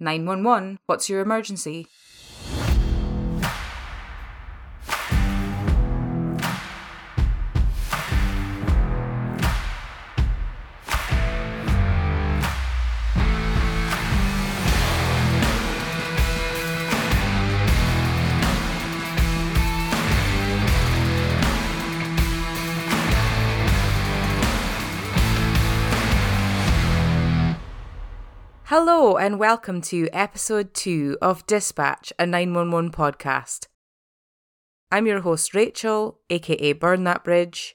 911, what's your emergency? Hello, and welcome to episode two of Dispatch, a 911 podcast. I'm your host, Rachel, aka Burn That Bridge,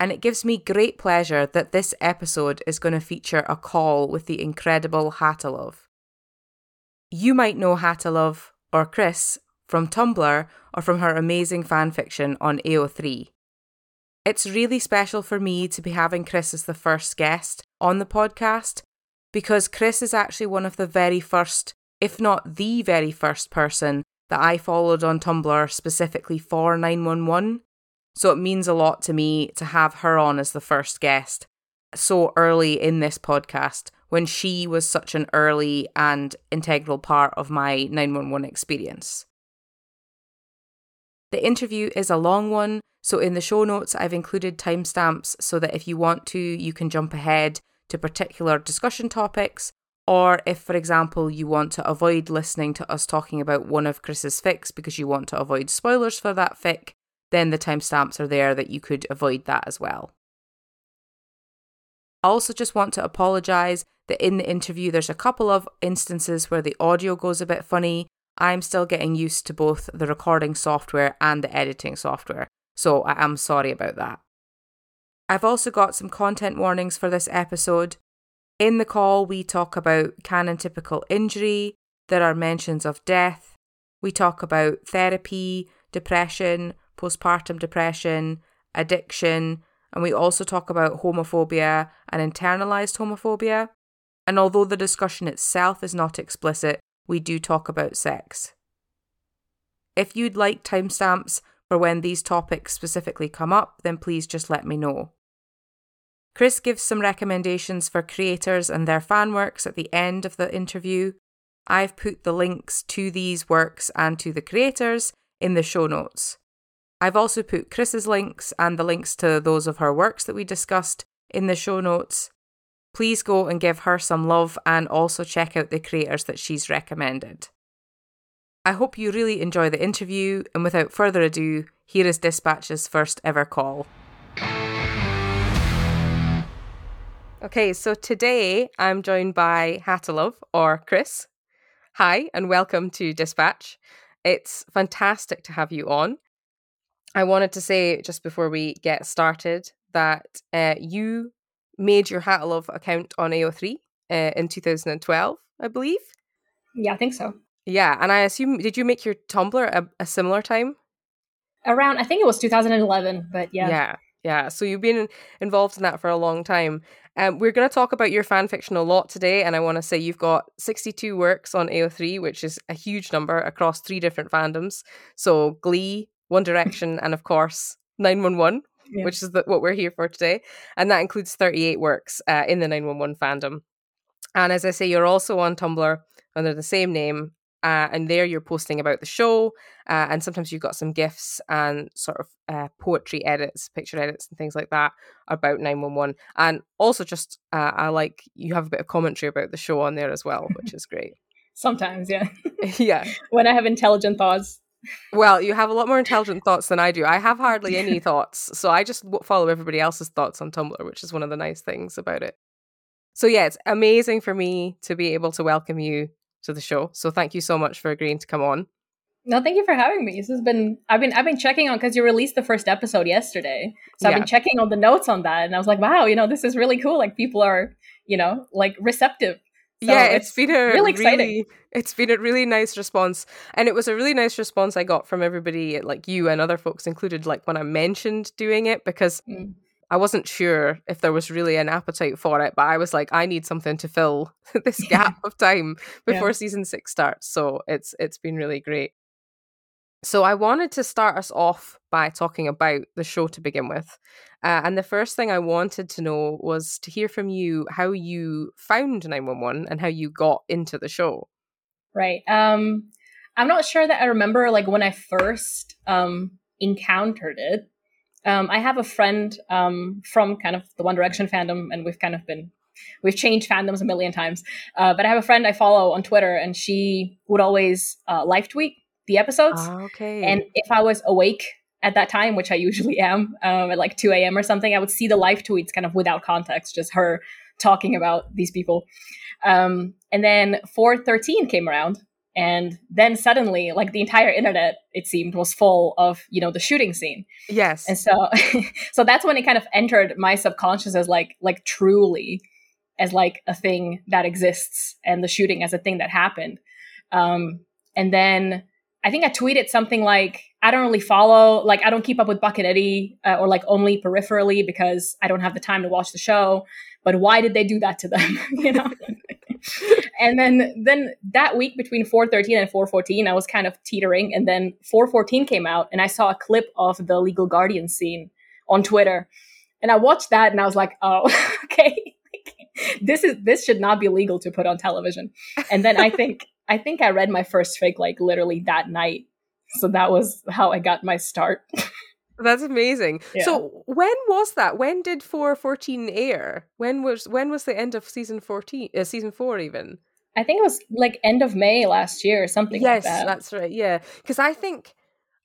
and it gives me great pleasure that this episode is going to feature a call with the incredible Hattalove. You might know Hattalove, or Kris, from Tumblr or from her amazing fanfiction on AO3. It's really special for me to be having Kris as the first guest on the podcast because Kris is actually one of the very first, if not the very first person that I followed on Tumblr specifically for 911. So it means a lot to me to have her on as the first guest so early in this podcast when she was such an early and integral part of my 911 experience. The interview is a long one, so in the show notes, I've included timestamps so that if you want to, you can jump ahead to particular discussion topics, or if, for example, you want to avoid listening to us talking about one of Kris's fics because you want to avoid spoilers for that fic, then the timestamps are there that you could avoid that as well. I also just want to apologise that in the interview there's a couple of instances where the audio goes a bit funny. I'm still getting used to both the recording software and the editing software, so I am sorry about that. I've also got some content warnings for this episode. In the call, we talk about canon typical injury, there are mentions of death, we talk about therapy, depression, postpartum depression, addiction, and we also talk about homophobia and internalized homophobia. And although the discussion itself is not explicit, we do talk about sex. If you'd like timestamps for when these topics specifically come up, then please just let me know. Kris gives some recommendations for creators and their fan works at the end of the interview. I've put the links to these works and to the creators in the show notes. I've also put Kris's links and the links to those of her works that we discussed in the show notes. Please go and give her some love and also check out the creators that she's recommended. I hope you really enjoy the interview, and without further ado, here is Dispatch's first ever call. Okay, so today I'm joined by Hattalove or Kris. Hi, and welcome to Dispatch. It's fantastic to have you on. I wanted to say just before we get started that uh, you made your Hattalove account on AO3 uh, in 2012, I believe. Yeah, I think so. Yeah, and I assume did you make your Tumblr a, a similar time? Around, I think it was 2011, but yeah. Yeah, yeah. So you've been involved in that for a long time. Um, we're going to talk about your fan fiction a lot today, and I want to say you've got 62 works on AO3, which is a huge number across three different fandoms. So Glee, One Direction, and of course 911, yeah. which is the, what we're here for today. And that includes 38 works uh, in the 911 fandom. And as I say, you're also on Tumblr under the same name uh, and there you're posting about the show, uh, and sometimes you've got some gifs and sort of uh, poetry edits, picture edits, and things like that about 911. And also, just uh, I like you have a bit of commentary about the show on there as well, which is great. Sometimes, yeah. yeah. When I have intelligent thoughts. Well, you have a lot more intelligent thoughts than I do. I have hardly any thoughts. So I just follow everybody else's thoughts on Tumblr, which is one of the nice things about it. So, yeah, it's amazing for me to be able to welcome you to the show. So thank you so much for agreeing to come on. No, thank you for having me. This has been I've been I've been checking on because you released the first episode yesterday. So yeah. I've been checking on the notes on that and I was like, wow, you know, this is really cool. Like people are, you know, like receptive. So yeah, it's, it's been a really exciting. Really, it's been a really nice response, and it was a really nice response I got from everybody, like you and other folks included. Like when I mentioned doing it, because mm. I wasn't sure if there was really an appetite for it, but I was like, I need something to fill this gap of time before yeah. season six starts. So it's it's been really great. So I wanted to start us off by talking about the show to begin with. Uh, and the first thing I wanted to know was to hear from you how you found 911 and how you got into the show. Right. Um, I'm not sure that I remember like when I first um, encountered it. Um, I have a friend um, from kind of the One Direction fandom, and we've kind of been we've changed fandoms a million times. Uh, but I have a friend I follow on Twitter, and she would always uh, live tweet the episodes. Ah, okay. And if I was awake at that time, which I usually am, um, at like 2 a.m. or something, I would see the live tweets kind of without context, just her talking about these people. Um, and then 413 came around. And then suddenly, like the entire internet, it seemed, was full of you know the shooting scene. Yes, and so, so that's when it kind of entered my subconscious as like, like truly, as like a thing that exists, and the shooting as a thing that happened. Um, and then I think I tweeted something like, I don't really follow, like, I don't keep up with Buck and Eddie uh, or like only peripherally because I don't have the time to watch the show. But why did they do that to them? you know? and then then that week between 413 and 414 i was kind of teetering and then 414 came out and i saw a clip of the legal guardian scene on twitter and i watched that and i was like oh okay this is this should not be legal to put on television and then i think I think I read my first fic like literally that night. So that was how I got my start. That's amazing. Yeah. So when was that? When did 414 air? When was when was the end of season 14 uh, season 4 even? I think it was like end of May last year or something yes, like that. Yes, that's right. Yeah. Cuz I think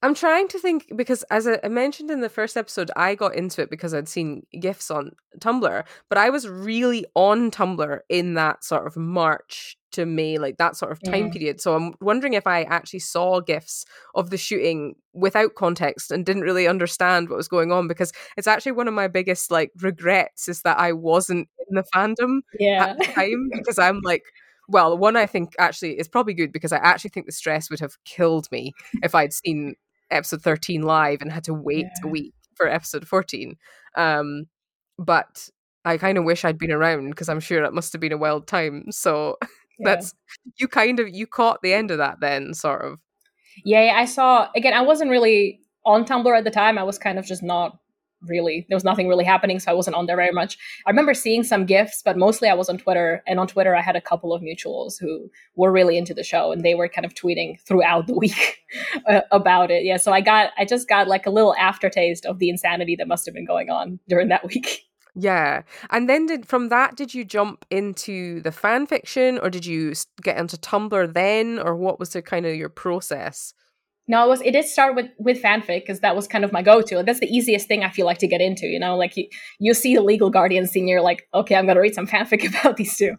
I'm trying to think because, as I mentioned in the first episode, I got into it because I'd seen gifs on Tumblr, but I was really on Tumblr in that sort of March to May, like that sort of time period. So I'm wondering if I actually saw gifs of the shooting without context and didn't really understand what was going on because it's actually one of my biggest like regrets is that I wasn't in the fandom yeah. at the time because I'm like, well, one I think actually is probably good because I actually think the stress would have killed me if I'd seen episode 13 live and had to wait yeah. a week for episode 14. Um, but I kind of wish I'd been around because I'm sure it must have been a wild time. So yeah. that's you kind of you caught the end of that then, sort of. Yeah, I saw again. I wasn't really on Tumblr at the time. I was kind of just not really there was nothing really happening so i wasn't on there very much i remember seeing some gifs but mostly i was on twitter and on twitter i had a couple of mutuals who were really into the show and they were kind of tweeting throughout the week about it yeah so i got i just got like a little aftertaste of the insanity that must have been going on during that week yeah. And then did from that did you jump into the fan fiction or did you get into tumblr then or what was the kind of your process no, it was. It did start with with fanfic because that was kind of my go to. That's the easiest thing I feel like to get into. You know, like you, you see the legal guardian scene, you're like, okay, I'm gonna read some fanfic about these two,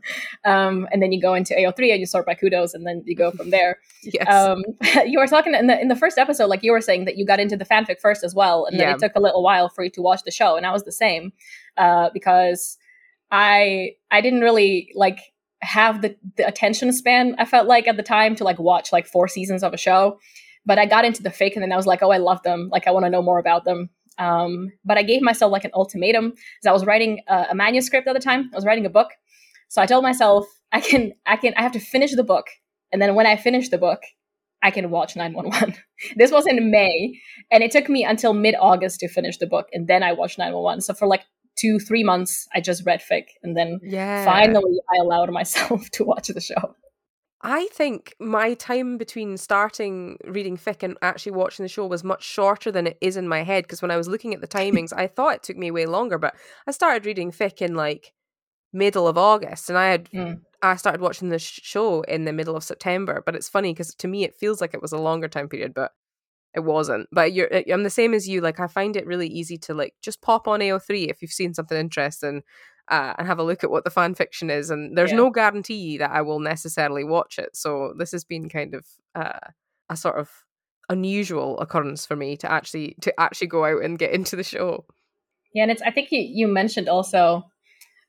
um, and then you go into AO3 and you sort by kudos, and then you go from there. yes. Um, you were talking in the in the first episode, like you were saying that you got into the fanfic first as well, and then yeah. it took a little while for you to watch the show, and I was the same uh, because I I didn't really like have the, the attention span I felt like at the time to like watch like four seasons of a show but I got into the fake and then I was like, oh, I love them. Like, I want to know more about them. Um, but I gave myself like an ultimatum because I was writing a, a manuscript at the time. I was writing a book. So I told myself, I can, I can, I have to finish the book. And then when I finish the book, I can watch 911. this was in May, and it took me until mid August to finish the book, and then I watched 911. So for like two, three months, I just read fic, and then yeah. finally I allowed myself to watch the show. I think my time between starting reading fic and actually watching the show was much shorter than it is in my head because when I was looking at the timings, I thought it took me way longer, but I started reading fic in like middle of August and I had mm. I started watching the show in the middle of September, but it's funny because to me it feels like it was a longer time period, but it wasn't. But you're I'm the same as you. Like I find it really easy to like just pop on AO3 if you've seen something interesting uh, and have a look at what the fan fiction is. And there's yeah. no guarantee that I will necessarily watch it. So this has been kind of uh, a sort of unusual occurrence for me to actually to actually go out and get into the show. Yeah, and it's I think you you mentioned also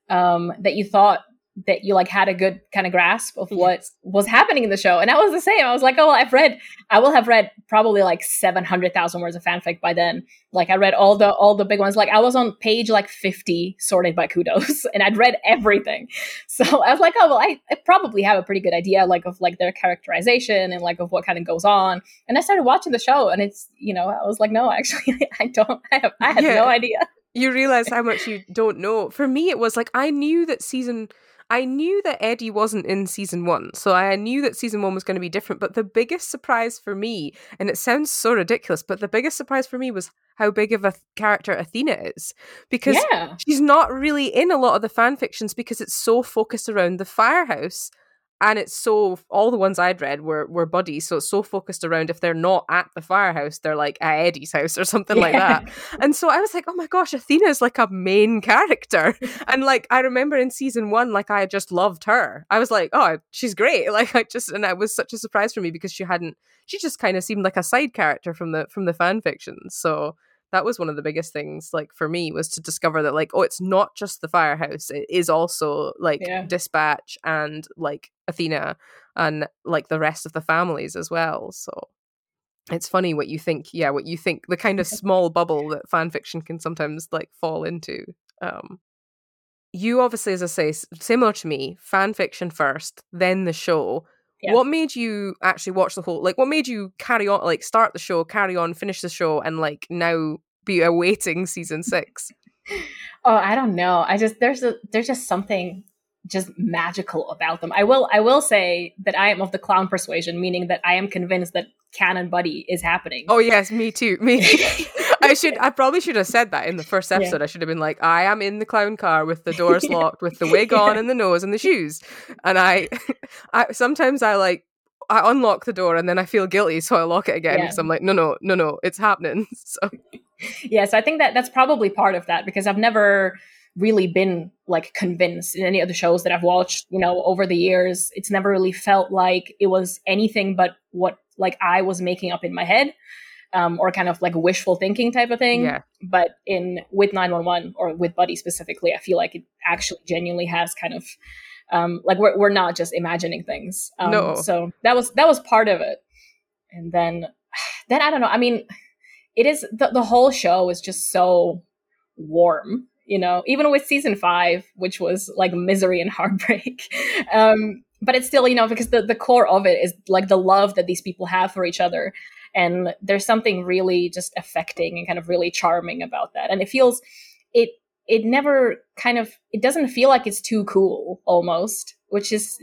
um, that you thought that you like had a good kind of grasp of mm-hmm. what was happening in the show. And I was the same. I was like, oh, well, I've read, I will have read probably like 700,000 words of fanfic by then. Like I read all the, all the big ones. Like I was on page like 50 sorted by kudos and I'd read everything. So I was like, oh, well, I, I probably have a pretty good idea like of like their characterization and like of what kind of goes on. And I started watching the show and it's, you know, I was like, no, actually I don't, I have, I have yeah. no idea. You realize how much you don't know. For me, it was like, I knew that season I knew that Eddie wasn't in season one, so I knew that season one was going to be different. But the biggest surprise for me, and it sounds so ridiculous, but the biggest surprise for me was how big of a character Athena is. Because yeah. she's not really in a lot of the fan fictions because it's so focused around the firehouse and it's so all the ones I'd read were were buddies, so it's so focused around if they're not at the firehouse, they're like at Eddie's house or something yeah. like that. And so I was like, oh my gosh, Athena is like a main character, and like I remember in season one, like I just loved her. I was like, oh, she's great. Like I just, and it was such a surprise for me because she hadn't, she just kind of seemed like a side character from the from the fan fiction. So that was one of the biggest things like for me was to discover that like oh it's not just the firehouse it is also like yeah. dispatch and like athena and like the rest of the families as well so it's funny what you think yeah what you think the kind of small bubble that fan fiction can sometimes like fall into um you obviously as i say similar to me fan fiction first then the show yeah. What made you actually watch the whole like what made you carry on like start the show, carry on, finish the show and like now be awaiting season 6? oh, I don't know. I just there's a there's just something just magical about them. I will I will say that I am of the clown persuasion, meaning that I am convinced that Canon Buddie is happening. Oh yes, me too. Me. I should. I probably should have said that in the first episode. Yeah. I should have been like, I am in the clown car with the doors yeah. locked, with the wig on and the nose and the shoes. And I, I sometimes I like I unlock the door and then I feel guilty, so I lock it again because yeah. I'm like, no, no, no, no, it's happening. So yeah, so I think that that's probably part of that because I've never really been like convinced in any of the shows that I've watched, you know, over the years. It's never really felt like it was anything but what like I was making up in my head. Um, or kind of like wishful thinking type of thing. Yeah. But in with 911 or with Buddie specifically, I feel like it actually genuinely has kind of um, like we're we're not just imagining things. Um, no. So that was that was part of it. And then then I don't know. I mean, it is the the whole show is just so warm you know, even with season five, which was like misery and heartbreak. Um, but it's still, you know, because the, the core of it is like the love that these people have for each other. And there's something really just affecting and kind of really charming about that. And it feels, it, it never kind of, it doesn't feel like it's too cool almost, which is,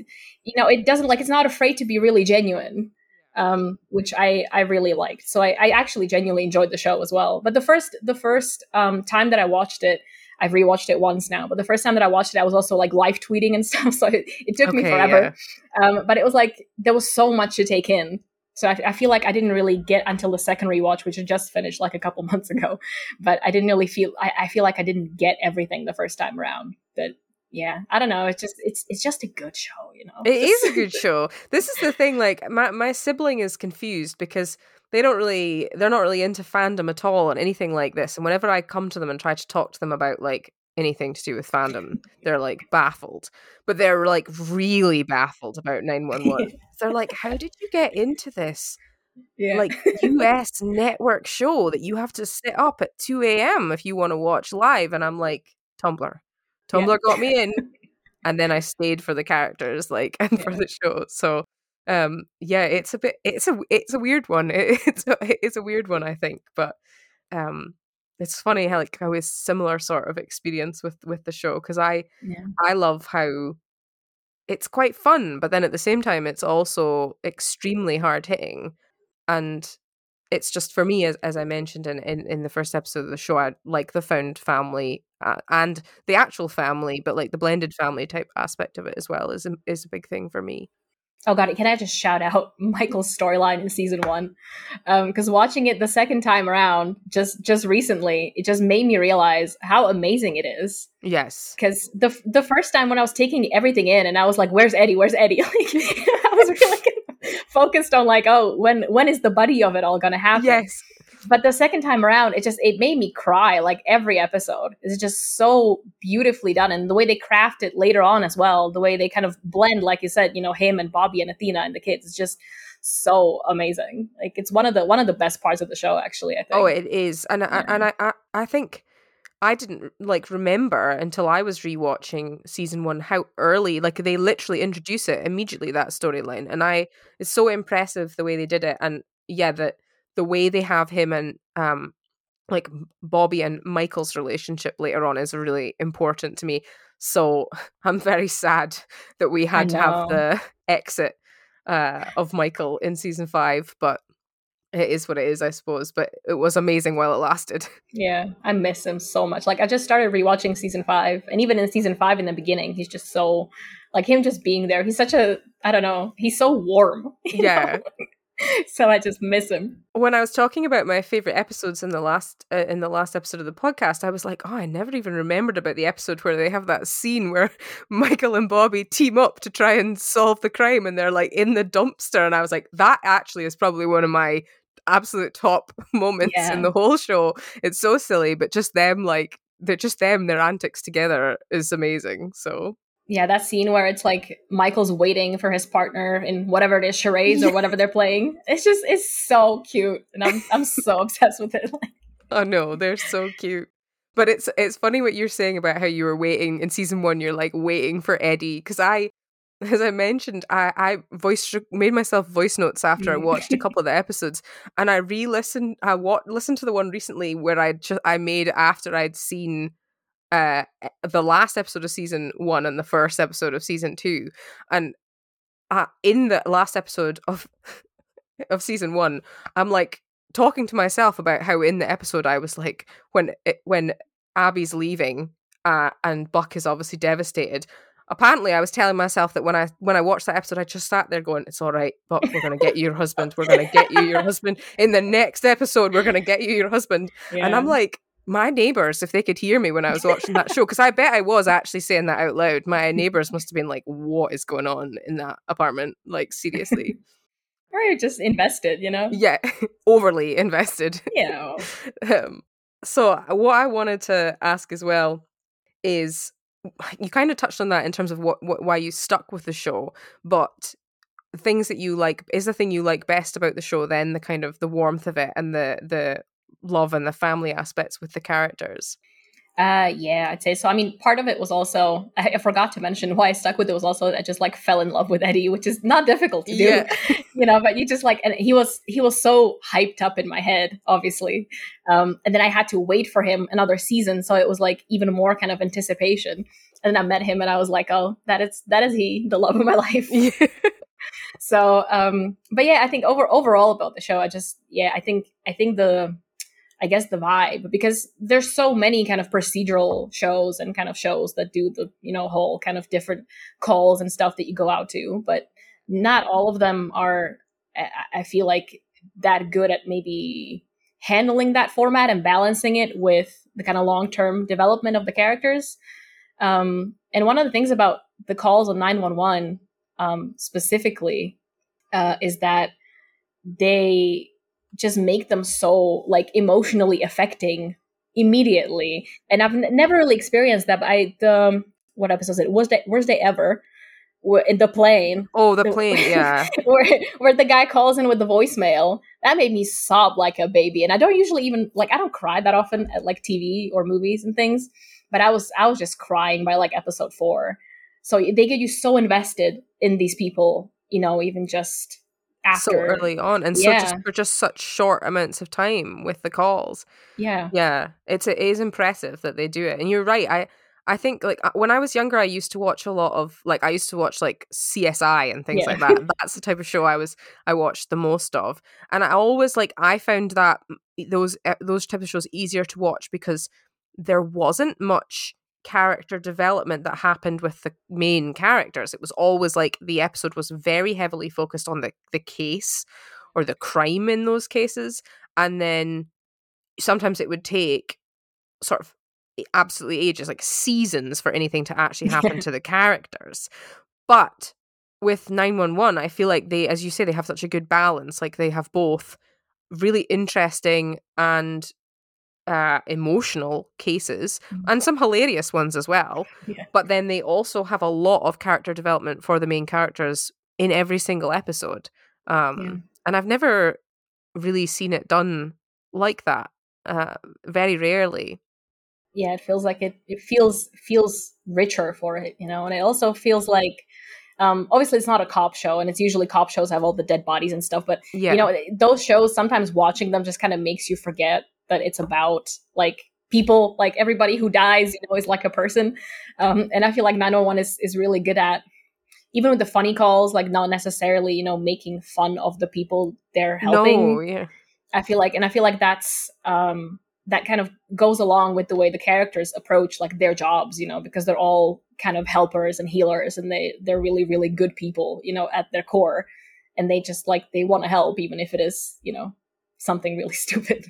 you know, it doesn't like, it's not afraid to be really genuine. Um, which I, I really liked. So I, I actually genuinely enjoyed the show as well. But the first the first um, time that I watched it, I've rewatched it once now, but the first time that I watched it, I was also like live tweeting and stuff. So it, it took okay, me forever. Yeah. Um, but it was like, there was so much to take in. So I, I, feel like I didn't really get until the second rewatch, which I just finished like a couple months ago. But I didn't really feel, I, I feel like I didn't get everything the first time around. But yeah i don't know it's just it's it's just a good show you know it is a good show this is the thing like my, my sibling is confused because they don't really they're not really into fandom at all and anything like this and whenever i come to them and try to talk to them about like anything to do with fandom. They're like baffled. But they're like really baffled about 911 they're like how did you get into this yeah. like us network show that you have to sit up at 2 a.m if you want to watch live? And i'm like tumblr. Tumblr yeah. got me in. And then i stayed for the characters like and yeah. for the show. So um yeah it's a bit it's a it's a weird one. It, it's a, it's a weird one i think. But um it's funny how like how it's similar sort of experience with with the show because i yeah. i love how it's quite fun but then at the same time it's also extremely hard hitting and it's just for me as, as i mentioned in, in in the first episode of the show i like the found family uh, and the actual family but like the blended family type aspect of it as well is is a big thing for me Oh god, can I just shout out Michael's storyline in season one? Because um, watching it the second time around, just just recently, it just made me realize how amazing it is. Yes. Because the the first time when I was taking everything in, and I was like, "Where's Eddie? Where's Eddie?" Like, I was really like, focused on like, "Oh, when when is the buddie of it all gonna happen?" Yes. But the second time around, it just it made me cry. Like every episode is just so beautifully done, and the way they craft it later on as well, the way they kind of blend, like you said, you know, him and Bobby and Athena and the kids, is just so amazing. Like it's one of the one of the best parts of the show, actually. I think. Oh, it is, and yeah. I, and I, I I think I didn't like remember until I was rewatching season one how early, like they literally introduce it immediately that storyline, and I it's so impressive the way they did it, and yeah, that the way they have him and um like Bobby and Michael's relationship later on is really important to me. So I'm very sad that we had to have the exit uh, of Michael in season five, but it is what it is, I suppose. But it was amazing while it lasted. Yeah, I miss him so much. Like I just started rewatching season five, and even in season five in the beginning, he's just so like him just being there. He's such a I don't know. He's so warm. Yeah. so I just miss him. When I was talking about my favorite episodes in the last uh, in the last episode of the podcast, I was like, "Oh, I never even remembered about the episode where they have that scene where Michael and Bobby team up to try and solve the crime, and they're like in the dumpster." And I was like, "That actually is probably one of my absolute top moments yeah. in the whole show. It's so silly, but just them like they're just them, their antics together is amazing. So yeah, that scene where it's like Michael's waiting for his partner in whatever it is, charades or whatever they're playing. It's just it's so cute, and I'm I'm so obsessed with it. oh no, they're so cute. But it's it's funny what you're saying about how you were waiting in season one. You're like waiting for Eddie because I as I mentioned, I, I voice made myself voice notes after I mm. watched a couple of the episodes, and I re-listened. I wa- listened to the one recently where I just I made after I'd seen uh the last episode of season one and the first episode of season two, and uh, in the last episode of of season one, I'm like talking to myself about how in the episode I was like when it, when Abby's leaving uh, and Buck is obviously devastated apparently I was telling myself that when I when I watched that episode, I just sat there going, "It's all right, but we're gonna get you your husband. We're gonna get you your husband in the next episode. We're gonna get you your husband." Yeah. And I'm like, my neighbors, if they could hear me when I was watching that show, because I bet I was actually saying that out loud. My neighbors must have been like, "What is going on in that apartment?" Like seriously. or you're just invested, you know? Yeah, overly invested. Yeah. um, so what I wanted to ask as well is you kind of touched on that in terms of what, what why you stuck with the show, but things that you like is the thing you like best about the show then the kind of the warmth of it and the the love and the family aspects with the characters uh, yeah, I'd say so. I mean, part of it was also I forgot to mention why I stuck with it was also I just like fell in love with Eddie, which is not difficult to do, yeah. you know. But you just like, and he was he was so hyped up in my head, obviously, um, and then I had to wait for him another season, so it was like even more kind of anticipation. And then I met him, and I was like, oh, that is that is he, the love of my life. so, um, but yeah, I think over overall about the show, I just yeah, I think I think the I guess the vibe because there's so many kind of procedural shows and kind of shows that do the you know whole kind of different calls and stuff that you go out to, but not all of them are. I feel like that good at maybe handling that format and balancing it with the kind of long term development of the characters. Um, and one of the things about the calls on 911 um, specifically uh, is that they just make them so like emotionally affecting immediately. And I've n- never really experienced that. But I the um, what episode is it? Was that worst day ever? In the plane. Oh, the plane, yeah. where where the guy calls in with the voicemail. That made me sob like a baby. And I don't usually even like I don't cry that often at like TV or movies and things. But I was I was just crying by like episode four. So they get you so invested in these people, you know, even just after. so early on and so just for just such short amounts of time with the calls yeah yeah it's it is impressive that they do it and you're right i i think like uh, when i was younger i used to watch a lot of like i used to watch like csi and things yeah. like that that's the type of show i was i watched the most of and i always like i found that those those type of shows easier to watch because there wasn't much character development that happened with the main characters. It was always like the episode was very heavily focused on the the case or the crime in those cases, and then sometimes it would take sort of absolutely ages, like seasons, for anything to actually happen to the characters. But with 911, I feel like they, as you say, they have such a good balance. Like they have both really interesting and uh, emotional cases Mhm. and some hilarious ones as well. Yeah. But then they also have a lot of character development for the main characters in every single episode. Um, Yeah. And I've never really seen it done like that. Uh, very rarely. yeah it feels like it it feels feels richer for it you know and it also feels like um obviously it's not a cop show and it's usually cop shows have all the dead bodies and stuff but Yeah. you know those shows sometimes watching them just kind of makes you forget that it's about like people like everybody who dies you know is like a person um and i feel like 901 is is really good at even with the funny calls like not necessarily you know making fun of the people they're helping No, yeah. I feel like, and I feel like that's um, that kind of goes along with the way the characters approach like their jobs, you know, because they're all kind of helpers and healers, and they they're really really good people, you know, at their core, and they just like they want to help even if it is you know something really stupid.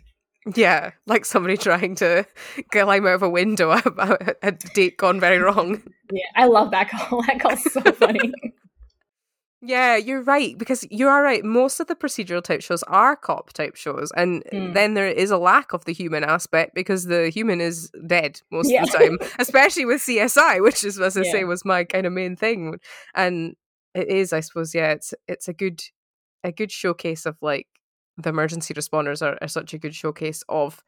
Yeah, like somebody trying to climb out of a window about a date gone very wrong. Yeah, I love that call. That call's so funny. Yeah, you're right because you are right. Most of the procedural type shows are cop type shows, and Mm. then there is a lack of the human aspect because the human is dead most Yeah. of the time, especially with CSI, which is, as I say, was my kind of main thing. And it is, I suppose, yeah, it's it's a good a good showcase of like the emergency responders are, are such a good showcase of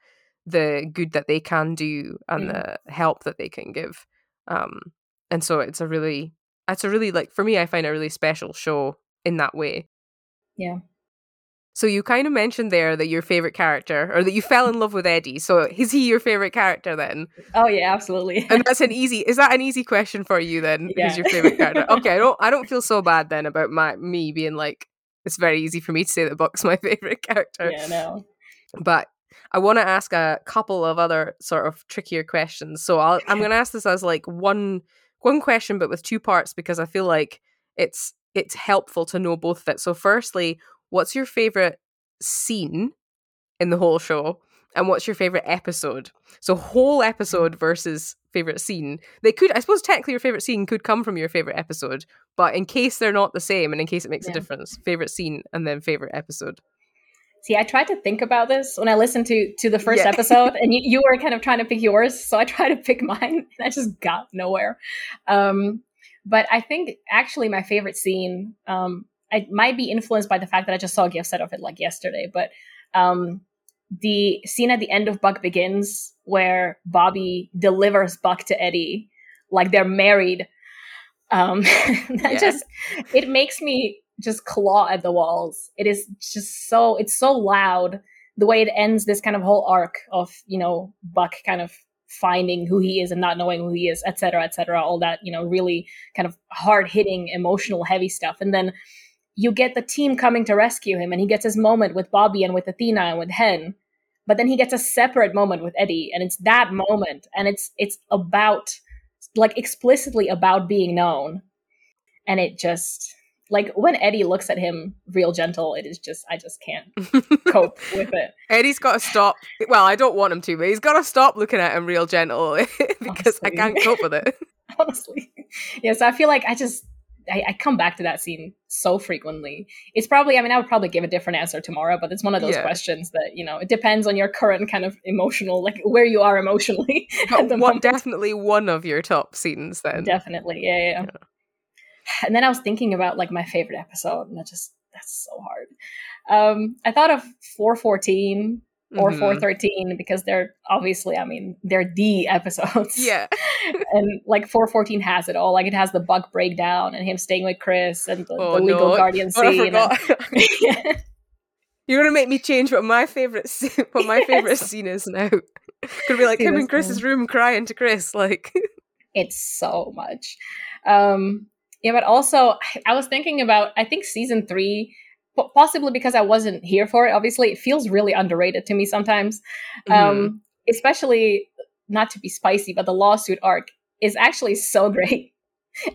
the good that they can do and Mm. the help that they can give. Um, and so it's a really it's a really like for me i find it a really special show in that way Yeah. so you kind of mentioned there that your favorite character or that you fell in love with eddie so is he your favorite character then Oh yeah, absolutely. and that's an easy is that an easy question for you then Yeah. who's your favorite character okay i don't i don't feel so bad then about my me being like it's very easy for me to say that buck's my favorite character yeah, no. but I want to ask a couple of other sort of trickier questions. So I'll, I'm going to ask this as like one one question, but with two parts because I feel like it's it's helpful to know both of it. So, firstly, what's your favorite scene in the whole show, and what's your favorite episode? So, whole episode versus favorite scene. They could, I suppose, technically your favorite scene could come from your favorite episode, but in case they're not the same, and in case it makes Yeah. a difference, favorite scene and then favorite episode. See, I tried to think about this when I listened to to the first Yeah. episode, and you, you were kind of trying to pick yours, so I tried to pick mine, and I just got nowhere. Um, but I think actually my favorite scene, um, I might be influenced by the fact that I just saw a gift set of it like yesterday, but um, the scene at the end of Buck Begins where Bobby delivers Buck to Eddie, like they're married. Um, that Yeah. just it makes me just claw at the walls. It is just so it's so loud the way it ends this kind of whole arc of you know Buck kind of finding who he is and not knowing who he is, et cetera, et cetera. All that you know really kind of hard hitting, emotional, heavy stuff, and then you get the team coming to rescue him, and he gets his moment with Bobby and with Athena and with Hen. But then he gets a separate moment with Eddie, and it's that moment, and it's it's about like explicitly about being known, and it just like when Eddie looks at him real gentle, it is just I just can't cope with it. Eddie's got to stop. Well, I don't want him to, but he's got to stop looking at him real gentle because I can't cope with it. honestly. Yeah, so I feel like I just I, I come back to that scene so frequently. It's probably I mean I would probably give a different answer tomorrow, but it's one of those Yeah. questions that you know it depends on your current kind of emotional like where you are emotionally. at But the what, moment. definitely one of your top scenes then. Definitely, yeah, yeah, yeah. And then I was thinking about like my favorite episode, and that just that's so hard. Um, I thought of 414 or Mhm. 413 because they're obviously, I mean, they're the episodes. Yeah. and like 414 has it all. Like it has the Buck breakdown and him staying with Chris and the, Oh, the legal no. guardian Oh, I scene. and- yeah. You're gonna make me change what my favorite scene, what my favorite scene is now. Gonna be like him in Chris's room crying to Chris, like it's so much um yeah but also i was thinking about i think season three possibly because i wasn't here for it obviously it feels really underrated to me sometimes. Mhm. um especially not to be spicy but the lawsuit arc is actually so great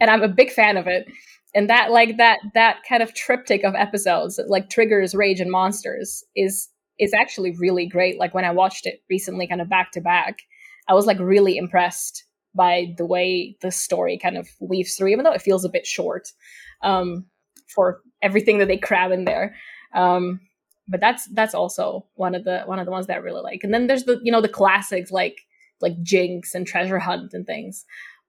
and i'm a big fan of it. And that like that that kind of triptych of episodes like triggers rage and monsters is is actually really great. Like when i watched it recently kind of back to back i was like really impressed by the way the story kind of weaves through even though it feels a bit short um for everything that they cram in there um but that's that's also one of the one of the ones that I really like. And then there's the you know the classics like like Jinx and Treasure Hunt and things.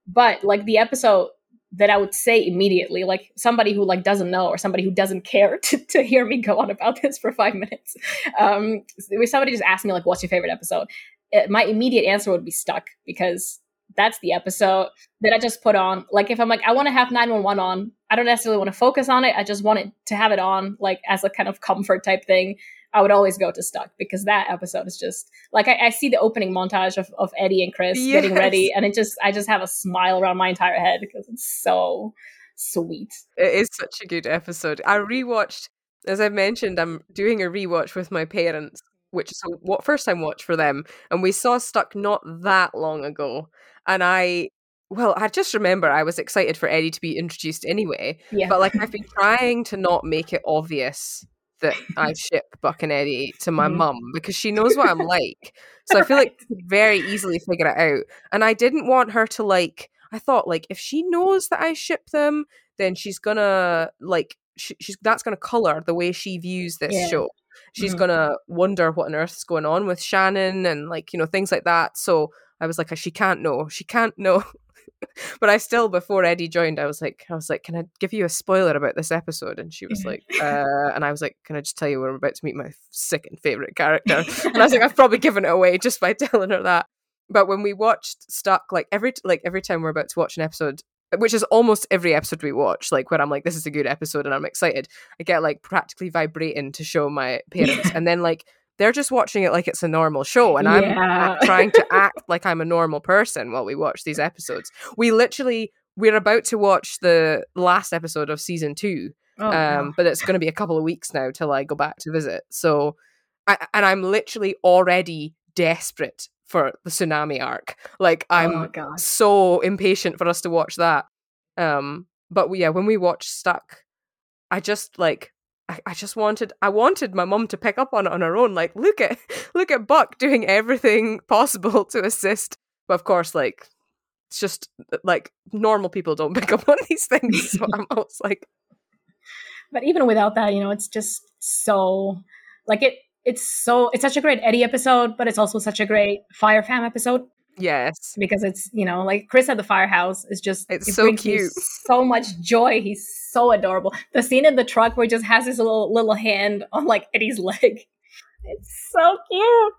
But like the episode that I would say immediately, like somebody who like doesn't know or somebody who doesn't care to, to hear me go on about this for five minutes. Um, if somebody just asked me like, "What's your favorite episode?" It, my immediate answer would be Stuck because that's the episode that I just put on. Like if I'm like, I want to have 911 on, I don't necessarily want to focus on it. I just want it to have it on like as a kind of comfort type thing. I would always go to Stuck because that episode is just like I, I see the opening montage of, of Eddie and Chris yes. getting ready, and it just I just have a smile around my entire head because it's so sweet. It is such a good episode. I rewatched, as I mentioned, I'm doing a rewatch with my parents, which is what first time watch for them, and we saw Stuck not that long ago, and I well, I just remember I was excited for Eddie to be introduced anyway. Yeah. But like I've been trying to not make it obvious that I ship Buck and Eddie to my mm-hmm. mum because she knows what I'm like. So I feel like very easily figure it out. And I didn't want her to like I thought like if she knows that I ship them, then she's gonna like she, she's that's gonna color the way she views this yeah. show. She's mm-hmm. gonna wonder what on earth's going on with Shannon and like you know things like that. So I was like, she can't know. She can't know. but I still, before Eddie joined, I was like, I was like, can I give you a spoiler about this episode? And she was like, uh, and I was like, can I just tell you we're about to meet my second favorite character? and I was like, I've probably given it away just by telling her that. But when we watched Stuck, like every like every time we're about to watch an episode, which is almost every episode we watch, like when I'm like, this is a good episode and I'm excited, I get like practically vibrating to show my parents, and then like they're just watching it like it's a normal show and i'm yeah. trying to act like i'm a normal person while we watch these episodes. We literally we're about to watch the last episode of season two oh, um, but it's going to be a couple of weeks now till i go back to visit. So I, and i'm literally already desperate for the tsunami arc. Like i'm oh, so impatient for us to watch that. Um but yeah when we watch stuck i just like I, I just wanted I wanted my mum to pick up on it on her own. Like, look at look at Buck doing everything possible to assist. But of course, like it's just like normal people don't pick up on these things. So I'm always like But even without that, you know, it's just so like it it's so it's such a great Eddie episode, but it's also such a great Fire Fam episode. Yes. Because it's, you know, like Chris at the firehouse is just it's it so cute. So much joy. He's so adorable. The scene in the truck where he just has his little little hand on like Eddie's leg. It's so cute.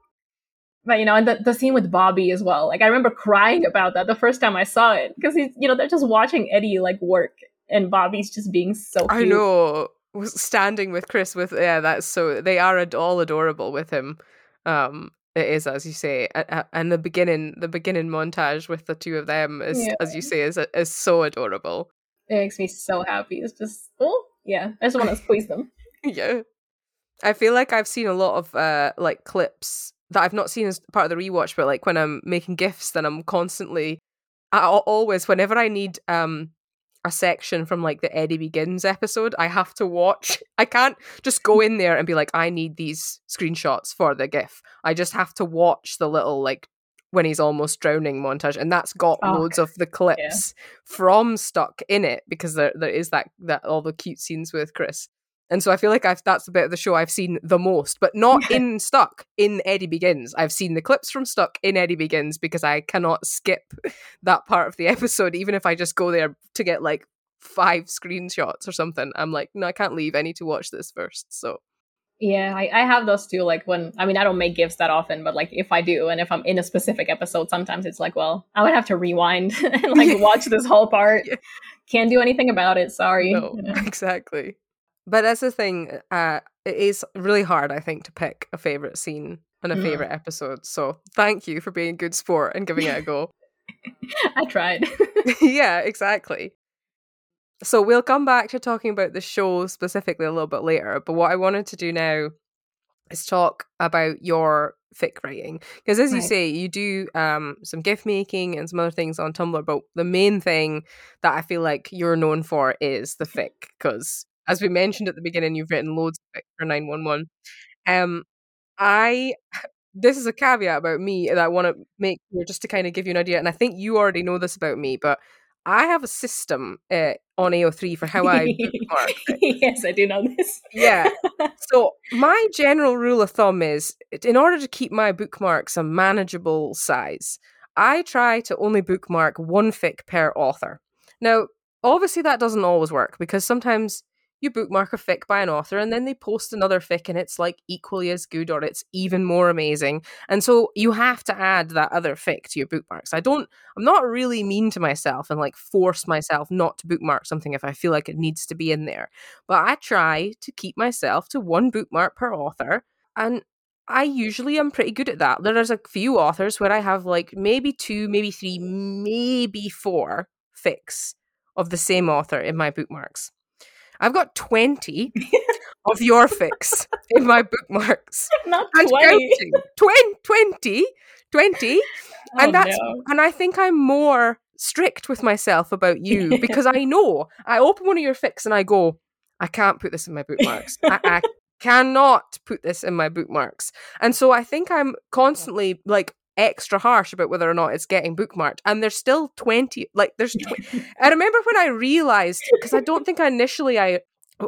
But you know, and the, the scene with Bobby as well. Like I remember crying about that the first time I saw it. Because he's you know, they're just watching Eddie like work and Bobby's just being so cute. I know. Standing with Chris with yeah, that's so they are all adorable with him. Um it is, as you say, and the beginning, the beginning montage with the two of them is, yeah. as you say, is is so adorable. It makes me so happy. It's just, oh yeah, I just want to squeeze them. yeah, I feel like I've seen a lot of uh like clips that I've not seen as part of the rewatch, but like when I'm making gifs, then I'm constantly, I always whenever I need um a section from like the Eddie Begins episode, I have to watch. I can't just go in there and be like, I need these screenshots for the GIF. I just have to watch the little like when he's almost drowning montage, and that's got oh, loads of the clips yeah. from Stuck in it because there there is that that all the cute scenes with Chris. And so I feel like I've, that's the bit of the show I've seen the most, but not in Stuck, in Eddie Begins. I've seen the clips from Stuck in Eddie Begins because I cannot skip that part of the episode, even if I just go there to get like five screenshots or something. I'm like, no, I can't leave. I need to watch this first. So. Yeah, I, I have those too. Like when, I mean, I don't make gifs that often, but like if I do, and if I'm in a specific episode, sometimes it's like, well, I would have to rewind and like watch this whole part. Can't do anything about it. Sorry. No, you know? exactly. But that's the thing. Uh, it is really hard, I think, to pick a favorite scene and a mm. favorite episode. So thank you for being a good sport and giving it a go. I tried. yeah, exactly. So we'll come back to talking about the show specifically a little bit later. But what I wanted to do now is talk about your fic writing because as you say you do um some gif making and some other things on tumblr but the main thing that i feel like you're known for is the fic because as we mentioned at the beginning, you've written loads for 911. Um, I this is a caveat about me that I want to make here just to kind of give you an idea, and I think you already know this about me, but I have a system uh, on AO3 for how I bookmark. yes, I do know this. yeah. So my general rule of thumb is, in order to keep my bookmarks a manageable size, I try to only bookmark one fic per author. Now, obviously, that doesn't always work because sometimes you bookmark a fic by an author and then they post another fic and it's like equally as good or it's even more amazing. And so you have to add that other fic to your bookmarks. I don't, I'm not really mean to myself and like force myself not to bookmark something if I feel like it needs to be in there. But I try to keep myself to one bookmark per author. And I usually am pretty good at that. There's a few authors where I have like maybe two, maybe three, maybe four fics of the same author in my bookmarks. I've got 20 of your fics in my bookmarks. Not 20. 20, 20, 20. Oh, and that's no. and I think I'm more strict with myself about you because I know I open one of your fics and I go, I can't put this in my bookmarks. I, I cannot put this in my bookmarks. And so I think I'm constantly like extra harsh about whether or not it's getting bookmarked. And there's still 20, like there's, tw- I remember when I realized, because I don't think I initially, I,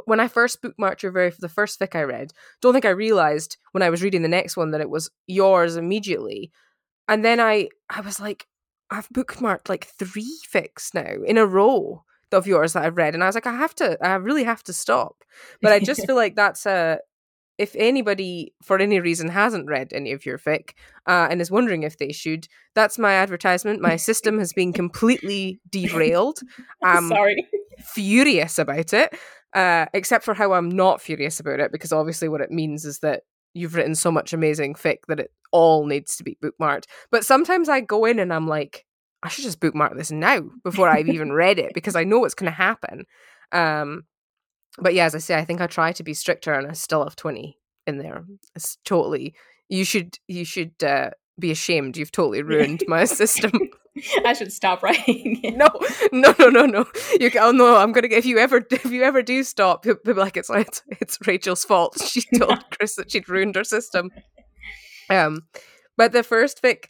when I first bookmarked your very, the first fic I read, don't think I realized when I was reading the next one that it was yours immediately. And then I, I was like, I've bookmarked like three fics now in a row of yours that I've read, and I was like, I have to, I really have to stop. But I just feel like that's a, if anybody for any reason hasn't read any of your fic uh, and is wondering if they should, that's my advertisement. My system has been completely derailed. I'm Sorry. furious about it, uh, except for how I'm not furious about it because obviously what it means is that you've written so much amazing fic that it all needs to be bookmarked. But sometimes I go in and I'm like, I should just bookmark this now before I've even read it because I know it's going to happen. Um, but yeah, as I say, I think I try to be stricter, and I still have twenty in there. It's totally. You should. You should uh, be ashamed. You've totally ruined my system. I should stop writing. it. no, no, no, no, no. You. Oh no, I'm gonna. get If you ever, if you ever do stop, you'll be like, it's it's, it's Rachel's fault. She told Kris that she'd ruined her system. Um, but the first fic,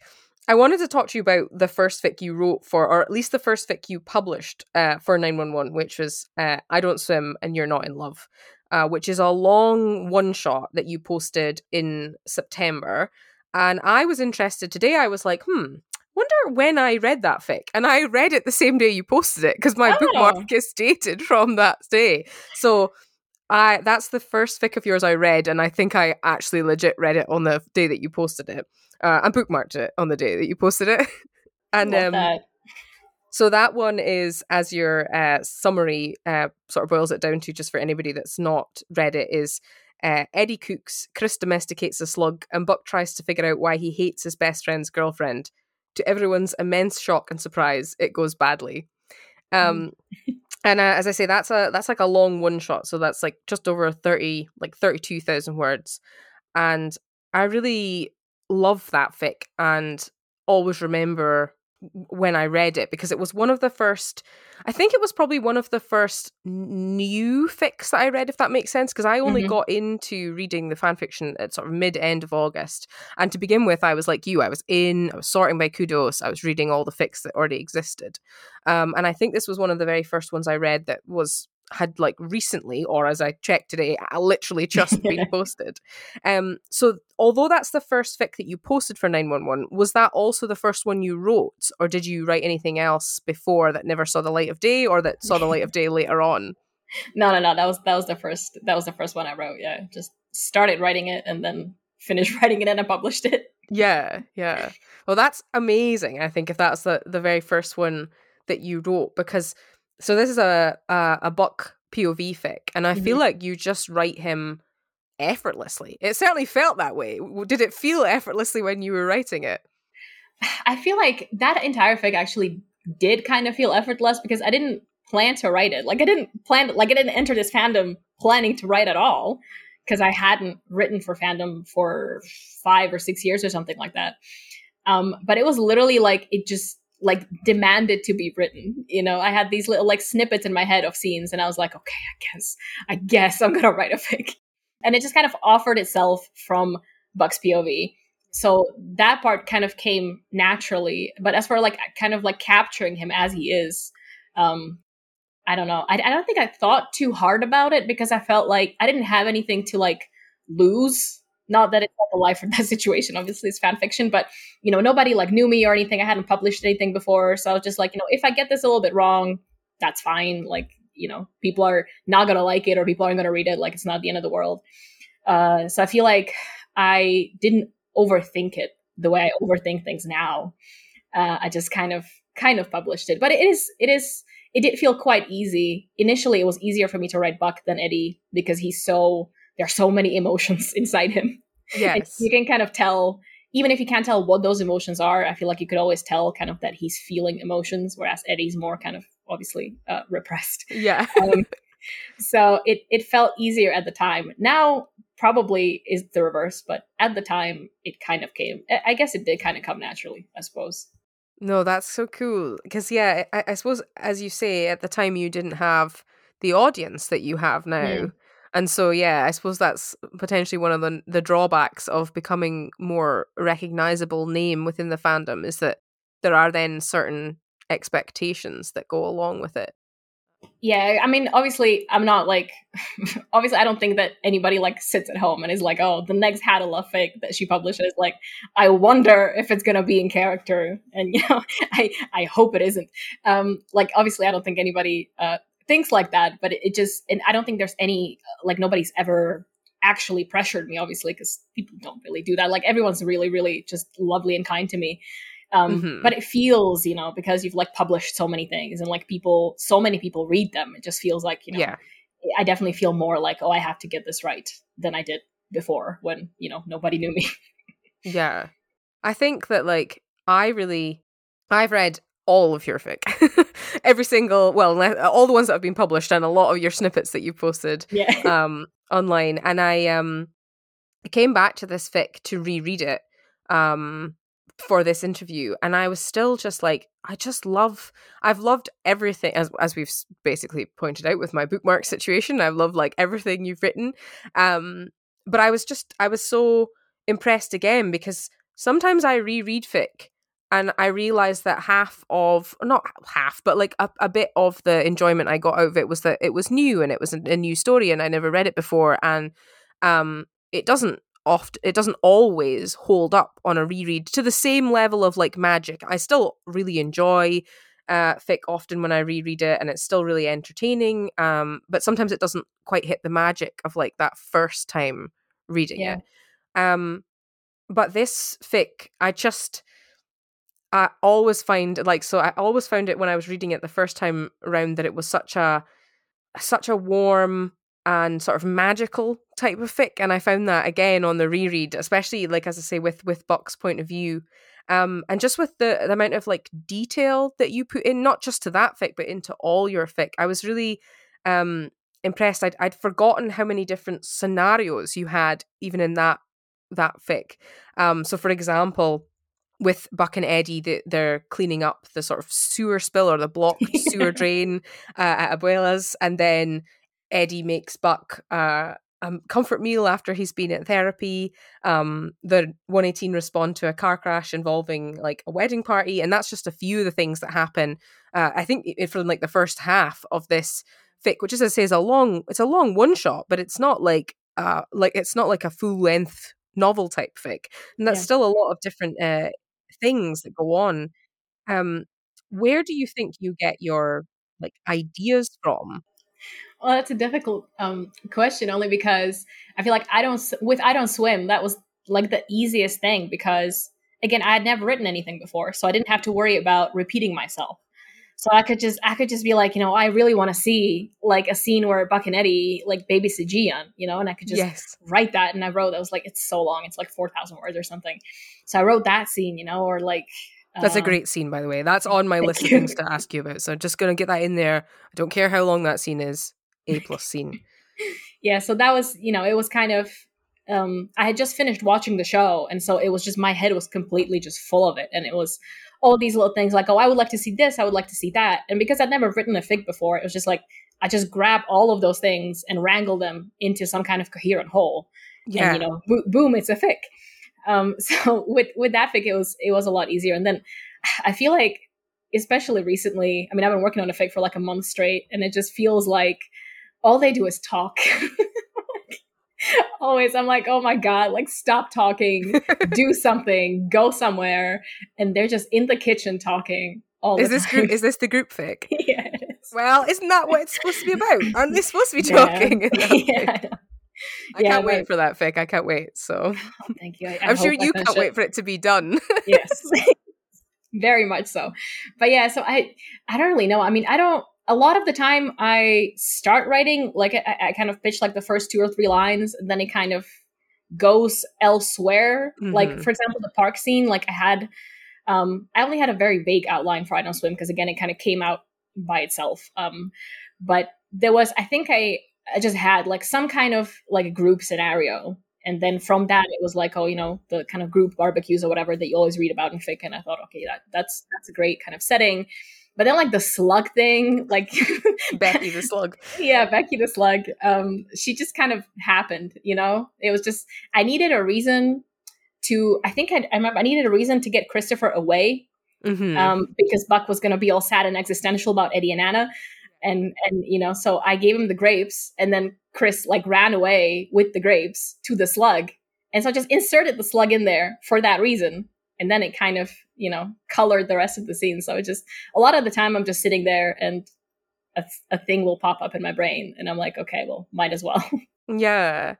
I wanted to talk to you about the first fic you wrote for, or at least the first fic you published uh, for 911, which was uh, I Don't Swim and You're Not in Love, uh, which is a long one shot that you posted in September. And I was interested today. I was like, hmm, wonder when I read that fic. And I read it the same day you posted it because my Oh. bookmark is dated from that day. So I that's the first fic of yours I read, and I think I actually legit read it on the day that you posted it. Uh, and bookmarked it on the day that you posted it. and Love um, that. so that one is, as your uh, summary uh, sort of boils it down to, just for anybody that's not read it, is uh, Eddie cooks, Chris domesticates a slug, and Buck tries to figure out why he hates his best friend's girlfriend. To everyone's immense shock and surprise, it goes badly. Um, and uh, as I say, that's a that's like a long one shot, so that's like just over thirty, like thirty two thousand words, and I really love that fic and always remember when I read it because it was one of the first. I think it was probably one of the first new fics that I read, if that makes sense, because I only Mhm. got into reading the fan fiction at sort of mid end of August. And to begin with, I was like you, I was in, I was sorting by kudos, I was reading all the fics that already existed. Um, and I think this was one of the very first ones I read that was had like recently, or as I checked today, uh, literally just been posted. Um, so although that's the first fic that you posted for 911, was that also the first one you wrote, or did you write anything else before that never saw the light of day, or that saw the light of day later on? No, no, no. That was that was the first that was the first one I wrote. Yeah, just started writing it and then finished writing it and I published it. Yeah, yeah. Well, that's amazing. I think if that's the the very first one that you wrote, because so this is a a, a Buck POV fic, and I feel like you just write him effortlessly. It certainly felt that way. Did it feel effortlessly when you were writing it? I feel like that entire fic actually did kind of feel effortless because I didn't plan to write it. Like I didn't plan like I didn't enter this fandom planning to write at all because I hadn't written for fandom for 5 or 6 years or something like that. Um but it was literally like it just like demanded to be written. You know, I had these little like snippets in my head of scenes and I was like, okay, I guess I guess I'm to write a fic. And it just kind of offered itself from Buck's POV so that part kind of came naturally but as for like kind of like capturing him as he is um, I don't know. I, I don't think I thought too hard about it because I felt like I didn't have anything to like lose. Not that it's like a life or death situation. Obviously, it's fan fiction, but you know, nobody like knew me or anything. I hadn't published anything before, so I was just like, you know, if I get this a little bit wrong, that's fine. Like, you know, people are not gonna like it or people aren't gonna read it. Like, it's not the end of the world. Uh, so I feel like I didn't overthink it the way I overthink things now. Uh, I just kind of kind of published it, but it is it is it did feel quite easy. Initially, it was easier for me to write Buck than Eddie because he's so there are so many emotions inside him. Yes, you can kind of tell. Even if you can't tell what those emotions are, I feel like you could always tell kind of that he's feeling emotions, whereas Eddie's more kind of obviously uh, repressed. Yeah. um, so it it felt easier at the time. Now probably is the reverse, but at the time it kind of came. I guess it did kind of come naturally, I suppose. No, that's so cool. Because yeah, I, I, suppose as you say, at the time you didn't have the audience that you have now. Mm. And so yeah, I suppose that's potentially one of the the drawbacks of becoming more recognizable name within the fandom is that there are then certain expectations that go along with it. Yeah i mean obviously i'm not like obviously i don't think that anybody like sits at home and is like oh the next Hattalove fic that she publishes like i wonder if it's gonna be in character. And you know i i hope it isn't. Um like obviously i don't think anybody uh thinks like that but it, it just and i don't think there's any like nobody's ever actually pressured me obviously because people don't really do that. Like everyone's really really just lovely and kind to me. Um, mm-hmm. but it feels you know because you've like published so many things and like people so many people read them it just feels like you know yeah. i definitely feel more like oh i have to get this right than i did before when you know nobody knew me. Yeah. I think that like i really i've read all of your fic every single well all the ones that have been published and a lot of your snippets that you've posted yeah. um online. And i um I came back to this fic to reread it um for this interview. And i was still just like i just love i've loved everything as as we've basically pointed out with my bookmark situation i've loved like everything you've written. Um but i was just i was so impressed again because sometimes i reread fic and i realized that half of not half but like a, a bit of the enjoyment i got out of it was that it was new and it was a, a new story and i never read it before and um it doesn't oft it doesn't always hold up on a reread to the same level of like magic. I still really enjoy uh fic often when I reread it and it's still really entertaining. Um but sometimes it doesn't quite hit the magic of like that first time reading yeah. it. Um but this fic I just I always find like so I always found it when I was reading it the first time around that it was such a such a warm and sort of magical type of fic and i found that again on the reread especially like as i say with with buck's point of view. Um and just with the, the amount of like detail that you put in not just to that fic but into all your fic i was really um impressed. I'd, I'd forgotten how many different scenarios you had even in that that fic. Um so for example with Buck and Eddie, the, they're cleaning up the sort of sewer spill or the blocked sewer drain uh, at Abuela's, and then Eddie makes Buck uh, a comfort meal after he's been at therapy. Um, the 118 respond to a car crash involving like a wedding party, and that's just a few of the things that happen. Uh, I think from like the first half of this fic, which as I say is a long, it's a long one shot, but it's not like uh, like it's not like a full length novel type fic, and that's yeah. still a lot of different uh, things that go on. Um, where do you think you get your like ideas from well, that's a difficult um, question, only because I feel like I don't with I don't swim. That was like the easiest thing because again, I had never written anything before, so I didn't have to worry about repeating myself. So I could just I could just be like, you know, I really want to see like a scene where Buck and Eddie like babysit Jee-Yun, you know, and I could just yes. write that. And I wrote I was like, it's so long, it's like four thousand words or something. So I wrote that scene, you know, or like that's a um, great scene, by the way. That's on my list of things to ask you about. So just gonna get that in there. I don't care how long that scene is. A plus scene. yeah, so that was, you know, it was kind of um I had just finished watching the show and so it was just my head was completely just full of it and it was all these little things like, oh, I would like to see this, I would like to see that. And because I'd never written a fic before, it was just like I just grab all of those things and wrangle them into some kind of coherent whole. Yeah. And you know, bo- boom, it's a fic. Um, so with with that fic, it was it was a lot easier. And then I feel like especially recently. I mean, I've been working on a fic for like a month straight, and it just feels like all they do is talk. Always, I'm like, oh my god, like stop talking, do something, go somewhere, and they're just in the kitchen talking. All is this time. group, is this the group fic? yes. Well, isn't that what it's supposed to be about? Aren't they supposed to be talking? Yeah. yeah. I yeah, can't wait for that fic. I can't wait. So, oh, thank you. I, am sure you can't wait for it to be done. yes, very much so. But yeah, so I I don't really know. I mean, I don't. A lot of the time, I start writing like I, I kind of pitch like the first two or three lines, and then it kind of goes elsewhere. Mm-hmm. Like for example, the park scene. Like I had, um, I only had a very vague outline for I Don't Swim because again, it kind of came out by itself. Um, but there was, I think I I just had like some kind of like group scenario. And then from that, it was like, oh, you know, the kind of group barbecues or whatever that you always read about in fic. And I thought, okay, that, that's that's a great kind of setting. But then like the slug thing, like Becky the slug. Yeah, Becky the slug. Um, she just kind of happened, you know? It was just I needed a reason to I think I'd, I remember I needed a reason to get Christopher away. Mm-hmm. Um, because Buck was gonna be all sad and existential about Eddie and Anna and and you know so i gave him the grapes and then chris like ran away with the grapes to the slug and so i just inserted the slug in there for that reason and then it kind of you know colored the rest of the scene so it just a lot of the time i'm just sitting there and a, a thing will pop up in my brain and i'm like okay well might as well yeah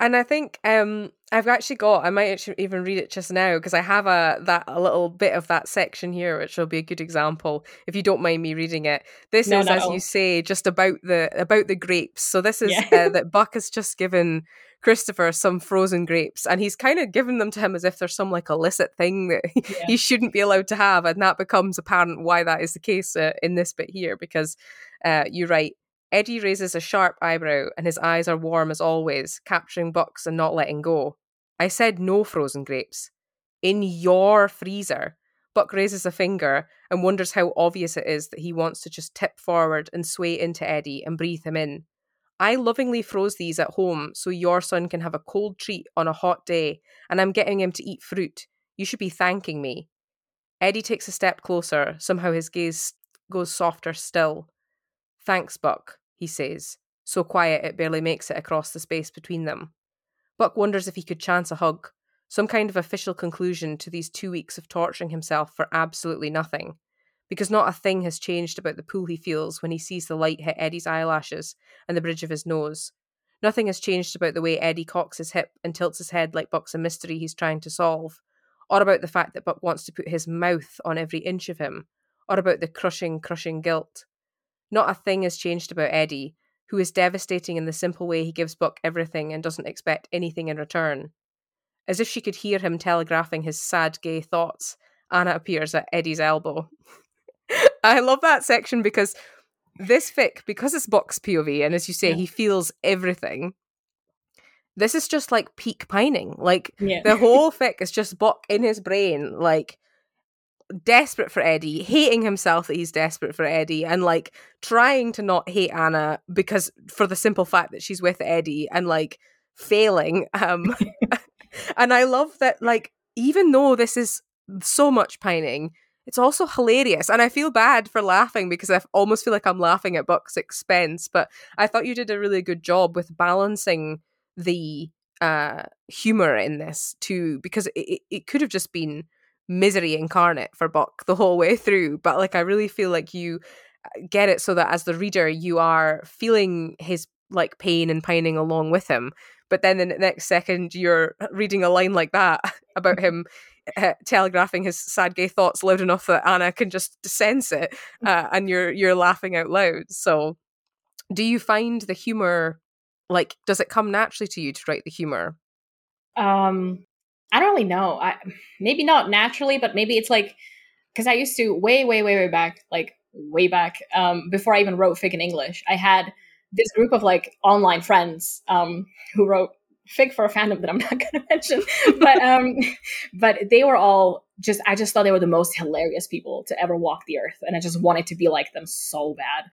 and I think um, I've actually got. I might actually even read it just now because I have a that a little bit of that section here, which will be a good example. If you don't mind me reading it, this no, is, no. as you say, just about the about the grapes. So this is yeah. uh, that Buck has just given Christopher some frozen grapes, and he's kind of given them to him as if there's some like illicit thing that yeah. he shouldn't be allowed to have, and that becomes apparent why that is the case uh, in this bit here because uh, you write Eddie raises a sharp eyebrow and his eyes are warm as always, capturing Bucks and not letting go. I said no frozen grapes. In your freezer. Buck raises a finger and wonders how obvious it is that he wants to just tip forward and sway into Eddie and breathe him in. I lovingly froze these at home so your son can have a cold treat on a hot day, and I'm getting him to eat fruit. You should be thanking me. Eddie takes a step closer, somehow his gaze goes softer still. Thanks, Buck, he says, so quiet it barely makes it across the space between them. Buck wonders if he could chance a hug, some kind of official conclusion to these two weeks of torturing himself for absolutely nothing. Because not a thing has changed about the pull he feels when he sees the light hit Eddie's eyelashes and the bridge of his nose. Nothing has changed about the way Eddie cocks his hip and tilts his head like Buck's a mystery he's trying to solve, or about the fact that Buck wants to put his mouth on every inch of him, or about the crushing, crushing guilt. Not a thing has changed about Eddie, who is devastating in the simple way he gives Buck everything and doesn't expect anything in return. As if she could hear him telegraphing his sad, gay thoughts, Anna appears at Eddie's elbow. I love that section because this fic, because it's Buck's POV, and as you say, yeah. he feels everything. This is just like peak pining. Like yeah. the whole fic is just Buck in his brain, like desperate for Eddie, hating himself that he's desperate for Eddie, and like trying to not hate Anna because for the simple fact that she's with Eddie and like failing. Um, and I love that, like, even though this is so much pining, it's also hilarious. And I feel bad for laughing because I almost feel like I'm laughing at Buck's expense. But I thought you did a really good job with balancing the uh humor in this too because it, it could have just been misery incarnate for Buck the whole way through. But like, I really feel like you uh, get it so that as the reader, you are feeling his like pain and pining along with him. But then the next second, you're reading a line like that about him uh, telegraphing his sad gay thoughts loud enough that Anna can just sense it, mm. uh, and you're you're laughing out loud. So, do you find the humor like does it come naturally to you to write the humor? Um, I don't really know. I maybe not naturally, but maybe it's like because I used to way, way, way, way back, like way back, um, before I even wrote fic in English. I had this group of like online friends um, who wrote fic for a fandom that I'm not going to mention, but um, but they were all just. I just thought they were the most hilarious people to ever walk the earth, and I just wanted to be like them so bad.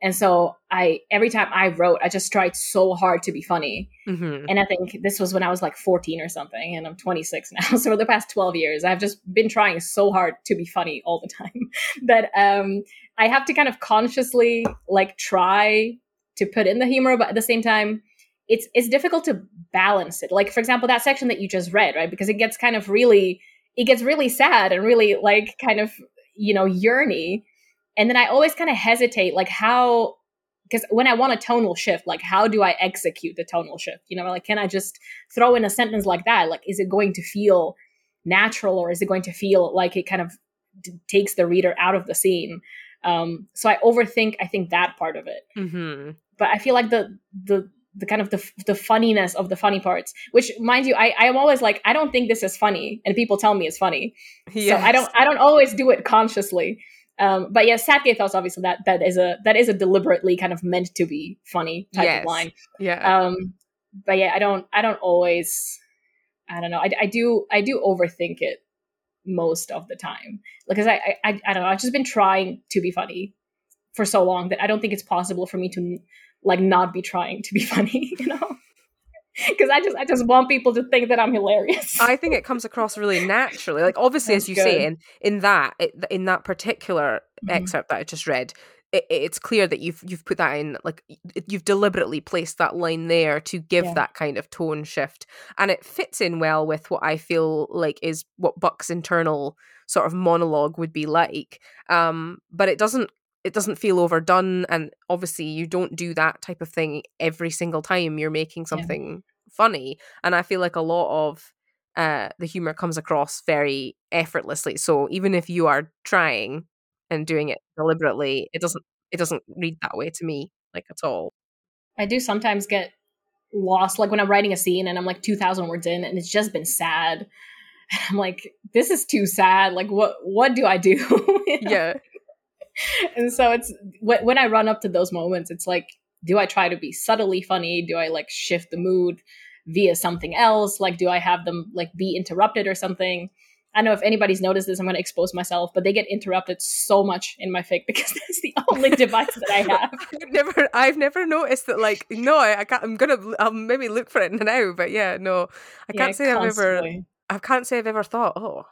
And so I every time I wrote, I just tried so hard to be funny. Mhm. And I think this was when I was like 14 or something, and I'm 26 now. So for the past 12 years, I've just been trying so hard to be funny all the time that um, I have to kind of consciously like try to put in the humor, but at the same time, it's it's difficult to balance it. Like for example, that section that you just read, right? Because it gets kind of really it gets really sad and really like kind of you know yearny and then i always kind of hesitate like how because when i want a tonal shift like how do i execute the tonal shift you know like can i just throw in a sentence like that like is it going to feel natural or is it going to feel like it kind of d- takes the reader out of the scene um so i overthink i think that part of it Mhm. but I feel like the the the kind of the the funniness of the funny parts, which mind you, I I am always like I don't think this is funny, and people tell me it's funny, so I don't I don't always do it consciously. Um, but yeah, sad gay thoughts obviously that that is a that is a deliberately kind of meant to be funny type Yes. of line. Yeah. Um, but yeah, I don't I don't always I don't know I, I do I do overthink it most of the time because I I I don't know I've just been trying to be funny for so long that I don't think it's possible for me to like not be trying to be funny, you know? Because I just I just want people to think that I'm hilarious. I think it comes across really naturally. Like obviously, That's as you say, in in that it, in that particular Mhm. excerpt that I just read, it, it's clear that you've you've put that in. Like you've deliberately placed that line there to give Yeah. that kind of tone shift, and it fits in well with what I feel like is what Buck's internal sort of monologue would be like. Um, but it doesn't it doesn't feel overdone, and obviously you don't do that type of thing every single time you're making Yeah. something funny. And I feel like a lot of uh, the humor comes across very effortlessly. So even if you are trying and doing it deliberately, it doesn't it doesn't read that way to me like at all. I do sometimes get lost, like when I'm writing a scene and I'm like 2,000 words in and it's just been sad. And I'm like, this is too sad. Like, what what do I do? Yeah. and so it's when, when I run up to those moments, it's like, do I try to be subtly funny? Do I like shift the mood via something else? Like, do I have them like be interrupted or something? I don't know if anybody's noticed this. I'm going to expose myself, but they get interrupted so much in my fic because that's the only device that I have. I've never I've never noticed that like no I, I can't I'm gonna I'll maybe look for it now but yeah no I can't say I've ever. I can't say I've ever thought oh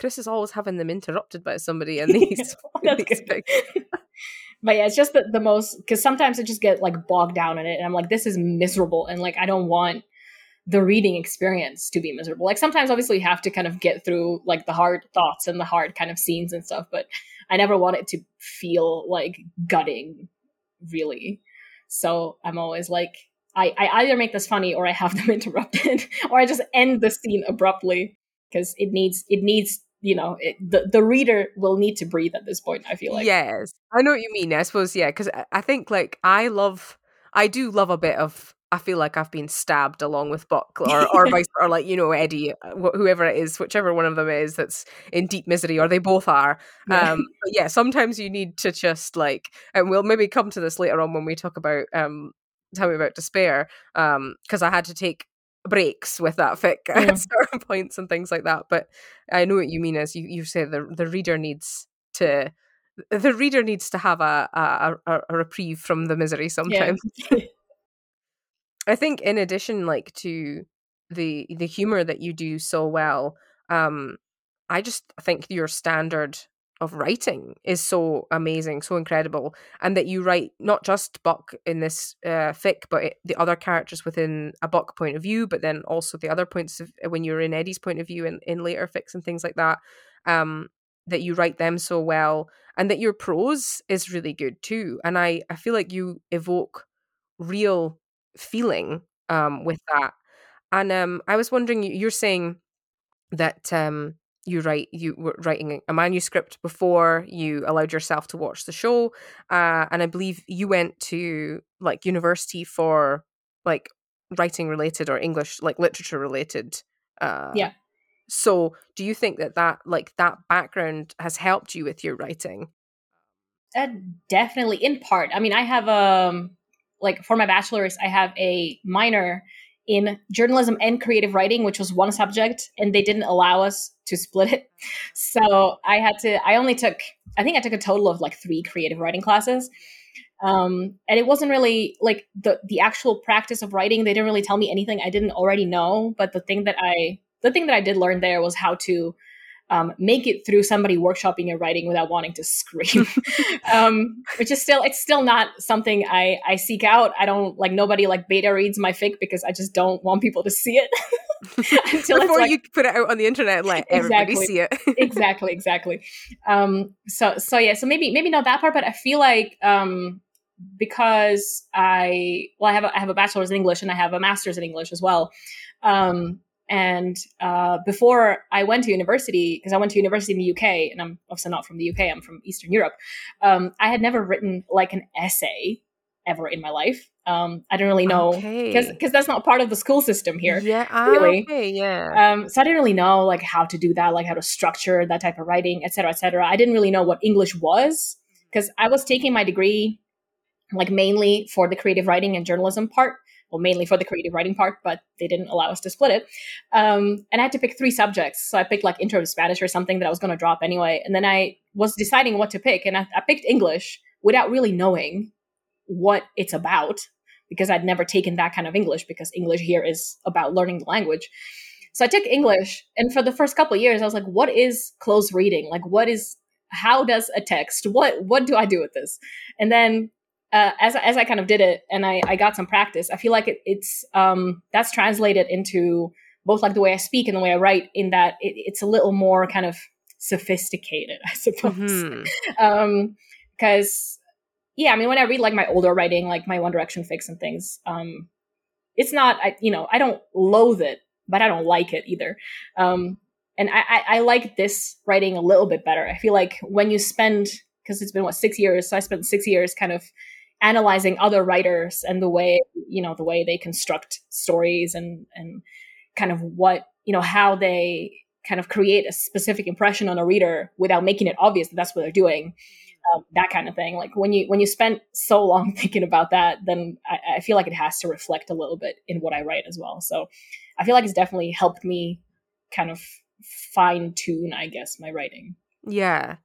Kris is always having them interrupted by somebody in these, in That's these good. fics. but yeah, it's just the, the most because sometimes I just get like bogged down in it, and I'm like, this is miserable, and like I don't want the reading experience to be miserable. Like sometimes, obviously, you have to kind of get through like the hard thoughts and the hard kind of scenes and stuff, but I never want it to feel like gutting, really. So I'm always like, I, I either make this funny or I have them interrupted, or I just end the scene abruptly because it needs it needs you know it, the the reader will need to breathe at this point. I feel like yes, I know what you mean. I suppose yeah, because I, I think like I love, I do love a bit of. I feel like I've been stabbed along with Buck, or or vice, or like you know Eddie, uh, wh- whoever it is, whichever one of them is that's in deep misery, or they both are. Yeah. Um, yeah, sometimes you need to just like, and we'll maybe come to this later on when we talk about um, tell me about despair, um, because I had to take breaks with that fic Yeah. at certain points and things like that. But I know what you mean, as you you say, the the reader needs to the reader needs to have a a, a, a reprieve from the misery sometimes. I think in addition like to the the humor that you do so well, um I just think your standard of writing is so amazing, so incredible, and that you write not just Buck in this uh, fic, but it, the other characters within a Buck point of view, but then also the other points of when you're in Eddie's point of view in, in later fics and things like that. Um, that you write them so well, and that your prose is really good too. And I I feel like you evoke real feeling um with that. And um, I was wondering, you- you're saying that um you write you were writing a manuscript before you allowed yourself to watch the show uh and i believe you went to like university for like writing related or english like literature related uh Yeah. so do you think that that like that background has helped you with your writing Uh, definitely, in part. I mean, I have um like for my bachelor's, I have a minor in journalism and creative writing, which was one subject, and they didn't allow us to split it. So I had to. I only took. I think I took a total of like three creative writing classes. Um, and it wasn't really like the the actual practice of writing. They didn't really tell me anything I didn't already know. But the thing that I the thing that I did learn there was how to um, make it through somebody workshopping your writing without wanting to scream, um, which is still it's still not something I I seek out. I don't like nobody like beta reads my fic because I just don't want people to see it until before like, you put it out on the internet like exactly, everybody see it. exactly, exactly. Um, so so yeah, so maybe maybe not that part, but I feel like um, because I well I have a, I have a bachelor's in English and I have a master's in English as well. Um, and uh, before I went to university, because I went to university in the UK, and I'm obviously not from the UK, I'm from Eastern Europe. Um, I had never written like an essay ever in my life. Um, I don't really know because okay. because that's not part of the school system here. Yeah, ah, really. Okay, yeah. Um, so I didn't really know like how to do that, like how to structure that type of writing, et cetera, et cetera. I didn't really know what English was because I was taking my degree like mainly for the creative writing and journalism part well, mainly for the creative writing part, but they didn't allow us to split it. Um, and I had to pick three subjects. So I picked like intro to Spanish or something that I was going to drop anyway. And then I was deciding what to pick. And I, I picked English without really knowing what it's about because I'd never taken that kind of English because English here is about learning the language. So I took English. And for the first couple years, I was like, what is close reading? Like, what is, how does a text, what, what do I do with this? And then uh, as as I kind of did it and I, I got some practice, I feel like it, it's um, that's translated into both like the way I speak and the way I write. In that it, it's a little more kind of sophisticated, I suppose. Mm-hmm. um, because yeah, I mean, when I read like my older writing, like my One Direction fics and things, um, it's not I you know I don't loathe it, but I don't like it either. Um, and I, I, I like this writing a little bit better. I feel like when you spend because it's been what six years, so I spent six years kind of analyzing other writers and the way you know the way they construct stories and and kind of what you know how they kind of create a specific impression on a reader without making it obvious that that's what they're doing um, that kind of thing. Like when you when you spend so long thinking about that then I, I feel like it has to reflect a little bit in what i write as well. So i feel like it's definitely helped me kind of fine tune i guess my writing. Yeah.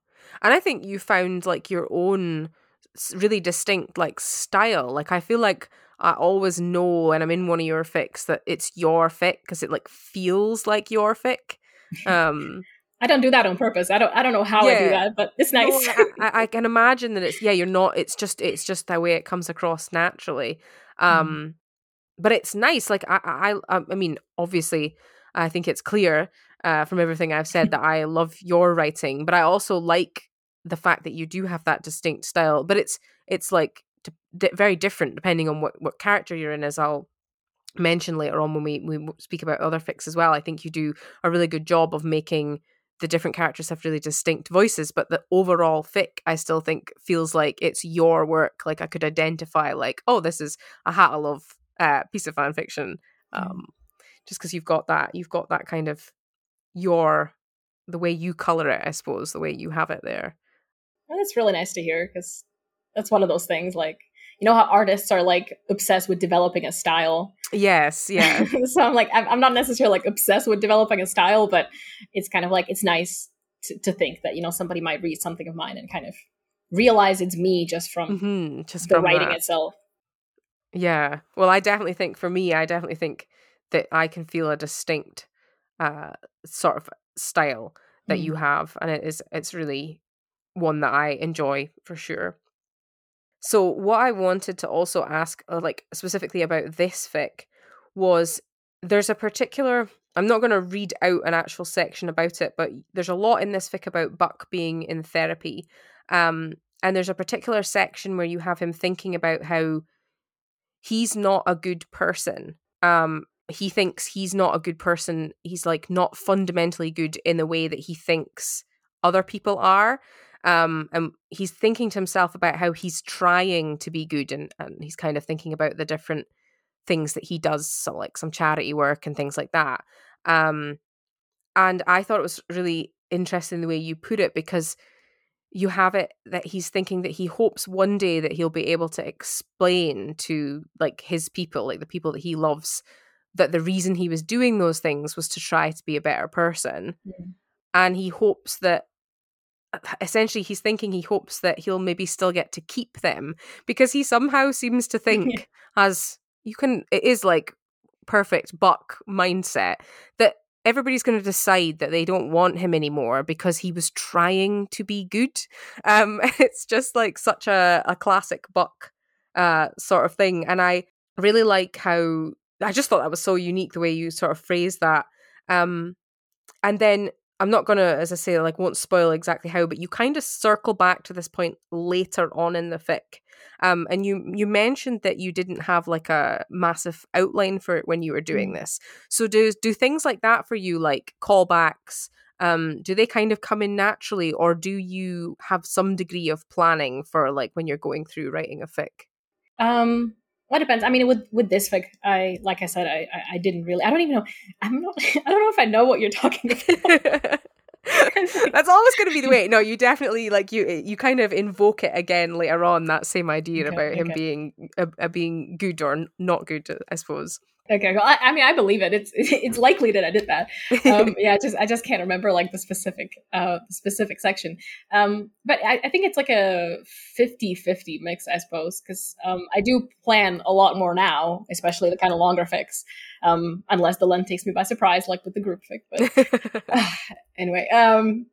And i think you found like your own really distinct like style. Like I feel like I always know when I'm in one of your fics that it's your fic because it like feels like your fic. Um I don't do that on purpose. I don't. I don't know how yeah. I do that, but it's nice. No, I, I, can imagine that it's yeah. You're not. It's just. It's just the way it comes across naturally. Um, mm. but it's nice. Like I, I. Um, I mean, obviously, I think it's clear uh, from everything I've said that I love your writing, but I also like the fact that you do have that distinct style, but it's it's like d- very different depending on what what character you're in. As I'll mention later on when we we speak about other fics as well. I think you do a really good job of making the different characters have really distinct voices, but the overall fic I still think feels like it's your work. Like I could identify, like, oh, this is a Hattalove uh, piece of fan fiction. Mm. Um, just because you've got that, you've got that kind of your the way you color it, I suppose, the way you have it there. And it's really nice to hear because that's one of those things like you know how artists are like obsessed with developing a style yes yeah so i'm like I'm, not necessarily like obsessed with developing a style but it's kind of like it's nice to, to, think that you know somebody might read something of mine and kind of realize it's me just from mm-hmm, just the from writing that. itself yeah well i definitely think for me i definitely think that i can feel a distinct uh sort of style that mm. you have and it is it's really one that I enjoy for sure. So what I wanted to also ask uh, like specifically about this fic was there's a particular I'm not going to read out an actual section about it, but there's a lot in this fic about Buck being in therapy. Um, and there's a particular section where you have him thinking about how he's not a good person. Um, he thinks he's not a good person. He's like not fundamentally good in the way that he thinks other people are. Um, and he's thinking to himself about how he's trying to be good and, and he's kind of thinking about the different things that he does, so like some charity work and things like that. Um, and I thought it was really interesting the way you put it because you have it that he's thinking that he hopes one day that he'll be able to explain to like his people, like the people that he loves, that the reason he was doing those things was to try to be a better person. Mm. And he hopes that essentially he's thinking he hopes that he'll maybe still get to keep them because he somehow seems to think as you can it is like perfect buck mindset that everybody's going to decide that they don't want him anymore because he was trying to be good. Um it's just like such a, a classic buck uh sort of thing and i really like how i just thought that was so unique the way you sort of phrased that. Um and then I'm not gonna, as I say, like won't spoil exactly how, but you kind of circle back to this point later on in the fic. Um, and you you mentioned that you didn't have like a massive outline for it when you were doing mm. this. So do do things like that for you, like callbacks? Um, do they kind of come in naturally, or do you have some degree of planning for like when you're going through writing a fic? Um, well, it depends. I mean, with with this fic, I like I said, I, I, I didn't really. I don't even know. I'm not. I don't know if I know what you're talking about. That's always going to be the way. No, you definitely like you. Eh, you kind of invoke it again later on. That same idea okay, about okay. him being a, a being good or not good. I suppose. Okay, well, I, I, mean, I believe it. It's it's likely that I did that. Um, yeah, just I just can't remember like the specific uh specific section. Um, but I, I think it's like a 50-50 mix, I suppose, because um, I do plan a lot more now, especially the kind of longer fics, Um, unless the length takes me by surprise, like with the group fics. But uh, anyway, um,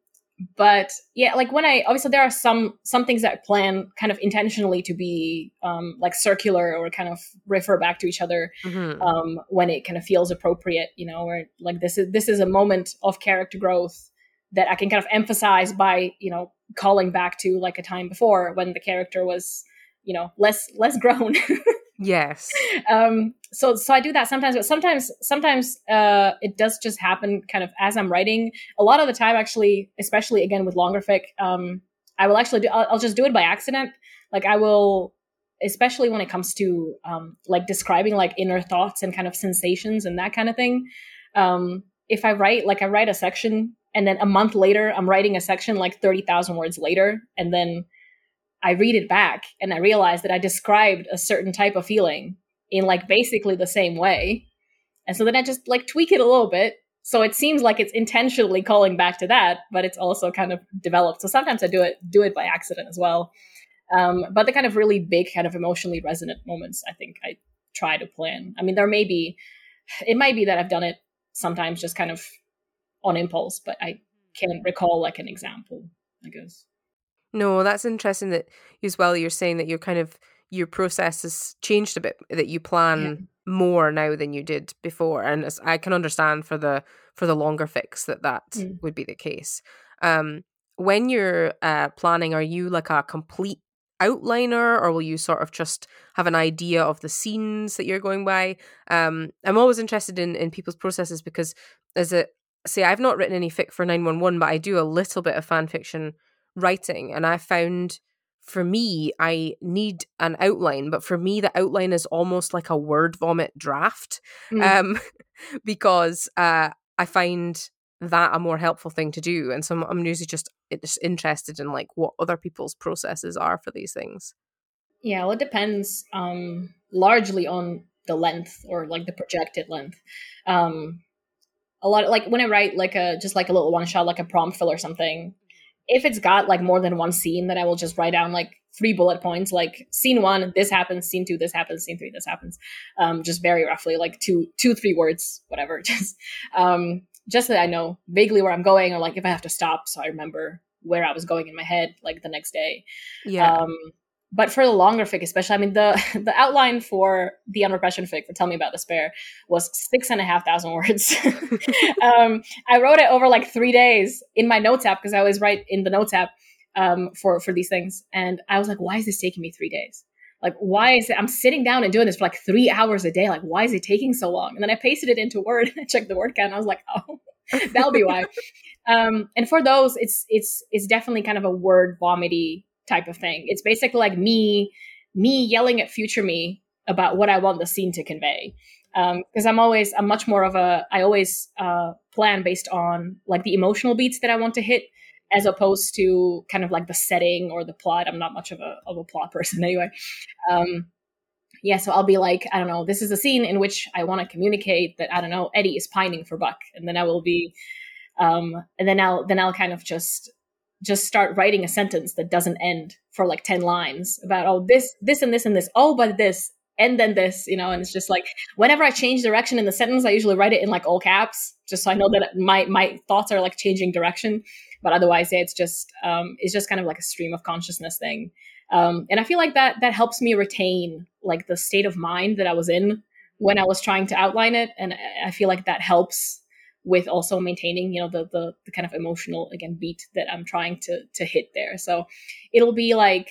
but yeah like when i obviously there are some some things that I plan kind of intentionally to be um like circular or kind of refer back to each other mm-hmm. um when it kind of feels appropriate you know or like this is this is a moment of character growth that i can kind of emphasize by you know calling back to like a time before when the character was you know less less grown Yes. Um, so so I do that sometimes, but sometimes sometimes uh, it does just happen kind of as I'm writing. A lot of the time, actually, especially again with longer fic, um, I will actually do. I'll, I'll, just do it by accident. Like I will, especially when it comes to um, like describing like inner thoughts and kind of sensations and that kind of thing. Um, if I write like I write a section and then a month later I'm writing a section like thirty thousand words later, and then I read it back and I realize that I described a certain type of feeling in like basically the same way. And so then I just like tweak it a little bit. So it seems like it's intentionally calling back to that, but it's also kind of developed. So sometimes I do it do it by accident as well. Um, but the kind of really big, kind of emotionally resonant moments, I think I try to plan. I mean, there may be, it might be that I've done it sometimes just kind of on impulse, but I can't recall like an example, I guess. No, that's interesting that as well you're saying that your kind of your process has changed a bit that you plan yeah. more now than you did before and I can understand for the for the longer fics that that mm. would be the case. Um when you're uh planning are you like a complete outliner or will you sort of just have an idea of the scenes that you're going by um i'm always interested in in people's processes because as a say i've not written any fic for 911 but i do a little bit of fan fiction writing and I found for me I need an outline but for me the outline is almost like a word vomit draft mm. um because uh I find that a more helpful thing to do and so I'm usually just just interested in like what other people's processes are for these things. Yeah, well it depends um largely on the length or like the projected length. Um a lot of, like when I write like a just like a little one shot like a prompt fill or something if it's got like more than one scene, then I will just write down like three bullet points, like scene one, this happens, scene two, this happens, scene three, this happens. Um, just very roughly, like two, two, three words, whatever. Just, um, just that I know vaguely where I'm going, or like if I have to stop, so I remember where I was going in my head, like the next day. Yeah. Um, but for the longer fic, especially, I mean, the the outline for the unrepression fic for Tell Me About Despair was six and a half thousand words. um, I wrote it over like three days in my notes app because I always write in the notes app um, for for these things, and I was like, why is this taking me three days? Like, why is it? I'm sitting down and doing this for like three hours a day. Like, why is it taking so long? And then I pasted it into Word and I checked the word count. And I was like, oh, that'll be why. um, and for those, it's it's it's definitely kind of a word vomity type of thing. It's basically like me me yelling at future me about what I want the scene to convey. Because um, I'm always I'm much more of a I always uh, plan based on like the emotional beats that I want to hit as opposed to kind of like the setting or the plot. I'm not much of a of a plot person anyway. Um, yeah, so I'll be like, I don't know, this is a scene in which I want to communicate that I don't know Eddie is pining for Buck, and then I will be, um, and then I'll then I'll kind of just just start writing a sentence that doesn't end for like 10 lines about oh this this and this and this. Oh but this and then this you know? And it's just like whenever i change direction in the sentence i usually write it in like all caps just so i know that my my thoughts are like changing direction. But otherwise yeah it's just um it's just kind of like a stream of consciousness thing. Um and i feel like that that helps me retain like the state of mind that i was in when i was trying to outline it. And i feel like that helps with also maintaining you know the, the the kind of emotional again beat that i'm trying to to hit there. So it'll be like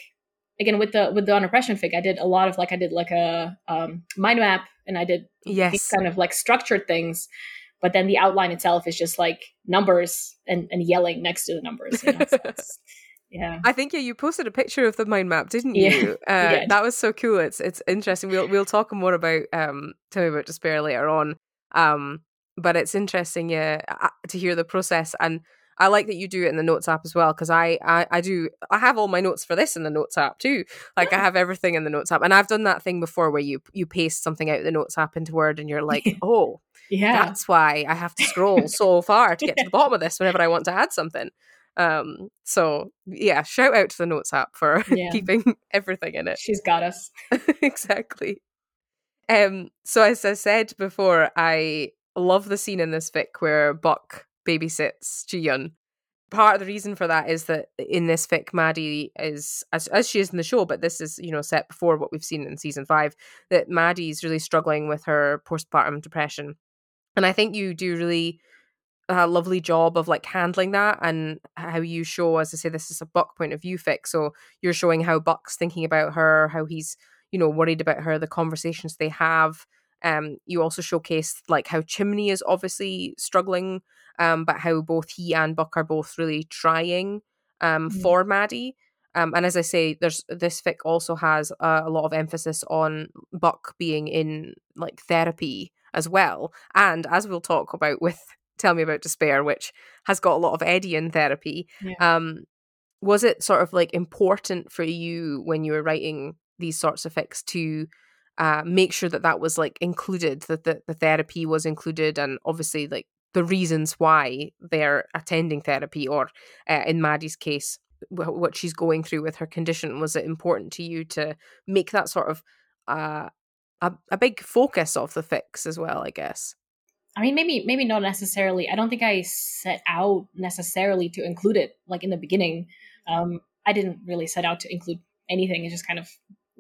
again with the with the unrepression fic i did a lot of like i did like a um, mind map and i did yes. kind of like structured things but then the outline itself is just like numbers and, and yelling next to the numbers you know? so yeah. I think yeah you posted a picture of the mind map didn't you? uh, Yeah. that was so cool. It's it's interesting. We'll we'll talk more about um tell me about despair later on. Um but it's interesting yeah to hear the process and I like that you do it in the notes app as well because I, I I do I have all my notes for this in the notes app too. Like I have everything in the notes app, and I've done that thing before where you you paste something out of the notes app into Word, and you're like, oh, yeah that's why I have to scroll so far to get to the bottom of this whenever I want to add something. Um, so yeah, shout out to the notes app for Yeah. keeping everything in it. she's got us exactly. Um, so as I said before, I love the scene in this fic where Buck babysits Jee-Yun. Part of the reason for that is that in this fic, Maddie is as as she is in the show, but this is you know set before what we've seen in season five. That Maddie's really struggling with her postpartum depression, and I think you do really a lovely job of like handling that and how you show, as I say, this is a Buck point of view fic. So you're showing how Buck's thinking about her, how he's you know worried about her, the conversations they have. Um, you also showcase like how Chimney is obviously struggling, um, but how both he and Buck are both really trying um Mhm. for Maddie. Um, and as I say, there's this fic also has uh, a lot of emphasis on Buck being in like therapy as well, and as we'll talk about with Tell Me About Despair, which has got a lot of Eddie in therapy. Yeah. Um, was it sort of like important for you when you were writing these sorts of fics to uh, make sure that that was like included, that the, the therapy was included, and obviously like the reasons why they're attending therapy, or uh, in Maddie's case, wh- what she's going through with her condition? Was it important to you to make that sort of uh, a, a big focus of the fics as well? I guess. I mean, maybe maybe not necessarily. I don't think I set out necessarily to include it like in the beginning. Um, I didn't really set out to include anything. I just kind of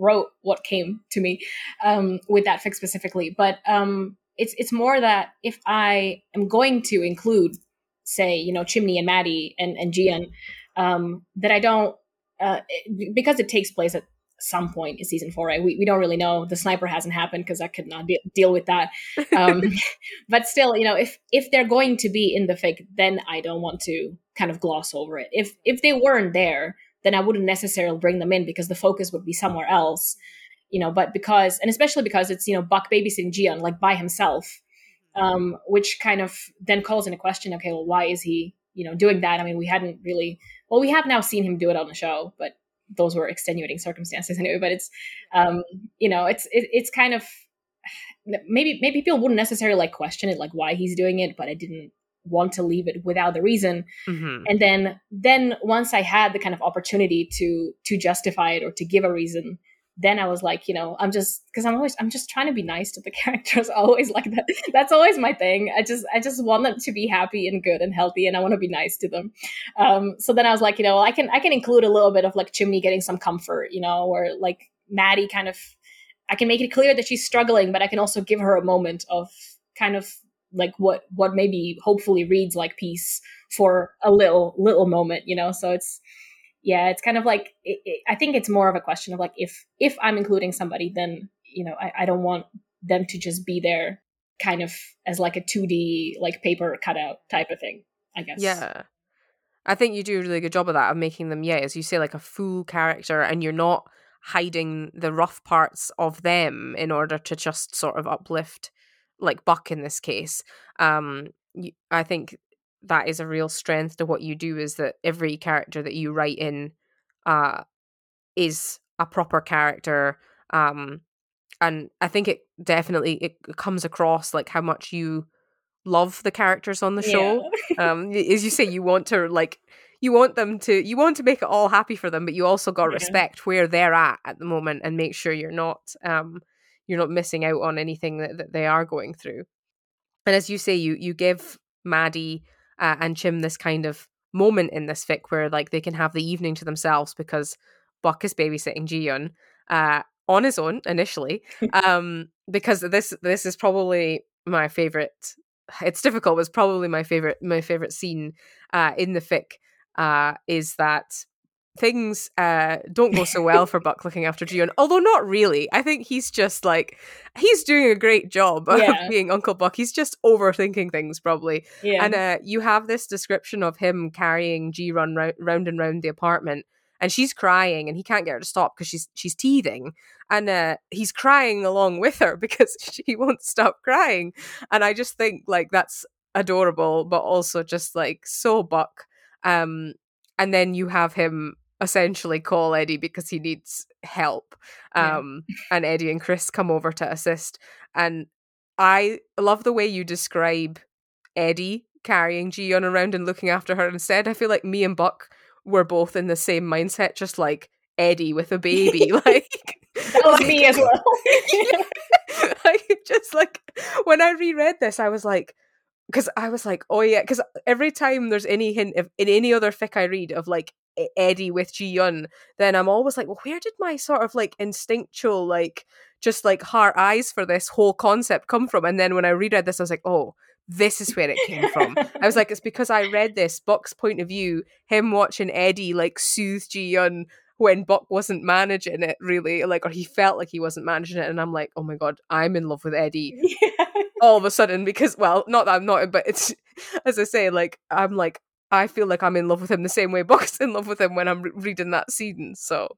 wrote what came to me um, with that fics specifically. But um, it's it's more that if I am going to include, say, you know, Chimney and Maddie and and Jee-Yun, um, that I don't uh, it- because it takes place at some point in season four. Right? We we don't really know. The sniper hasn't happened because I could not de- deal with that. Um, but still you know if if they're going to be in the fic then i don't want to kind of gloss over it if if they weren't there then i wouldn't necessarily bring them in because the focus would be somewhere else you know but because and especially because it's you know buck babysitting Jee-Yun like by himself um which kind of then calls into question okay well why is he you know doing that? I mean we hadn't really well we have now seen him do it on the show but those were extenuating circumstances anyway but it's um you know it's it, it's kind of maybe maybe people wouldn't necessarily like question it like why he's doing it but i didn't want to leave it without the reason. Mm-hmm. and then then once i had the kind of opportunity to to justify it or to give a reason then i was like you know i'm just because i'm always i'm just trying to be nice to the characters always like that that's always my thing. I just i just want them to be happy and good and healthy and i want to be nice to them. Um so then i was like you know i can i can include a little bit of like chimney getting some comfort you know or like maddie kind of I can make it clear that she's struggling, but I can also give her a moment of kind of like what what maybe hopefully reads like peace for a little little moment, you know. So it's yeah, it's kind of like it, it, I think it's more of a question of like if if I'm including somebody, then you know I, I don't want them to just be there kind of as like a 2D like paper cutout type of thing. I guess. Yeah. I think you do a really good job of that, of making them, yeah, as you say, like a full character, and you're not hiding the rough parts of them in order to just sort of uplift, like Buck in this case. Um, I think that is a real strength to what you do is that every character that you write in uh, is a proper character. Um, and I think it definitely it comes across like how much you love the characters on the show Yeah. um as you say you want to like you want them to you want to make it all happy for them, but you also got to Yeah. respect where they're at at the moment and make sure you're not um you're not missing out on anything that, that they are going through. And as you say, you you give Maddie uh, and Chim this kind of moment in this fic where like they can have the evening to themselves because Buck is babysitting Jee-Yun uh, on his own initially. um, because this this is probably my favorite. It's difficult, but it's probably my favorite my favorite scene uh, in the fic uh, is that things uh, don't go so well for Buck looking after Jee-Yun. Although not really. I think he's just like he's doing a great job of Yeah. being Uncle Buck. He's just overthinking things probably. Yeah. And uh, you have this description of him carrying Jee-Yun rou- round and round the apartment, and she's crying, and he can't get her to stop because she's she's teething, and uh, he's crying along with her because she won't stop crying. And I just think like that's adorable, but also just like so Buck. Um, and then you have him essentially call Eddie because he needs help. Yeah. Um, and Eddie and Chris come over to assist, and I love the way you describe Eddie carrying Jee-Yun around and looking after her instead. I feel like me and Buck were both in the same mindset, just like Eddie with a baby. like that was me as well. like just like when I reread this, I was like, because I was like, oh yeah, because every time there's any hint of in any other fic I read of like Eddie with Jee-Yun, then I'm always like, well, where did my sort of like instinctual like just like heart eyes for this whole concept come from? And then when I reread this, I was like, oh, this is where it came from. I was like, it's because I read this Buck's point of view, him watching Eddie like soothe Jee-Yun when Buck wasn't managing it really, like, or he felt like he wasn't managing it, and I'm like, oh my god, I'm in love with Eddie yeah. all of a sudden because, well, not that I'm not, but it's as I say, like, I'm like, I feel like I'm in love with him the same way Buck's in love with him when I'm re- reading that scene. So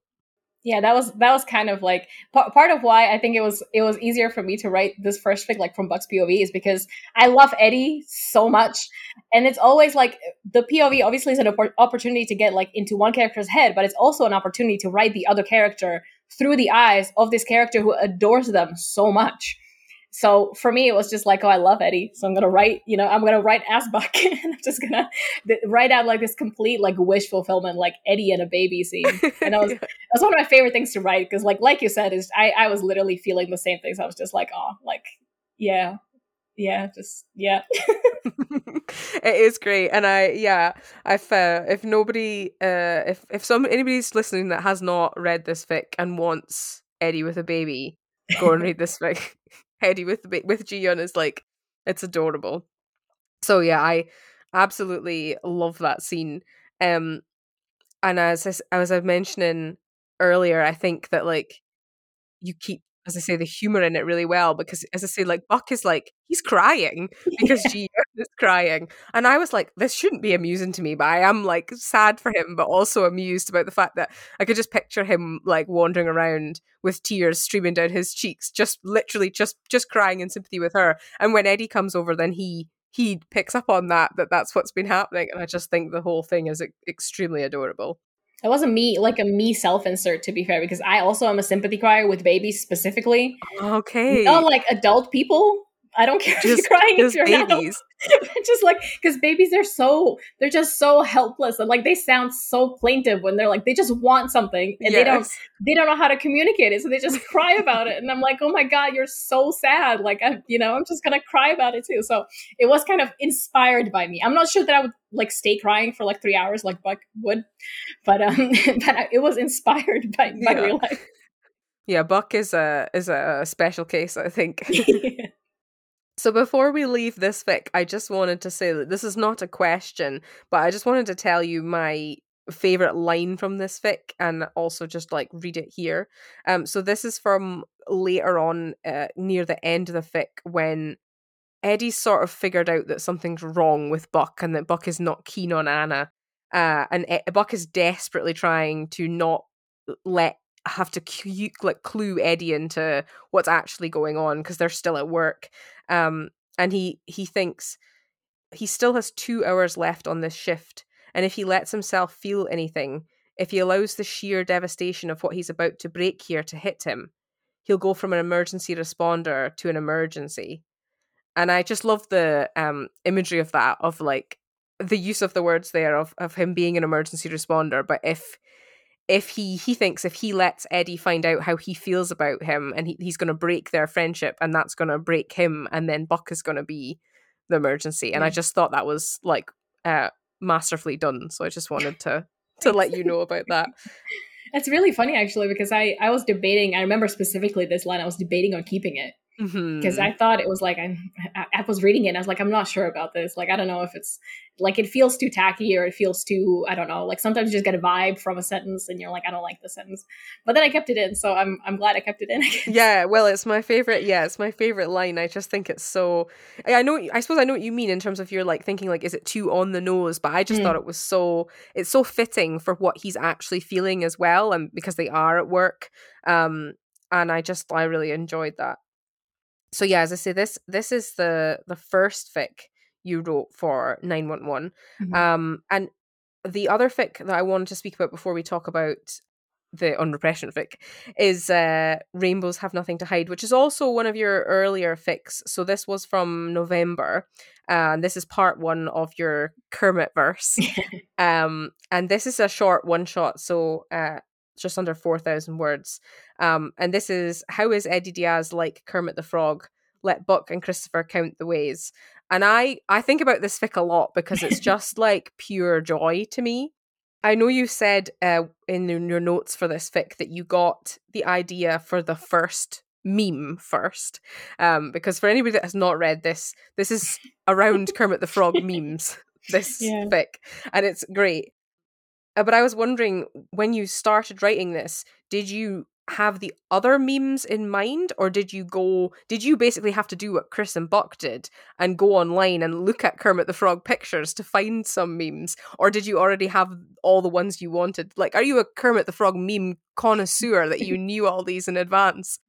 yeah that was that was kind of like p- part of why i think it was it was easier for me to write this first fic like from buck's pov is because i love eddie so much and it's always like the pov obviously is an oppor- opportunity to get like into one character's head but it's also an opportunity to write the other character through the eyes of this character who adores them so much so for me it was just like oh i love eddie. So i'm gonna write you know i'm gonna write as buck. And i'm just gonna th- write out like this complete like wish fulfillment like eddie and a baby scene. And i was that's one of my favorite things to write because like like you said is I, I was literally feeling the same things. I was just like oh like yeah. Yeah just yeah. It is great, and I yeah, if uh, if nobody uh, if if some anybody's listening that has not read this fic and wants Eddie with a baby, go and read this fic. Eddie with with Jee-Yun is like it's adorable. So yeah, I absolutely love that scene. Um, and as I, as I was mentioning earlier, I think that like you keep, as I say, the humor in it really well because, as I say, like Buck is like he's crying because Ji is crying, and I was like, this shouldn't be amusing to me, but I am like sad for him, but also amused about the fact that I could just picture him like wandering around with tears streaming down his cheeks, just literally just just crying in sympathy with her. And when Eddie comes over, then he he picks up on that that that's what's been happening, and I just think the whole thing is extremely adorable. it wasn't me like a me self insert to be fair because i also am a sympathy crier with babies specifically Okay, not like adult people i don't care if just you're crying if you're not. babies. just like because babies they're so they're just so helpless and like they sound so plaintive when they're like they just want something and they don't they don't know how to communicate it so they just cry about it and i'm like oh my god you're so sad. Like i you know i'm just gonna cry about it too. So it was kind of inspired by me. I'm not sure that i would like stay crying for like three hours like buck would but um but I- it was inspired by, by Yeah. real life. Yeah, Buck is a is a special case, I think. So before we leave this fic, I just wanted to say that this is not a question, but I just wanted to tell you my favorite line from this fic and also just like read it here. Um so this is from later on uh, near the end of the fic when Eddie's sort of figured out that something's wrong with Buck and that Buck is not keen on Anna. Uh and Buck is desperately trying to not let have to cu- like clue Eddie into what's actually going on because they're still at work um and he he thinks he still has 2 hours left on this shift and if he lets himself feel anything if he allows the sheer devastation of what he's about to break here to hit him he'll go from an emergency responder to an emergency. And i just love the um imagery of that of like the use of the words there of of him being an emergency responder, but if if he he thinks if he lets Eddie find out how he feels about him and he, he's going to break their friendship and that's going to break him and then Buck is going to be the emergency and I just thought that was like uh masterfully done so I just wanted to to let you know about that It's really funny actually because I I was debating. I remember specifically this line. I was debating on keeping it because Mhm. I thought it was like I, I I was reading it. and I was like, I'm not sure about this. Like, I don't know if it's like it feels too tacky or it feels too. I don't know. Like sometimes you just get a vibe from a sentence and you're like, I don't like the sentence. But then I kept it in, so I'm I'm glad I kept it in. Yeah, well, it's my favorite. Yeah, it's my favorite line. I just think it's so. I I know. I suppose I know what you mean in terms of you're like thinking like, is it too on the nose? But I just Mm. thought it was so. It's so fitting for what he's actually feeling as well, and because they are at work. Um, and I just I really enjoyed that. So yeah, as I say, this this is the the first fic you wrote for nine one one. Mhm. Um, and the other fic that I wanted to speak about before we talk about the unrepression fic is uh, Rainbows Have Nothing to Hide, which is also one of your earlier fics. So this was from November, and this is part one of your Kermit verse. um, and this is a short one shot, so uh, just under 4,000 words. Um, and this is How is Eddie Diaz like Kermit the Frog? Let Buck and Christopher count the ways. And I, I think about this fic a lot because it's just like pure joy to me. I know you said uh, in your notes for this fic that you got the idea for the first meme first, um, because for anybody that has not read this, this is around Kermit the Frog memes. This Yeah. fic, and it's great. Uh, but I was wondering when you started writing this, did you have the other memes in mind, or did you go? Did you basically have to do what Chris and Buck did and go online and look at Kermit the Frog pictures to find some memes, or did you already have all the ones you wanted? Like, are you a Kermit the Frog meme connoisseur that you knew all these in advance?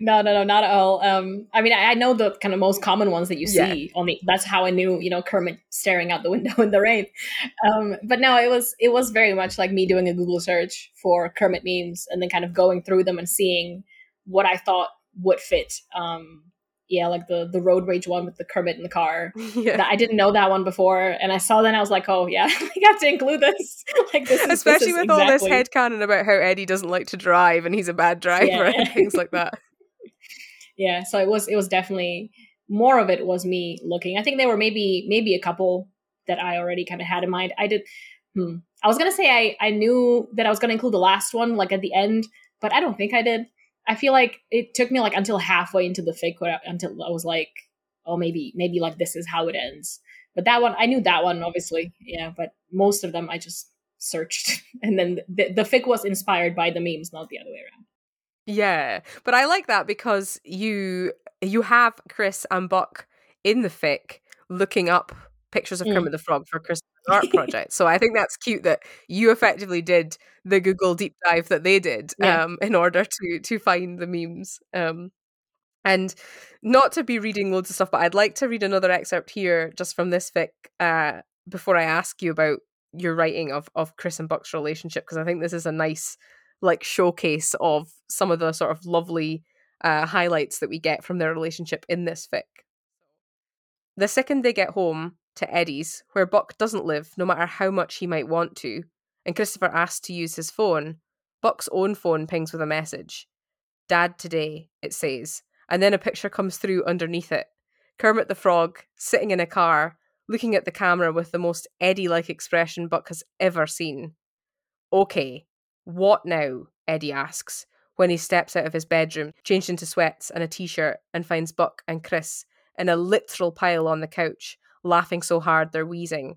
No, no, no, not at all. Um, I mean, I, I know the kind of most common ones that you Yeah. see on the. That's how I knew, you know, Kermit staring out the window in the rain. Um, but no, it was it was very much like me doing a Google search for Kermit memes and then kind of going through them and seeing what I thought would fit. Um, yeah, like the the road rage one with the Kermit in the car. yeah. That- I didn't know that one before, and I saw that and I was like, oh yeah, I have to include this. like this, is, this Especially is with all this exactly- headcanon about how Eddie doesn't like to drive and he's a bad driver Yeah. and things like that. yeah so it was it was definitely more of it was me looking i think there were maybe maybe a couple that i already kind of had in mind i did hmm. i was gonna say i i knew that i was gonna include the last one like at the end but i don't think i did i feel like it took me like until halfway into the fake where, until i was like oh maybe maybe like this is how it ends. But that one i knew that one obviously yeah but most of them i just searched. And then the, the fic was inspired by the memes not the other way around. Yeah, but I like that because you you have Chris and Buck in the fic looking up pictures of Mm. Kermit the Frog for Chris' art project. So I think that's cute that you effectively did the Google deep dive that they did Yeah. um, in order to to find the memes. Um, and not to be reading loads of stuff, but I'd like to read another excerpt here just from this fic uh, before I ask you about your writing of of Chris and Buck's relationship because I think this is a nice like showcase of some of the sort of lovely uh, highlights that we get from their relationship in this fic. The second they get home to Eddie's, where Buck doesn't live, no matter how much he might want to, and Christopher asks to use his phone, Buck's own phone pings with a message. Dad today, it says, and then a picture comes through underneath it. Kermit the Frog, sitting in a car, looking at the camera with the most Eddie like expression Buck has ever seen. Okay, what now? Eddie asks when he steps out of his bedroom, changed into sweats and a t shirt, and finds Buck and Chris in a literal pile on the couch, laughing so hard they're wheezing.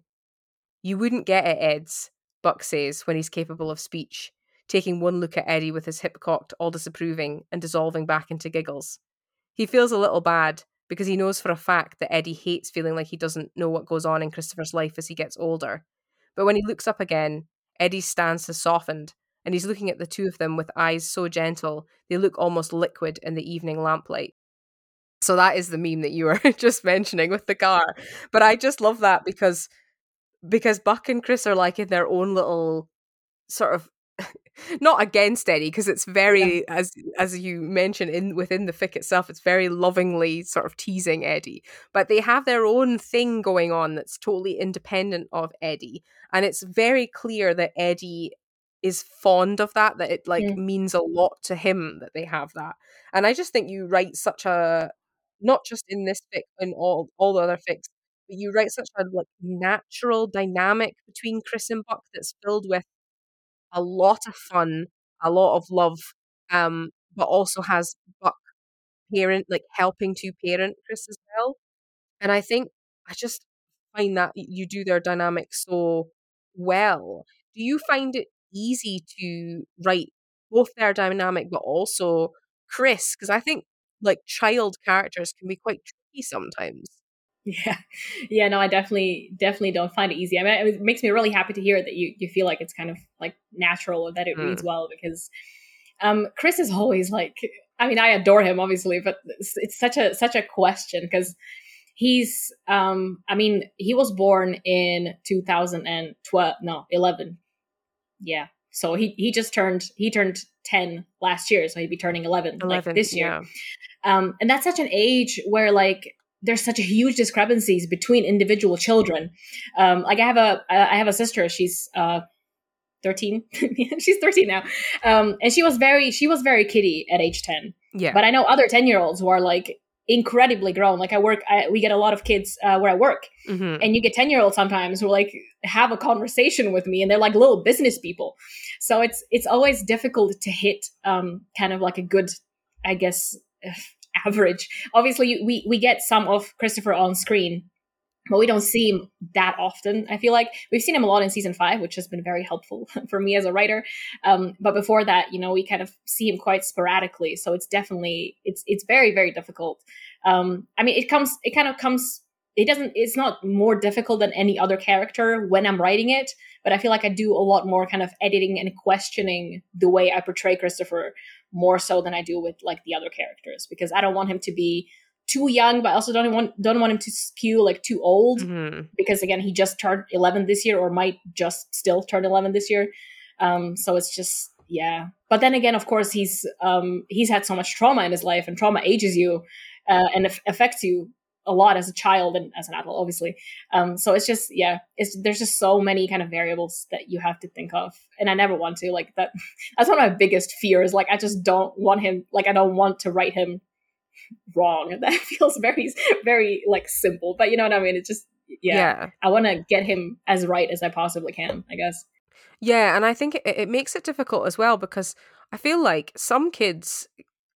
You wouldn't get it, Eds, Buck says when he's capable of speech, taking one look at Eddie with his hip cocked, all disapproving, and dissolving back into giggles. He feels a little bad because he knows for a fact that Eddie hates feeling like he doesn't know what goes on in Christopher's life as he gets older. But when he looks up again, Eddie's stance has softened, and he's looking at the two of them with eyes so gentle they look almost liquid in the evening lamplight. So that is the meme that you were just mentioning with the car. But I just love that because because Buck and Chris are like in their own little sort of not against Eddie because it's very yeah. as as you mentioned in within the fic itself it's very lovingly sort of teasing Eddie but they have their own thing going on that's totally independent of Eddie and it's very clear that Eddie is fond of that that it like yeah. means a lot to him that they have that and I just think you write such a not just in this fic in all all the other fics but you write such a like natural dynamic between Chris and Buck that's filled with a lot of fun, a lot of love, um, but also has Buck parent like helping to parent Chris as well. And I think I just find that you do their dynamic so well. Do you find it easy to write both their dynamic but also Chris? Because I think like child characters can be quite tricky sometimes. Yeah, yeah, no, I definitely, definitely don't find it easy. I mean, it makes me really happy to hear that you you feel like it's kind of like natural or that it mm. reads well because um, Chris is always like, I mean, I adore him obviously, but it's, it's such a such a question because he's, um, I mean, he was born in 2012, no, 11, yeah. So he he just turned he turned 10 last year, so he'd be turning 11, 11 like this year. Yeah. Um, and that's such an age where like there's such a huge discrepancies between individual children. Um, like I have a I have a sister. She's uh, 13. she's 13 now, um, and she was very she was very kitty at age 10. Yeah. But I know other 10 year olds who are like incredibly grown. Like I work, I, we get a lot of kids uh, where I work, mm-hmm. and you get 10 year olds sometimes who like have a conversation with me, and they're like little business people. So it's it's always difficult to hit um, kind of like a good, I guess average. Obviously, we we get some of Christopher on screen, but we don't see him that often. I feel like we've seen him a lot in season five, which has been very helpful for me as a writer. Um, but before that, you know, we kind of see him quite sporadically. So it's definitely it's it's very very difficult. Um, I mean, it comes it kind of comes. It doesn't. It's not more difficult than any other character when I'm writing it, but I feel like I do a lot more kind of editing and questioning the way I portray Christopher more so than I do with like the other characters because I don't want him to be too young, but I also don't want don't want him to skew like too old mm-hmm. because again he just turned 11 this year or might just still turn 11 this year. Um, so it's just yeah. But then again, of course, he's um, he's had so much trauma in his life, and trauma ages you uh, and affects you a lot as a child and as an adult, obviously. Um, so it's just yeah, it's there's just so many kind of variables that you have to think of, and I never want to like that. That's one of my biggest fears. Like I just don't want him. Like I don't want to write him wrong. And that feels very very like simple, but you know what I mean. It's just yeah. yeah. I want to get him as right as I possibly can. I guess. Yeah, and I think it, it makes it difficult as well because I feel like some kids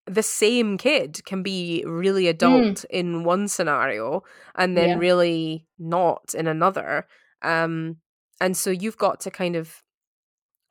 the same kid can be really mm. adult mm. in one scenario and then yeah. really not in another um and so you've got to kind of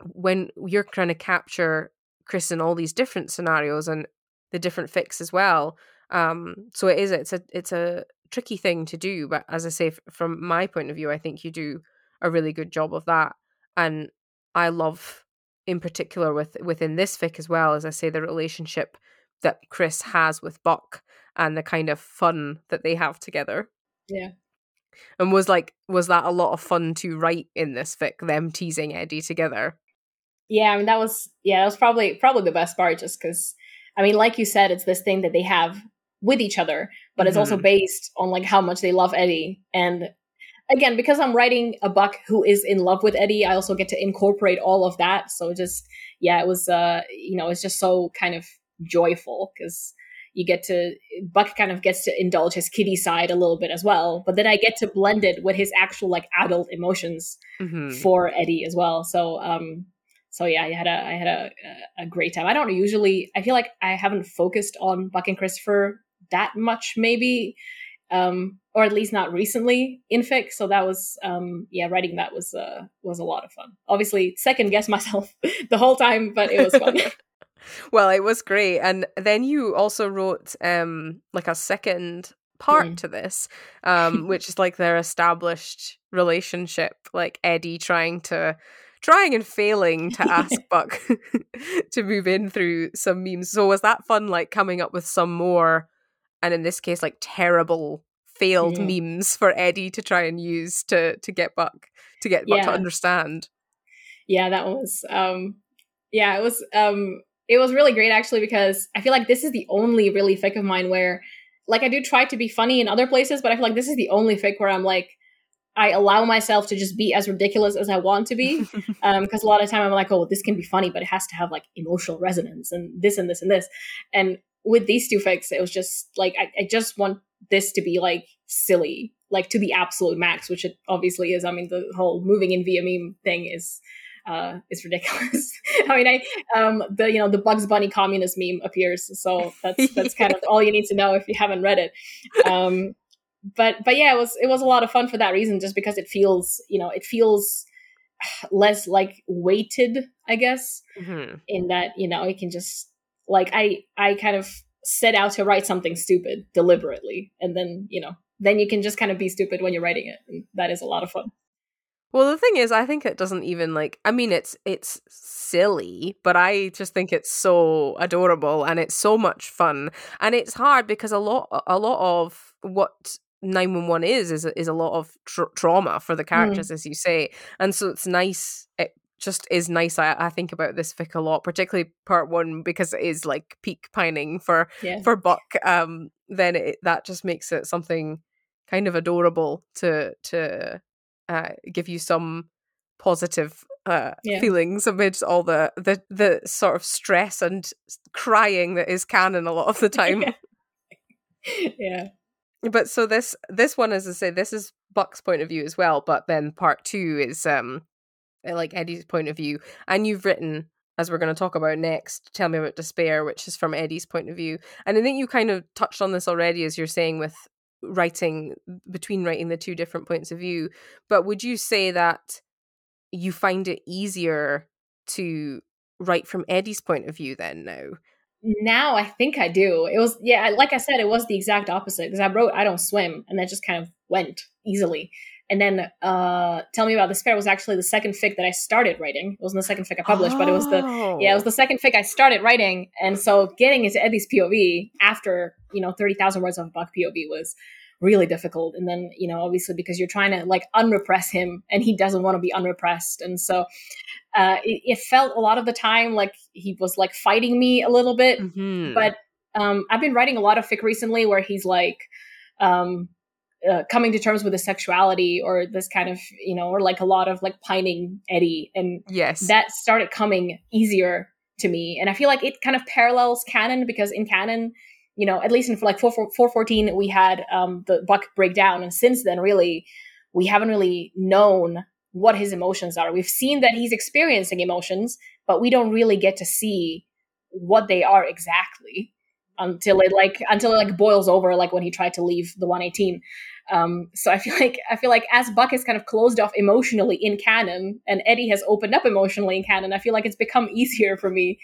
when you're trying to capture chris in all these different scenarios and the different fics as well um so it is it's a it's a tricky thing to do but as i say from my point of view i think you do a really good job of that and i love in particular with within this fic as well as i say the relationship that Chris has with Buck and the kind of fun that they have together. Yeah. And was like was that a lot of fun to write in this fic, them teasing Eddie together? Yeah, I mean that was yeah, that was probably probably the best part just because I mean, like you said, it's this thing that they have with each other, but mm-hmm. it's also mm-hmm. based on like how much they love Eddie. And again, because I'm writing a Buck who is in love with Eddie, I also get to incorporate all of that. So just yeah, it was uh, you know, it's just so kind of joyful because you get to Buck kind of gets to indulge his kitty side a little bit as well, but then I get to blend it with his actual like adult emotions mm-hmm. for Eddie as well. So um so yeah, I had a I had a a great time. I don't usually I feel like I haven't focused on Buck and Christopher that much maybe um or at least not recently in fic so that was um yeah writing that was uh was a lot of fun obviously second guess myself the whole time but it was fun well, it was great. And then you also wrote um like a second part yeah. to this, um, which is like their established relationship, like Eddie trying to trying and failing to ask Buck to move in through some memes. So was that fun like coming up with some more and in this case like terrible failed yeah. memes for Eddie to try and use to to get Buck to get Buck yeah. to understand? Yeah, that was um Yeah, it was um it was really great actually because I feel like this is the only really fic of mine where like I do try to be funny in other places, but I feel like this is the only fic where I'm like I allow myself to just be as ridiculous as I want to be. Um, because a lot of time I'm like, oh, this can be funny, but it has to have like emotional resonance and this and this and this. And with these two fics, it was just like I, I just want this to be like silly, like to the absolute max, which it obviously is. I mean, the whole moving in via meme thing is uh, is ridiculous. I mean, I um, the you know the Bugs Bunny communist meme appears, so that's that's kind of all you need to know if you haven't read it. Um, but but yeah, it was it was a lot of fun for that reason, just because it feels you know it feels less like weighted, I guess, mm-hmm. in that you know it can just like I I kind of set out to write something stupid deliberately, and then you know then you can just kind of be stupid when you're writing it, and that is a lot of fun. Well, the thing is, I think it doesn't even like. I mean, it's it's silly, but I just think it's so adorable and it's so much fun. And it's hard because a lot a lot of what 911 is is is a lot of tra- trauma for the mm. characters mm. as you say and so it's nice it just is nice I, I think about this fic a lot particularly part one because it is like peak pining for yeah. for buck um then it, that just makes it something kind of adorable to to uh, give you some positive uh, yeah. feelings amidst all the, the the sort of stress and crying that is canon a lot of the time yeah. yeah but so this this one as i say this is buck's point of view as well but then part two is um Uh, like eddie's point of view and you've written as we're going to talk about next tell me about despair which is from eddie's point of view and i think you kind of touched on this already as you're saying with writing between writing the two different points of view but would you say that you find it easier to write from eddie's point of view then now now I think I do. It was yeah, like I said, it was the exact opposite because I wrote I don't swim, and that just kind of went easily. And then uh, tell me about despair was actually the second fic that I started writing. It wasn't the second fic I published, oh. but it was the yeah, it was the second fic I started writing. And so getting into Eddie's POV after you know thirty thousand words of Buck POV was really difficult. And then, you know, obviously because you're trying to like unrepress him and he doesn't want to be unrepressed. And so uh, it, it, felt a lot of the time like he was like fighting me a little bit. Mm-hmm. But um, I've been writing a lot of fic recently where he's like, um, uh, coming to terms with his sexuality or this kind of you know or like a lot of like pining eddie and yes that started coming easier to me and i feel like it kind of parallels canon because in canon you know, at least in like 4, 414, we had um, the Buck breakdown. And since then, really, we haven't really known what his emotions are. We've seen that he's experiencing emotions, but we don't really get to see what they are exactly until it like until it like boils over like when he tried to leave the 118 um so i feel like i feel like as buck is kind of closed off emotionally in canon and eddie has opened up emotionally in canon i feel like it's become easier for me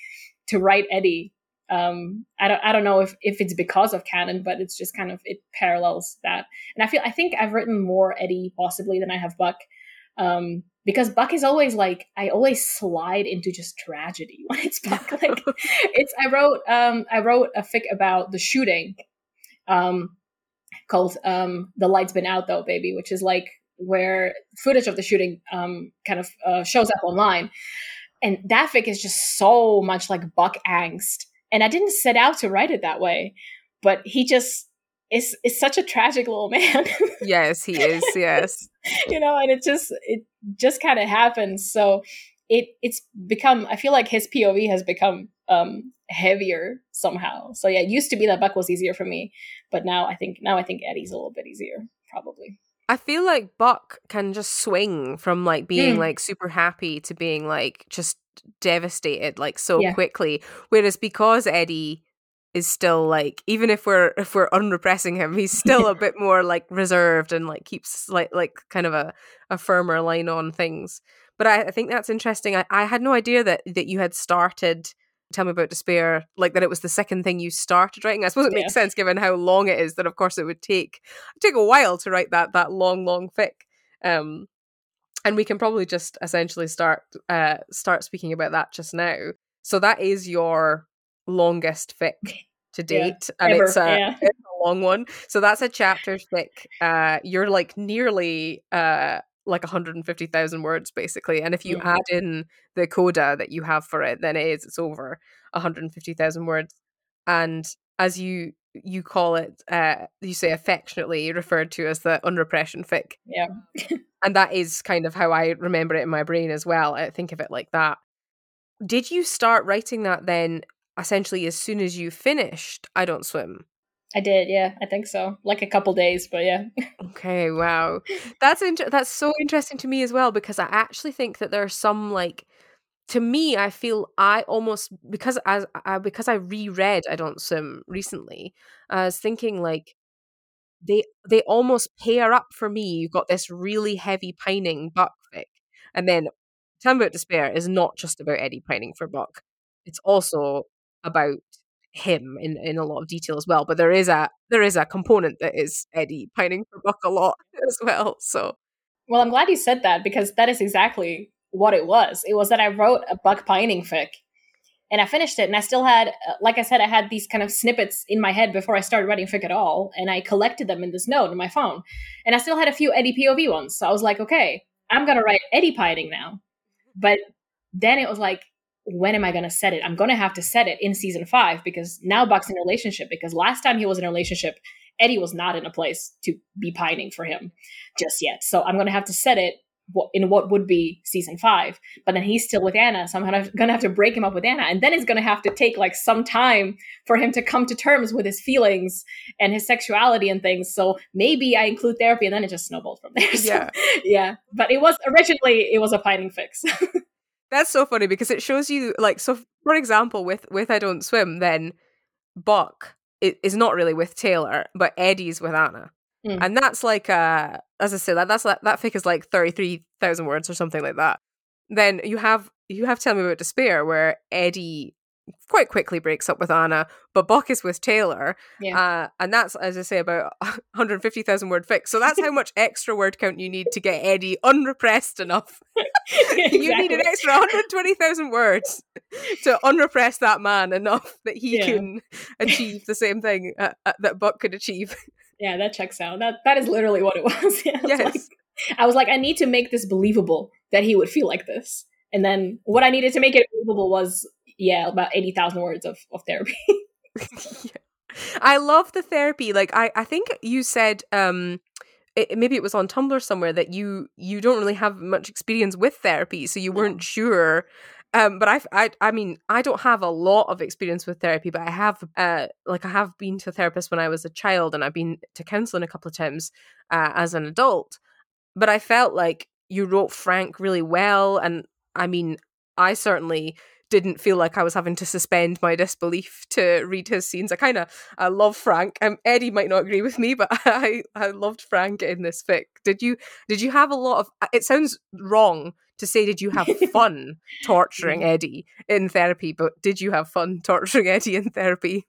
to write eddie. Um i don't i don't know if if it's because of canon but it's just kind of it parallels that. And i feel i think i've written more eddie possibly than i have buck um because buck is always like i always slide into just tragedy when it's buck. Like it's i wrote um i wrote a fic about the shooting um called um the lights been out though baby which is like where footage of the shooting um kind of uh, shows up online and that fic is just so much like buck angst and I didn't set out to write it that way, but he just is is such a tragic little man. yes, he is. Yes. you know, and it just it just kind of happens. So it it's become I feel like his POV has become um heavier somehow. So yeah, it used to be that Buck was easier for me, but now I think now I think Eddie's a little bit easier, probably. I feel like Buck can just swing from like being mm. like super happy to being like just devastated like so yeah. quickly. Whereas because Eddie is still like even if we're if we're unrepressing him, he's still a bit more like reserved and like keeps like like kind of a, a firmer line on things. But I, I think that's interesting. I, I had no idea that that you had started tell me about despair like that it was the second thing you started writing. I suppose it makes yeah. sense given how long it is that of course it would take it take a while to write that that long long fic. Um and we can probably just essentially start uh start speaking about that just now. So that is your longest fic to date yeah, and ever, it's, a, yeah. it's a long one. So that's a chapter fic. Uh you're like nearly uh like 150,000 words basically. And if you Mm. add in the coda that you have for it, then it is it's over 150,000 words. And as you you call it, uh, you say affectionately referred to as the unrepression fic. Yeah. and that is kind of how I remember it in my brain as well. I think of it like that. Did you start writing that then essentially as soon as you finished I Don't Swim? I did, yeah, I think so. Like a couple days, but yeah. Okay, wow. That's inter- that's so interesting to me as well because I actually think that there are some like to me I feel I almost because as I because I reread I Don't Swim recently, I was thinking like they they almost pair up for me. You've got this really heavy pining Buck fic, and then Tell Me About Despair is not just about Eddie pining for Buck. It's also about him in, in a lot of detail as well. But there is a there is a component that is Eddie pining for Buck a lot as well. So Well, I'm glad you said that because that is exactly what it was. It was that I wrote a Buck Pining fic and I finished it and I still had uh, like I said I had these kind of snippets in my head before I started writing fic at all and I collected them in this note in my phone. And I still had a few Eddie POV ones. So I was like, okay, I'm to write Eddie pining now. But then it was like when am I going to set it? I'm going to have to set it in season 5 because now Buck's in a relationship because last time he was in a relationship Eddie was not in a place to be pining for him just yet. So I'm going to have to set it in what would be season five. But then he's still with Anna, so I'm gonna gonna have to break him up with Anna, and then it's gonna have to take like some time for him to come to terms with his feelings and his sexuality and things. So maybe I include therapy, and then it just snowballed from there. So, yeah. yeah. But it was originally it was a pining fix. That's so funny because it shows you like so for example with with I Don't Swim, then Buck is not really with Taylor, but Eddie's with Anna. Mm. And that's like uh as I said, that that's like that fic is like thirty three thousand words or something like that. Then you have you have Tell Me About Despair where Eddie quite quickly breaks up with Anna, but Buck is with Taylor. Yeah. Uh, and that's, as I say, about 150,000 word fix. So that's how much extra word count you need to get Eddie unrepressed enough. You need an Exactly. extra 120,000 words to unrepress that man enough that he Yeah. can achieve the same thing uh, uh, that Buck could achieve. Yeah, that checks out. That that is literally what it was. Yeah, Yes. like- I was like, I need to make this believable that he would feel like this. And then what I needed to make it believable was, yeah, about 80,000 words of, of therapy. Yeah. I love the therapy. Like I, I think you said um it, maybe it was on Tumblr somewhere that you you don't really have much experience with therapy, so you weren't sure. Um, but I, I, I mean, I don't have a lot of experience with therapy, but I have, uh, like I have been to a therapist when I was a child, and I've been to counseling a couple of times uh, as an adult. But I felt like you wrote Frank really well, and I mean, I certainly didn't feel like I was having to suspend my disbelief to read his scenes. I kind of I love Frank. Um, Eddie might not agree with me, but I I loved Frank in this fic. Did you did you have a lot of? It sounds wrong to say did you have fun torturing Eddie in therapy, but did you have fun torturing Eddie in therapy?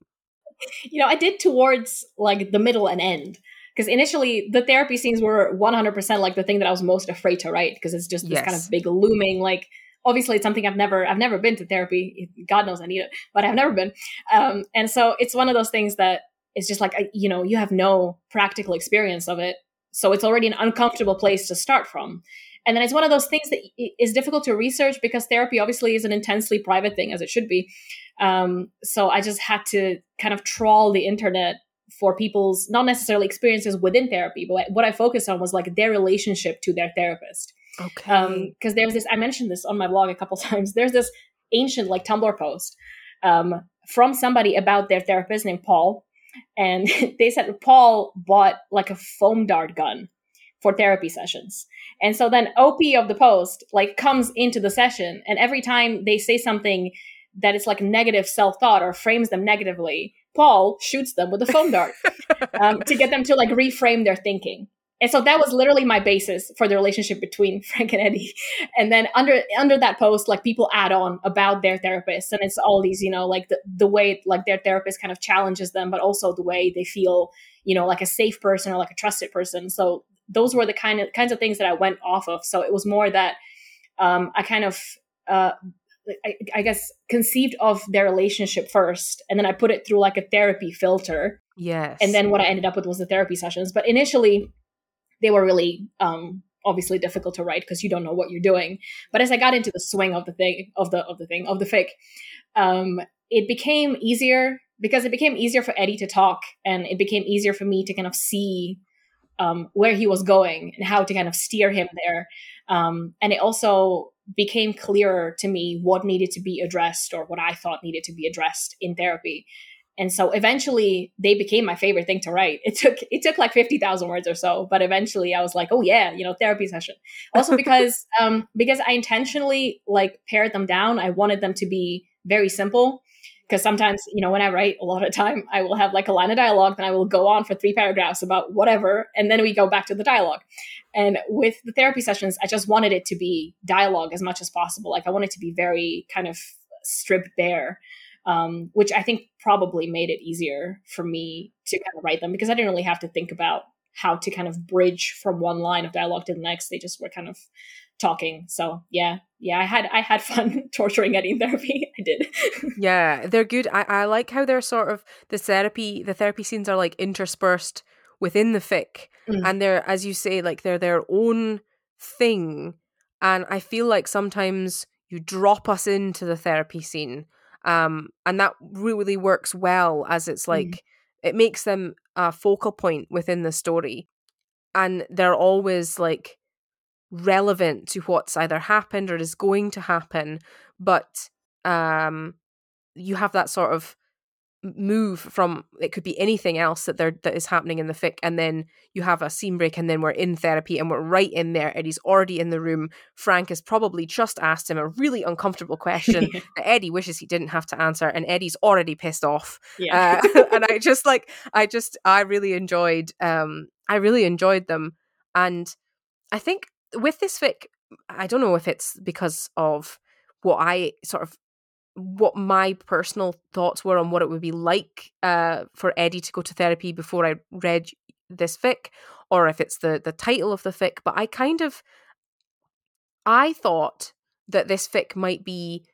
you know, I did towards like the middle and end. Because initially the therapy scenes were 100% like the thing that I was most afraid to write because it's just this kind of big looming, like, obviously it's something I've never, I've never been to therapy. God knows I need it, but I've never been. Um, and so it's one of those things that it's just like, you know, you have no practical experience of it. So it's already an uncomfortable place to start from. And then it's one of those things that is difficult to research because therapy obviously is an intensely private thing, as it should be. Um, so I just had to kind of trawl the internet for people's not necessarily experiences within therapy, but what I focused on was like their relationship to their therapist. Okay. Because there's this, I mentioned this on my blog a couple times. There's this ancient like Tumblr post um, from somebody about their therapist named Paul, and they said Paul bought like a foam dart gun for therapy sessions. And so then OP of the post like comes into the session and every time they say something that is like negative self-thought or frames them negatively, Paul shoots them with a foam dart um, to get them to like reframe their thinking. And so that was literally my basis for the relationship between Frank and Eddie. And then under under that post, like people add on about their therapist, and it's all these, you know, like the the way like their therapist kind of challenges them, but also the way they feel, you know, like a safe person or like a trusted person. So those were the kind of kinds of things that I went off of. So it was more that um, I kind of uh, I, I guess conceived of their relationship first, and then I put it through like a therapy filter yes. and then what I ended up with was the therapy sessions. But initially, they were really um, obviously difficult to write because you don't know what you're doing. But as I got into the swing of the thing of the of the thing of the fic, um, it became easier because it became easier for Eddie to talk, and it became easier for me to kind of see um, where he was going and how to kind of steer him there. Um, and it also became clearer to me what needed to be addressed or what I thought needed to be addressed in therapy. And so eventually they became my favorite thing to write. It took it took like 50,000 words or so, but eventually I was like, "Oh yeah, you know, therapy session." Also because um because I intentionally like pared them down. I wanted them to be very simple because sometimes you know when i write a lot of time i will have like a line of dialogue then i will go on for three paragraphs about whatever and then we go back to the dialogue and with the therapy sessions i just wanted it to be dialogue as much as possible like i wanted to be very kind of stripped bare um, which i think probably made it easier for me to kind of write them because i didn't really have to think about how to kind of bridge from one line of dialogue to the next they just were kind of talking. So yeah, yeah, I had I had fun torturing Eddie in therapy. I did. yeah, they're good. I, I like how they're sort of the therapy the therapy scenes are like interspersed within the fic, mm. and they're as you say like they're their own thing. And I feel like sometimes you drop us into the therapy scene, um, and that really works well as it's mm. like. Mm. It makes them a focal point within the story, and they're always like relevant to what's either happened or is going to happen but um you have that sort of move from it could be anything else that there that is happening in the fic and then you have a scene break and then we're in therapy and we're right in there eddie's already in the room. Frank has probably just asked him a really uncomfortable question that eddie wishes he didn't have to answer and eddie's already pissed off. Yeah. uh, and i just like i just i really enjoyed um i really enjoyed them. And i think with this fic, I don't know if it's because of what I sort of what my personal thoughts were on what it would be like uh, for Eddie to go to therapy before I read this fic, or if it's the the title of the fic. But I kind of I thought that this fic might be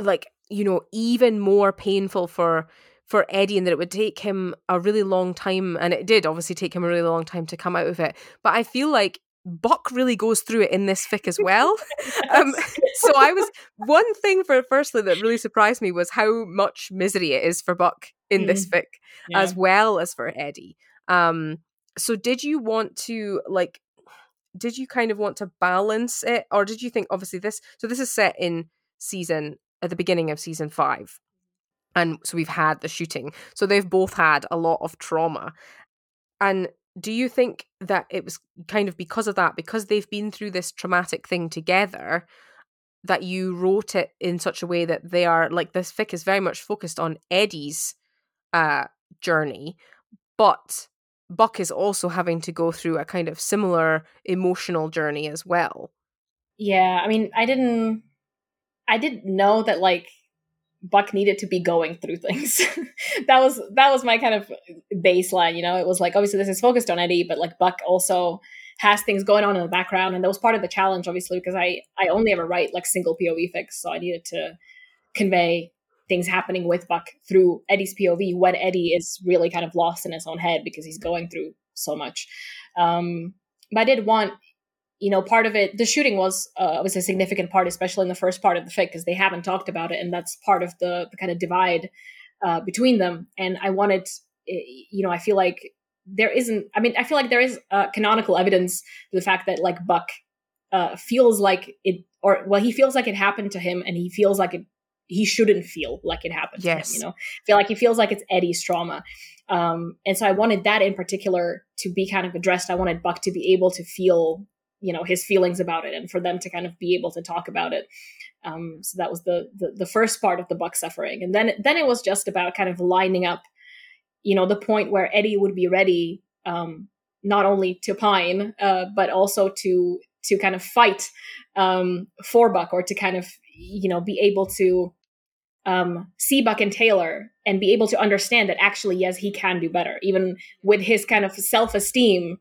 like you know even more painful for for Eddie and that it would take him a really long time and it did obviously take him a really long time to come out of it but I feel like Buck really goes through it in this fic as well. um, so I was one thing for firstly that really surprised me was how much misery it is for Buck in mm. this fic, yeah. as well as for Eddie. Um, so did you want to like? Did you kind of want to balance it, or did you think obviously this? So this is set in season at the beginning of season five, and so we've had the shooting. So they've both had a lot of trauma, and do you think that it was kind of because of that because they've been through this traumatic thing together that you wrote it in such a way that they are like this fic is very much focused on eddie's uh journey but buck is also having to go through a kind of similar emotional journey as well? Yeah i mean i didn't i didn't know that like Buck needed to be going through things. that was that was my kind of baseline, you know. It was like obviously this is focused on Eddie, but like Buck also has things going on in the background, and that was part of the challenge, obviously, because I I only ever write like single POV fics, so I needed to convey things happening with Buck through Eddie's POV when Eddie is really kind of lost in his own head because he's going through so much. Um, but I did want you know, part of it, the shooting was uh, was a significant part, especially in the first part of the fic, because they haven't talked about it, and that's part of the, the kind of divide uh, between them. And I wanted, eh, you know, I feel like there isn't. I mean, I feel like there is uh, canonical evidence to the fact that like Buck uh, feels like it, or well, he feels like it happened to him, and he feels like it. He shouldn't feel like it happened. Yes, him, you know, I feel like he feels like it's Eddie's trauma. Um, and so I wanted that in particular to be kind of addressed. I wanted Buck to be able to feel you know his feelings about it and for them to kind of be able to talk about it. Um, so that was the, the, the first part of the buck suffering. And then then it was just about kind of lining up you know the point where eddie would be ready um, not only to pine uh, but also to to kind of fight um, for buck or to kind of you know be able to um, see buck and taylor and be able to understand that actually yes he can do better even with his kind of self-esteem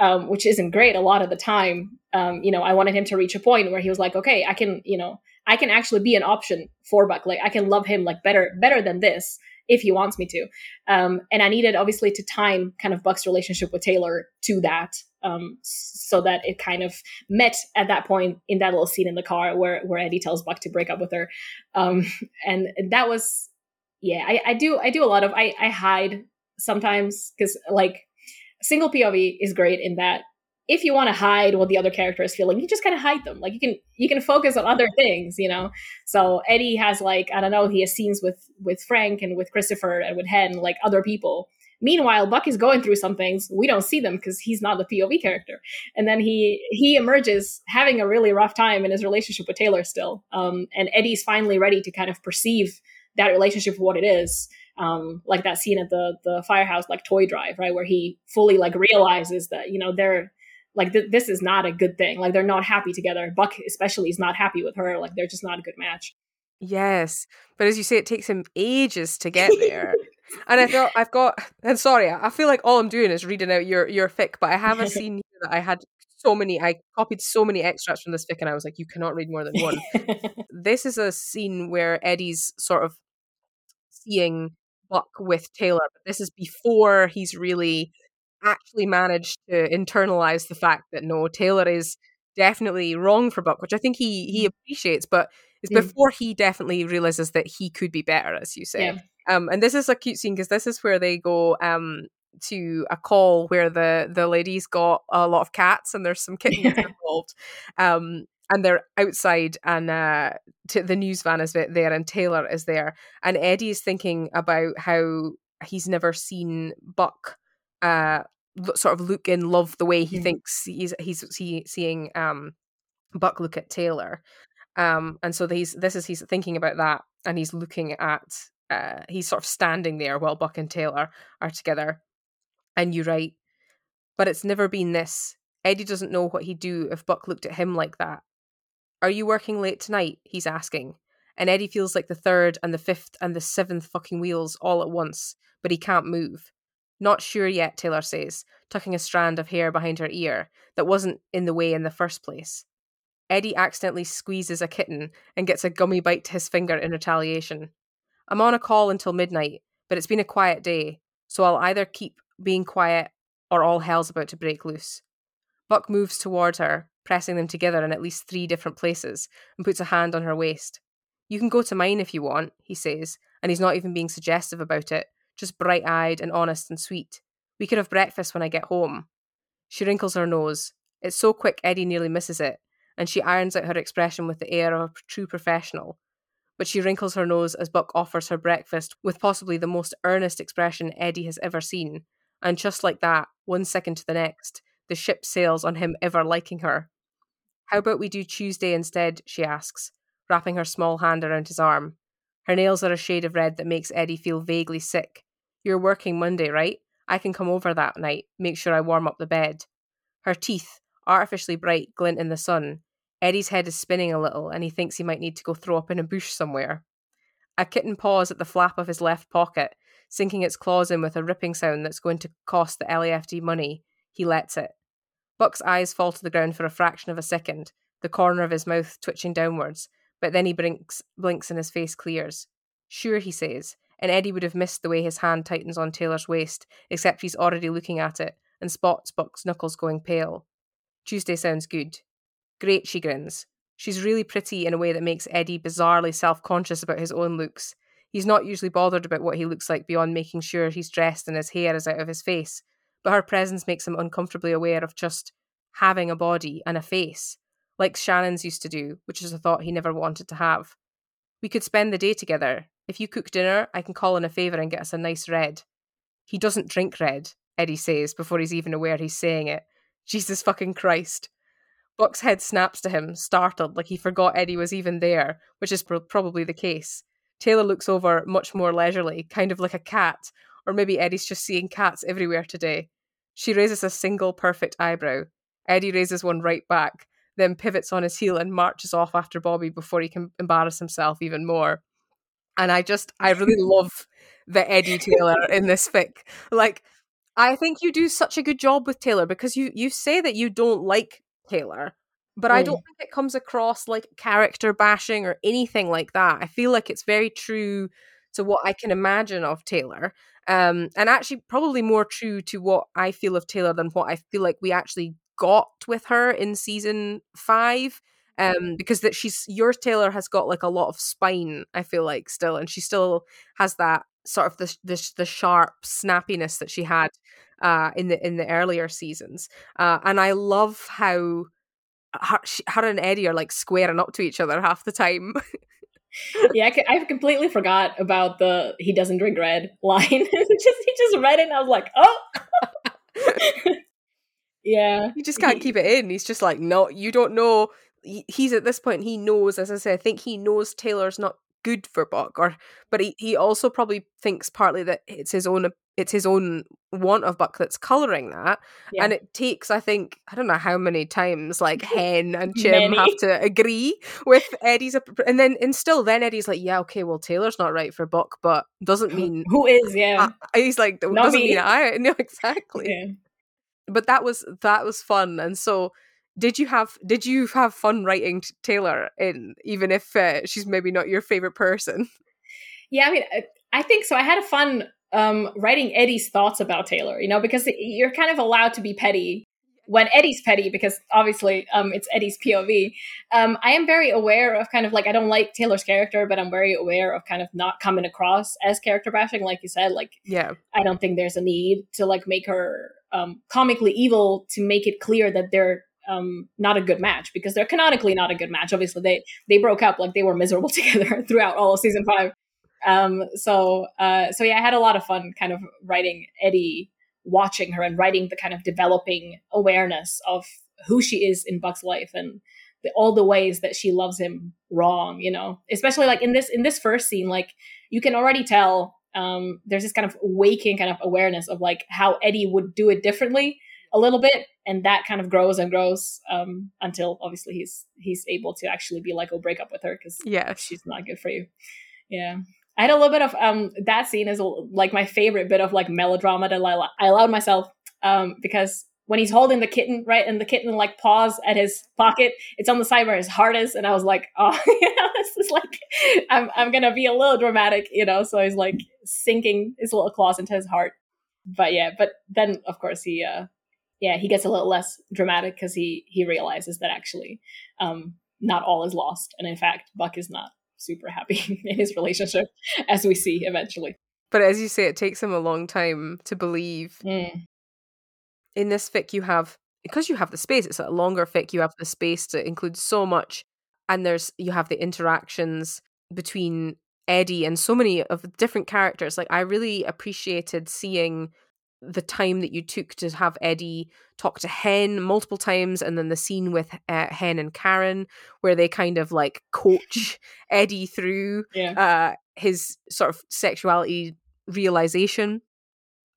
um, which isn't great a lot of the time. Um, you know, I wanted him to reach a point where he was like, okay, I can, you know, I can actually be an option for Buck. Like I can love him like better, better than this if he wants me to. Um, and I needed obviously to time kind of Buck's relationship with Taylor to that, um, so that it kind of met at that point in that little scene in the car where where Eddie tells Buck to break up with her, um, and that was yeah. I, I do I do a lot of I I hide sometimes because like single POV is great in that if you want to hide what the other character is feeling, you just kind of hide them. Like you can you can focus on other things, you know. So Eddie has like I don't know, he has scenes with with Frank and with Christopher and with Hen, like other people. Meanwhile, Buck is going through some things. We don't see them because he's not the POV character. And then he he emerges having a really rough time in his relationship with Taylor still. Um, and Eddie's finally ready to kind of perceive that relationship for what it is. Um, like that scene at the the firehouse, like toy drive, right, where he fully like realizes that you know they're like th- this is not a good thing. Like they're not happy together. Buck especially is not happy with her. Like they're just not a good match. Yes, but as you say, it takes him ages to get there. and I thought I've got. And sorry, I feel like all I'm doing is reading out your your fic, but I have a scene here that I had so many. I copied so many extracts from this fic, and I was like, you cannot read more than one. this is a scene where Eddie's sort of seeing Buck with Taylor, but this is before he's really actually managed to internalize the fact that no, Taylor is definitely wrong for Buck, which I think he he mm. appreciates, but it's mm. before he definitely realizes that he could be better, as you say. Yeah. Um, and this is a cute scene because this is where they go um to a call where the the lady's got a lot of cats and there's some kittens involved. Um, and they're outside and uh t- the news van is there and Taylor is there and Eddie is thinking about how he's never seen Buck uh sort of look and love the way he mm-hmm. thinks he's he's see, seeing um Buck look at Taylor. Um and so he's this is he's thinking about that and he's looking at uh he's sort of standing there while Buck and Taylor are together. And you write, but it's never been this. Eddie doesn't know what he'd do if Buck looked at him like that. Are you working late tonight? He's asking. And Eddie feels like the third and the fifth and the seventh fucking wheels all at once, but he can't move. Not sure yet, Taylor says, tucking a strand of hair behind her ear that wasn't in the way in the first place. Eddie accidentally squeezes a kitten and gets a gummy bite to his finger in retaliation. I'm on a call until midnight, but it's been a quiet day, so I'll either keep being quiet or all hell's about to break loose. Buck moves toward her, pressing them together in at least three different places, and puts a hand on her waist. You can go to mine if you want, he says, and he's not even being suggestive about it, just bright eyed and honest and sweet. We could have breakfast when I get home. She wrinkles her nose. It's so quick Eddie nearly misses it, and she irons out her expression with the air of a true professional. But she wrinkles her nose as Buck offers her breakfast with possibly the most earnest expression Eddie has ever seen. And just like that, one second to the next, the ship sails on him ever liking her. How about we do Tuesday instead? she asks, wrapping her small hand around his arm. Her nails are a shade of red that makes Eddie feel vaguely sick, you're working Monday, right? I can come over that night, make sure I warm up the bed. Her teeth, artificially bright, glint in the sun. Eddie's head is spinning a little, and he thinks he might need to go throw up in a bush somewhere. A kitten paws at the flap of his left pocket, sinking its claws in with a ripping sound that's going to cost the LAFD money. He lets it. Buck's eyes fall to the ground for a fraction of a second, the corner of his mouth twitching downwards, but then he blinks, blinks and his face clears. Sure, he says, and Eddie would have missed the way his hand tightens on Taylor's waist, except he's already looking at it and spots Buck's knuckles going pale. Tuesday sounds good. Great, she grins. She's really pretty in a way that makes Eddie bizarrely self conscious about his own looks. He's not usually bothered about what he looks like beyond making sure he's dressed and his hair is out of his face, but her presence makes him uncomfortably aware of just having a body and a face, like Shannon's used to do, which is a thought he never wanted to have. We could spend the day together, if you cook dinner, I can call in a favour and get us a nice red. He doesn't drink red, Eddie says before he's even aware he's saying it. Jesus fucking Christ. Buck's head snaps to him, startled, like he forgot Eddie was even there, which is probably the case. Taylor looks over much more leisurely, kind of like a cat, or maybe Eddie's just seeing cats everywhere today. She raises a single perfect eyebrow. Eddie raises one right back, then pivots on his heel and marches off after Bobby before he can embarrass himself even more and I just I really love the Eddie Taylor in this fic. Like I think you do such a good job with Taylor because you you say that you don't like Taylor, but mm. I don't mm. think it comes across like character bashing or anything like that. I feel like it's very true to what I can imagine of Taylor. Um, and actually, probably more true to what I feel of Taylor than what I feel like we actually got with her in season five. Um, because that she's your Taylor has got like a lot of spine. I feel like still, and she still has that sort of the the, the sharp snappiness that she had uh, in the in the earlier seasons. Uh, and I love how her, she, her and Eddie are like squaring up to each other half the time. yeah, I completely forgot about the "he doesn't drink red" line. just he just read it, and I was like, "Oh, yeah." He just can't he, keep it in. He's just like, "No, you don't know." He, he's at this point. He knows, as I say, I think he knows Taylor's not good for Buck, or but he, he also probably thinks partly that it's his own it's his own want of Buck that's coloring that, yeah. and it takes I think I don't know how many times like Hen and Chim have to agree with Eddie's, and then and still then Eddie's like yeah okay well Taylor's not right for Buck, but doesn't mean who is yeah I, he's like not doesn't me. mean I no exactly. Yeah. But that was that was fun, and so did you have did you have fun writing Taylor in even if uh, she's maybe not your favorite person? Yeah, I mean, I think so. I had a fun um, writing Eddie's thoughts about Taylor, you know, because you're kind of allowed to be petty when Eddie's petty, because obviously um, it's Eddie's POV. Um, I am very aware of kind of like I don't like Taylor's character, but I'm very aware of kind of not coming across as character bashing, like you said. Like, yeah, I don't think there's a need to like make her um, comically evil to make it clear that they're um, not a good match because they're canonically not a good match. Obviously, they they broke up like they were miserable together throughout all of season five. Um, so uh, so yeah, I had a lot of fun kind of writing Eddie, watching her and writing the kind of developing awareness of who she is in Buck's life and the, all the ways that she loves him wrong. You know, especially like in this in this first scene, like you can already tell um, there's this kind of waking kind of awareness of like how Eddie would do it differently a little bit and that kind of grows and grows um, until obviously he's he's able to actually be like oh break up with her because yeah she's not good for you. Yeah. I had a little bit of um that scene is like my favorite bit of like melodrama that i, I allowed myself um because when he's holding the kitten right and the kitten like paws at his pocket it's on the side where his heart is and i was like oh yeah this is like i'm, I'm gonna be a little dramatic you know so he's like sinking his little claws into his heart. But yeah but then of course he uh yeah, he gets a little less dramatic because he he realizes that actually um, not all is lost, and in fact, Buck is not super happy in his relationship, as we see eventually. But as you say, it takes him a long time to believe. Mm. In this fic, you have because you have the space. It's a longer fic. You have the space to include so much, and there's you have the interactions between Eddie and so many of different characters. Like I really appreciated seeing the time that you took to have Eddie talk to Hen multiple times, and then the scene with uh, Hen and Karen, where they kind of like coach Eddie through yeah. uh, his sort of sexuality realization.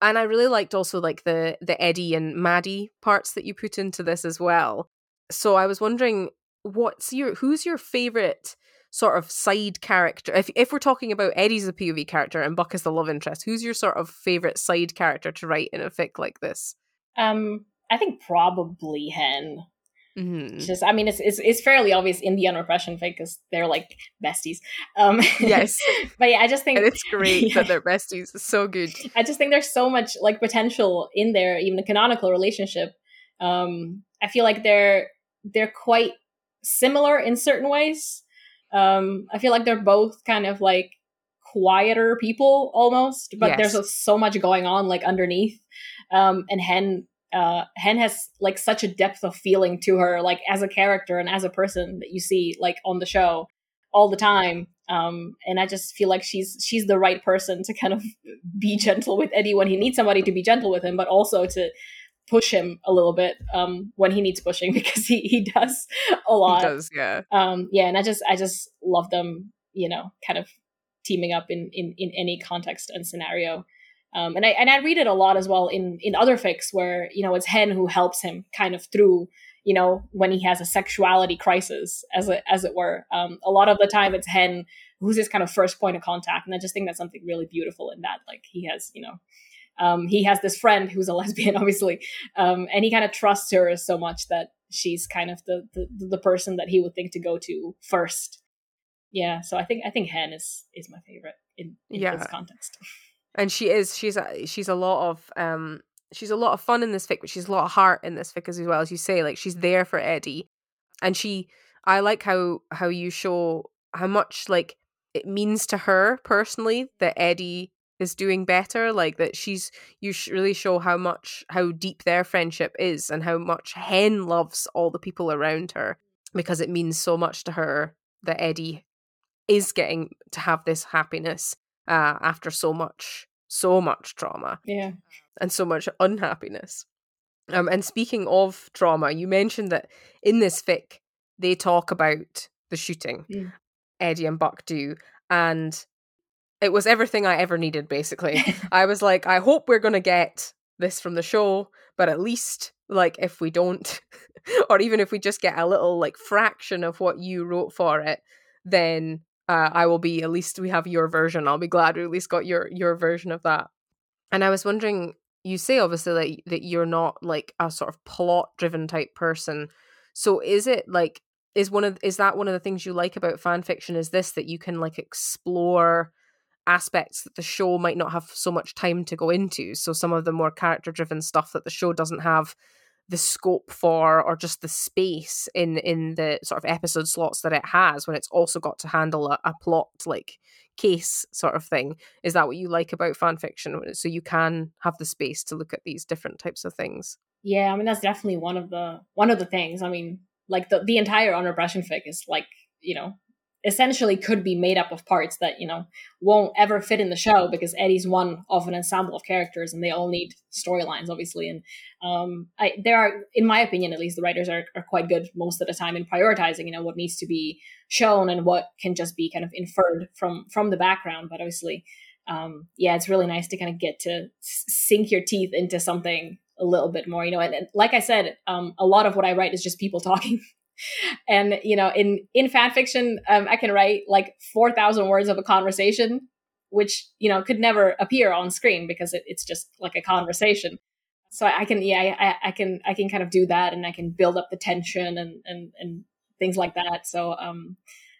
And I really liked also like the the Eddie and Maddie parts that you put into this as well. So I was wondering, what's your who's your favorite sort of side character? If if we're talking about Eddie's the POV character and Buck is the love interest, who's your sort of favorite side character to write in a fic like this? Um, I think probably Hen. Mm-hmm. Just, I mean, it's, it's it's fairly obvious in the unrepression fic because they're like besties. Um, yes, but yeah, I just think and it's great yeah. that they're besties. It's so good. I just think there's so much like potential in there, even a canonical relationship. Um, I feel like they're they're quite similar in certain ways, um, I feel like they're both kind of like quieter people almost, but yes. there's so much going on like underneath. Um, and Hen, uh, Hen has like such a depth of feeling to her, like as a character and as a person that you see like on the show all the time. Um, and I just feel like she's she's the right person to kind of be gentle with Eddie when he needs somebody to be gentle with him, but also to push him a little bit um, when he needs pushing because he, he does a lot. He does, yeah. Um, yeah, and I just I just love them, you know, kind of teaming up in in, in any context and scenario. Um, and I and I read it a lot as well in in other fics where you know it's Hen who helps him kind of through you know when he has a sexuality crisis as it as it were. Um, a lot of the time it's Hen who's his kind of first point of contact, and I just think that's something really beautiful in that. Like he has you know um, he has this friend who's a lesbian, obviously, um, and he kind of trusts her so much that she's kind of the, the, the person that he would think to go to first. yeah, so I think I think Hen is is my favorite in, in Yeah. this context. and she is she's a, she's a lot of um she's a lot of fun in this fic but she's a lot of heart in this fic as well as you say like she's there for eddie and she i like how how you show how much like it means to her personally that eddie is doing better like that she's you really show how much how deep their friendship is and how much hen loves all the people around her because it means so much to her that eddie is getting to have this happiness uh, after so much, so much trauma Yeah. and so much unhappiness. Um, and speaking of trauma, you mentioned that in this fic they talk about the shooting. Mm. Eddie and Buck do, and it was everything I ever needed. Basically, I was like, I hope we're gonna get this from the show, but at least like if we don't, or even if we just get a little like fraction of what you wrote for it, then uh, I will be at least we have your version. I'll be glad we at least got your your version of that. And I was wondering, you say obviously that that you're not like a sort of plot driven type person. So is it like is one of is that one of the things you like about fan fiction? Is this that you can like explore aspects that the show might not have so much time to go into? So some of the more character driven stuff that the show doesn't have the scope for or just the space in in the sort of episode slots that it has when it's also got to handle a, a plot like case sort of thing is that what you like about fan fiction so you can have the space to look at these different types of things Yeah, I mean that's definitely one of the one of the things. I mean, like the the entire unrepression fic is like you know essentially could be made up of parts that you know won't ever fit in the show because Eddie's one of an ensemble of characters and they all need storylines obviously. And um I there are in my opinion at least the writers are, are quite good most of the time in prioritizing you know what needs to be shown and what can just be kind of inferred from from the background. But obviously um yeah it's really nice to kind of get to sink your teeth into something a little bit more you know. And, and like i said um a lot of what i write is just people talking and you know in in fan fiction um, i can write like 4000 words of a conversation which you know could never appear on screen because it, it's just like a conversation. So i can yeah I, I can i can kind of do that and i can build up the tension and and and things like that. So um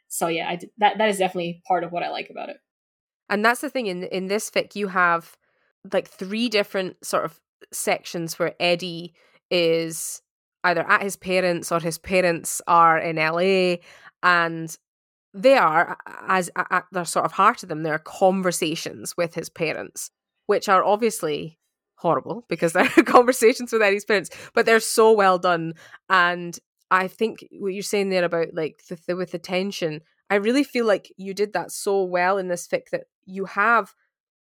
so yeah I, that that is definitely part of what i like about it. And that's the thing in in this fic you have like three different sort of sections where eddie is either at his parents or his parents are in LA and they are as at their sort of heart of them there are conversations with his parents which are obviously horrible because they're conversations with Eddie's parents but they're so well done. And I think what you're saying there about like the, the with the tension I really feel like you did that so well in this fic that you have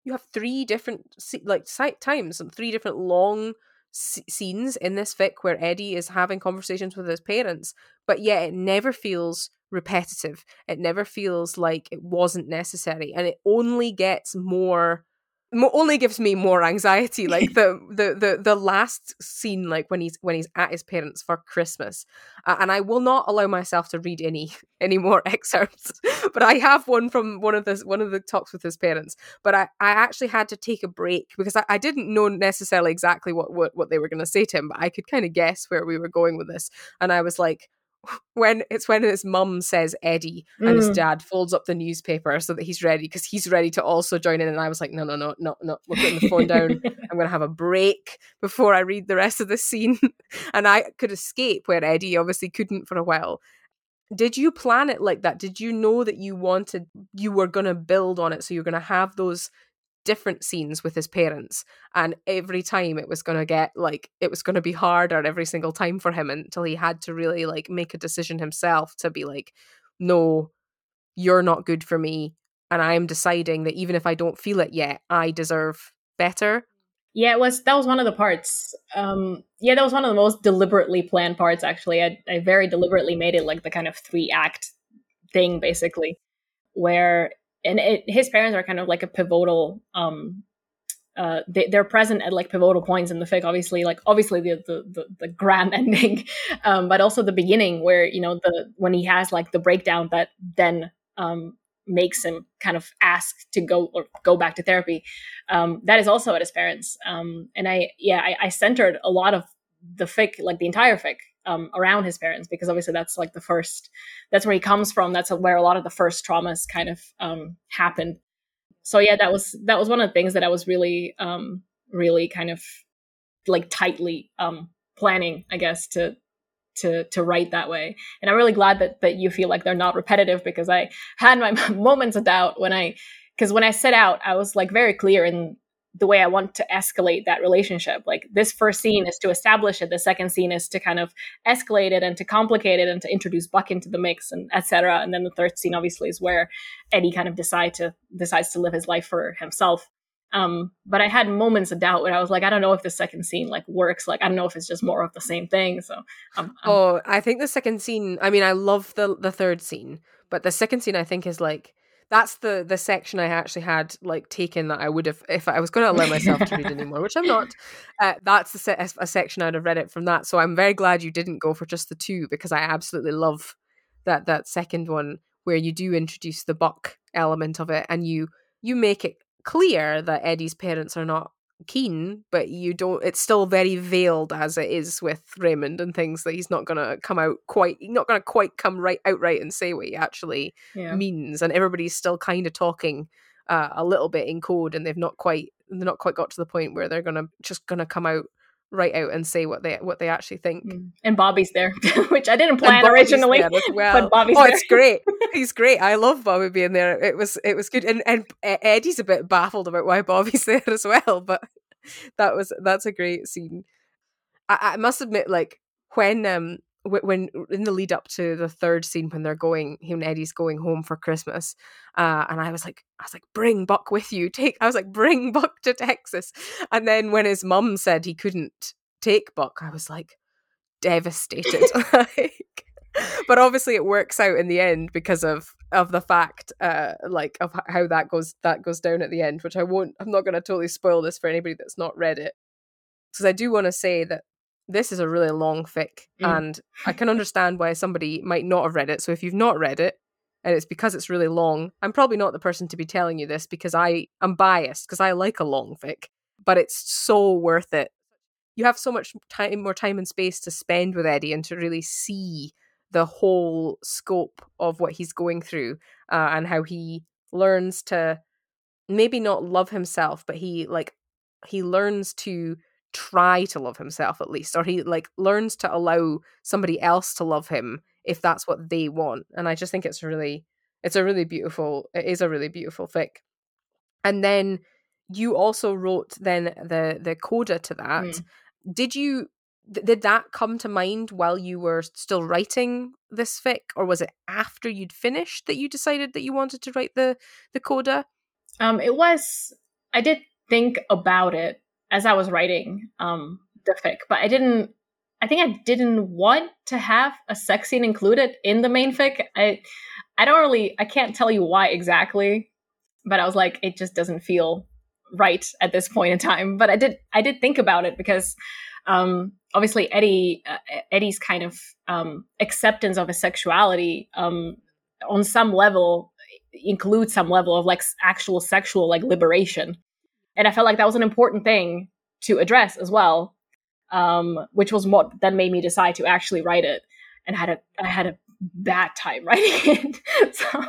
you have three different like times and three different long s- scenes in this fic where Eddie is having conversations with his parents, but yet it never feels repetitive. It never feels like it wasn't necessary, and it only gets more. Mo- only gives me more anxiety like the, the the the last scene like when he's when he's at his parents for christmas uh, and i will not allow myself to read any any more excerpts but i have one from one of the one of the talks with his parents but I, I actually had to take a break because I, I didn't know necessarily exactly what, what, what they were going to say to him, but I could kind of guess where we were going with this. And I was like, when it's when his mum says Eddie and his Mm. dad folds up the newspaper so that he's ready because he's ready to also join in. And I was like, no, no, no, no, no, we're putting the phone down. I'm going to have a break before I read the rest of the scene. and I could escape where Eddie obviously couldn't for a while. Did you plan it like that? Did you know that you wanted, you were going to build on it? So you're going to have those different scenes with his parents. And every time it was going to get like, it was going to be harder every single time for him until he had to really like make a decision himself to be like, no, you're not good for me. And I'm deciding that even if I don't feel it yet, I deserve better. Yeah, it was that was one of the parts. Um, yeah, that was one of the most deliberately planned parts. Actually, I, I very deliberately made it like the kind of three act thing, basically, where and it, his parents are kind of like a pivotal. Um, uh, they, they're present at like pivotal points in the fic. Obviously, like obviously the the the, the grand ending, um, but also the beginning where you know the when he has like the breakdown that then um makes him kind of ask to go or go back to therapy um, that is also at his parents um, and i yeah I, I centered a lot of the fic like the entire fic um, around his parents because obviously that's like the first that's where he comes from. That's where a lot of the first traumas kind of um, happened. So yeah that was that was one of the things that i was really um, really kind of like tightly um, planning i guess to to to write that way. And i'm really glad that that you feel like they're not repetitive because i had my moments of doubt when i because when i set out i was like very clear in the way I want to escalate that relationship. Like this first scene is to establish it. The second scene is to kind of escalate it and to complicate it and to introduce Buck into the mix and etc. And then the third scene obviously is where Eddie kind of decide to decides to live his life for himself. Um, but I had moments of doubt where I was like, I don't know if the second scene like works. Like I don't know if it's just more of the same thing. So um, oh, I think the second scene. I mean, I love the the third scene, but the second scene I think is like that's the the section I actually had like taken that I would have if I was going to allow myself to read anymore, which I'm not. Uh, that's se- a section I'd have read it from that. So I'm very glad you didn't go for just the two because I absolutely love that that second one where you do introduce the buck element of it and you you make it clear that Eddie's parents are not keen, but you don't. It's still very veiled as it is with Ramon and things that he's not gonna come out quite. Not gonna quite come right outright and say what he actually yeah. means, and everybody's still kind of talking uh, a little bit in code, and they've not quite they're not quite got to the point where they're gonna just gonna come out right out and say what they what they actually think. Mm. And Bobby's there, which I didn't plan originally. Well. But Bobby's oh, there. it's great. He's great. I love Bobby being there. It was it was good. And and Eddie's a bit baffled about why Bobby's there as well. But that was that's a great scene. I, I must admit, like when um when in the lead up to the third scene when they're going him and eddie's going home for christmas uh, and i was like i was like bring buck with you take i was like bring buck to texas. And then when his mum said he couldn't take buck i was like devastated like, but obviously it works out in the end because of of the fact uh like of how that goes that goes down at the end which i won't i'm not going to totally spoil this for anybody that's not read it because i do want to say that this is a really long fic, mm. and I can understand why somebody might not have read it. So if you've not read it, and it's because it's really long, I'm probably not the person to be telling you this because I am biased because I like a long fic, but it's so worth it. You have so much time, more time and space to spend with Eddie and to really see the whole scope of what he's going through uh, and how he learns to maybe not love himself, but he like he learns to try to love himself at least or he like learns to allow somebody else to love him if that's what they want and i just think it's really it's a really beautiful it is a really beautiful fic. And then you also wrote then the the coda to that. Mm. did you th- did that come to mind while you were still writing this fic or was it after you'd finished that you decided that you wanted to write the the coda? Um it was i did think about it as I was writing um, the fic, but I didn't. I think I didn't want to have a sex scene included in the main fic. I I don't really. I can't tell you why exactly, but I was like, it just doesn't feel right at this point in time. But I did. I did think about it because. Um, obviously, Eddie uh, Eddie's kind of um, acceptance of his sexuality um, on some level includes some level of like actual sexual like liberation and I felt like that was an important thing to address as well, um, which was what then made me decide to actually write it. And had a I had a bad time writing it. so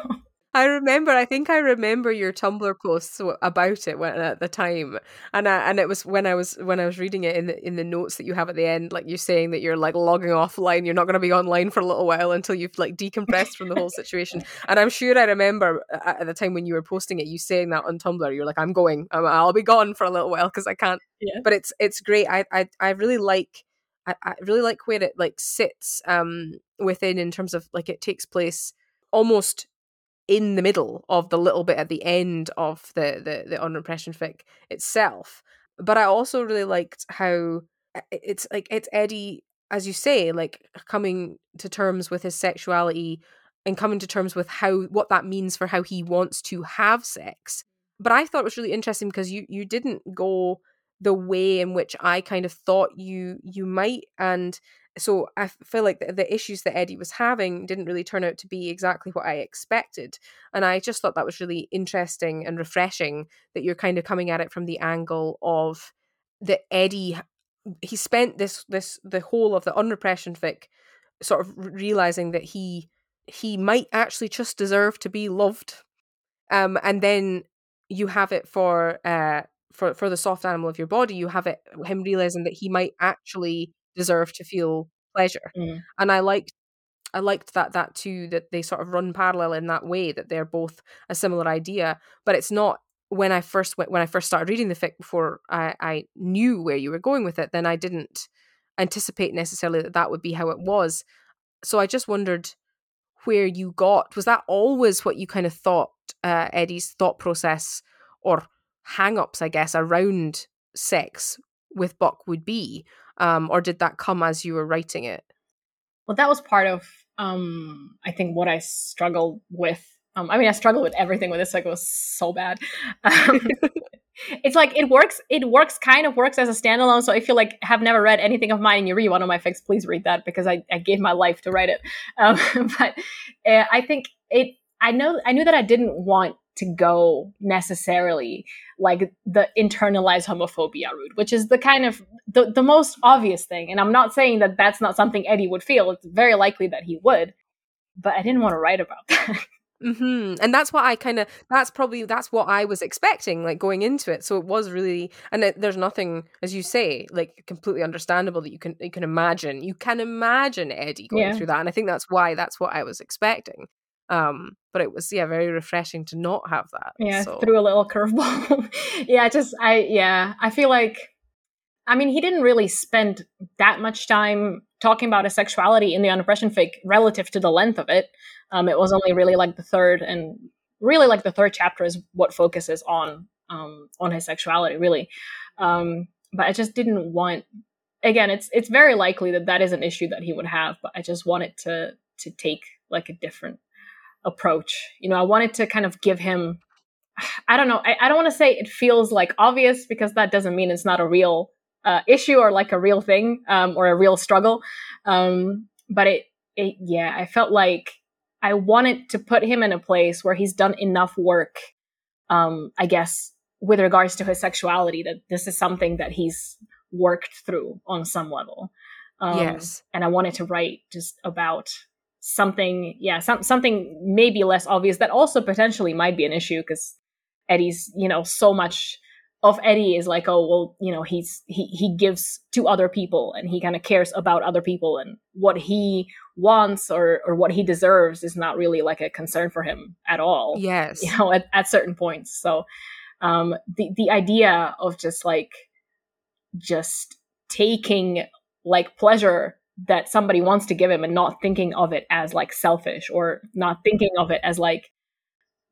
I remember. I think I remember your Tumblr posts about it when, at the time, and I, and it was when I was when I was reading it in the in the notes that you have at the end, like you saying that you're like logging offline. You're not going to be online for a little while until you've like decompressed from the whole situation. And I'm sure I remember at the time when you were posting it, you saying that on Tumblr. You're like, I'm going. I'll be gone for a little while because I can't. Yeah. But it's it's great. I I I really like. I, I really like where it like sits um within in terms of like it takes place almost in the middle of the little bit at the end of the the the unrepression fic itself. But I also really liked how uh, it's like it's Eddie, as you say, like coming to terms with his sexuality and coming to terms with how what that means for how he wants to have sex. But I thought it was really interesting because you you didn't go the way in which I kind of thought you you might and so I feel like the, the, issues that Eddie was having didn't really turn out to be exactly what I expected. And I just thought that was really interesting and refreshing that you're kind of coming at it from the angle of that Eddie he spent this this the whole of the unrepression fic sort of realizing that he he might actually just deserve to be loved um and then you have it for uh for for the soft animal of your body you have it him realizing that he might actually deserve to feel pleasure. Mm. and i liked i liked that that too that they sort of run parallel in that way that they're both a similar idea. But it's not when i first went when i first started reading the fic before i i knew where you were going with it then i didn't anticipate necessarily that that would be how it was. So i just wondered where you got was that always what you kind of thought uh, eddie's thought process or hang-ups i guess around sex with buck would be um, or did that come as you were writing it Well, that was part of, um, I think, what I struggled with. Um, I mean, I struggled with everything with this. Like, it was so bad. Um, it's like it works. It works, kind of works as a standalone. So if you like have never read anything of mine and you read one of my fics, please read that because I, I gave my life to write it. Um, but uh, I think it. I know. I knew that I didn't want to go necessarily like the internalized homophobia route, which is the kind of the, the most obvious thing. And I'm not saying that that's not something Eddie would feel. It's very likely that he would, but I didn't want to write about that. hmm And that's what I kind of. That's probably that's what I was expecting, like going into it. So it was really, and it, there's nothing, as you say, like completely understandable that you can you can imagine. You can imagine Eddie going Yeah. through that, and I think that's why that's what I was expecting. Um, but it was yeah, very refreshing to not have that. yeah, so. threw a little curveball. yeah, just I yeah, I feel like I mean he didn't really spend that much time talking about his sexuality in the unrepression fic relative to the length of it. Um, it was only really like the third and really like the third chapter is what focuses on um on his sexuality really. Um, but I just didn't want again it's it's very likely that that is an issue that he would have but i just wanted to to take like a different approach. You know i wanted to kind of give him i don't know i, I don't want to say it feels like obvious because that doesn't mean it's not a real uh, issue or like a real thing um, or a real struggle. Um, but it, it yeah i felt like i wanted to put him in a place where he's done enough work um, i guess with regards to his sexuality that this is something that he's worked through on some level. Um, yes. and I wanted to write just about something, yeah, some, something maybe less obvious that also potentially might be an issue because Eddie's, you know, so much of Eddie is like, oh, well, you know, he's he he gives to other people and he kind of cares about other people and what he wants or or what he deserves is not really like a concern for him at all. Yes. You know, at, at certain points. So um the the idea of just like just taking like pleasure that somebody wants to give him and not thinking of it as like selfish or not thinking of it as like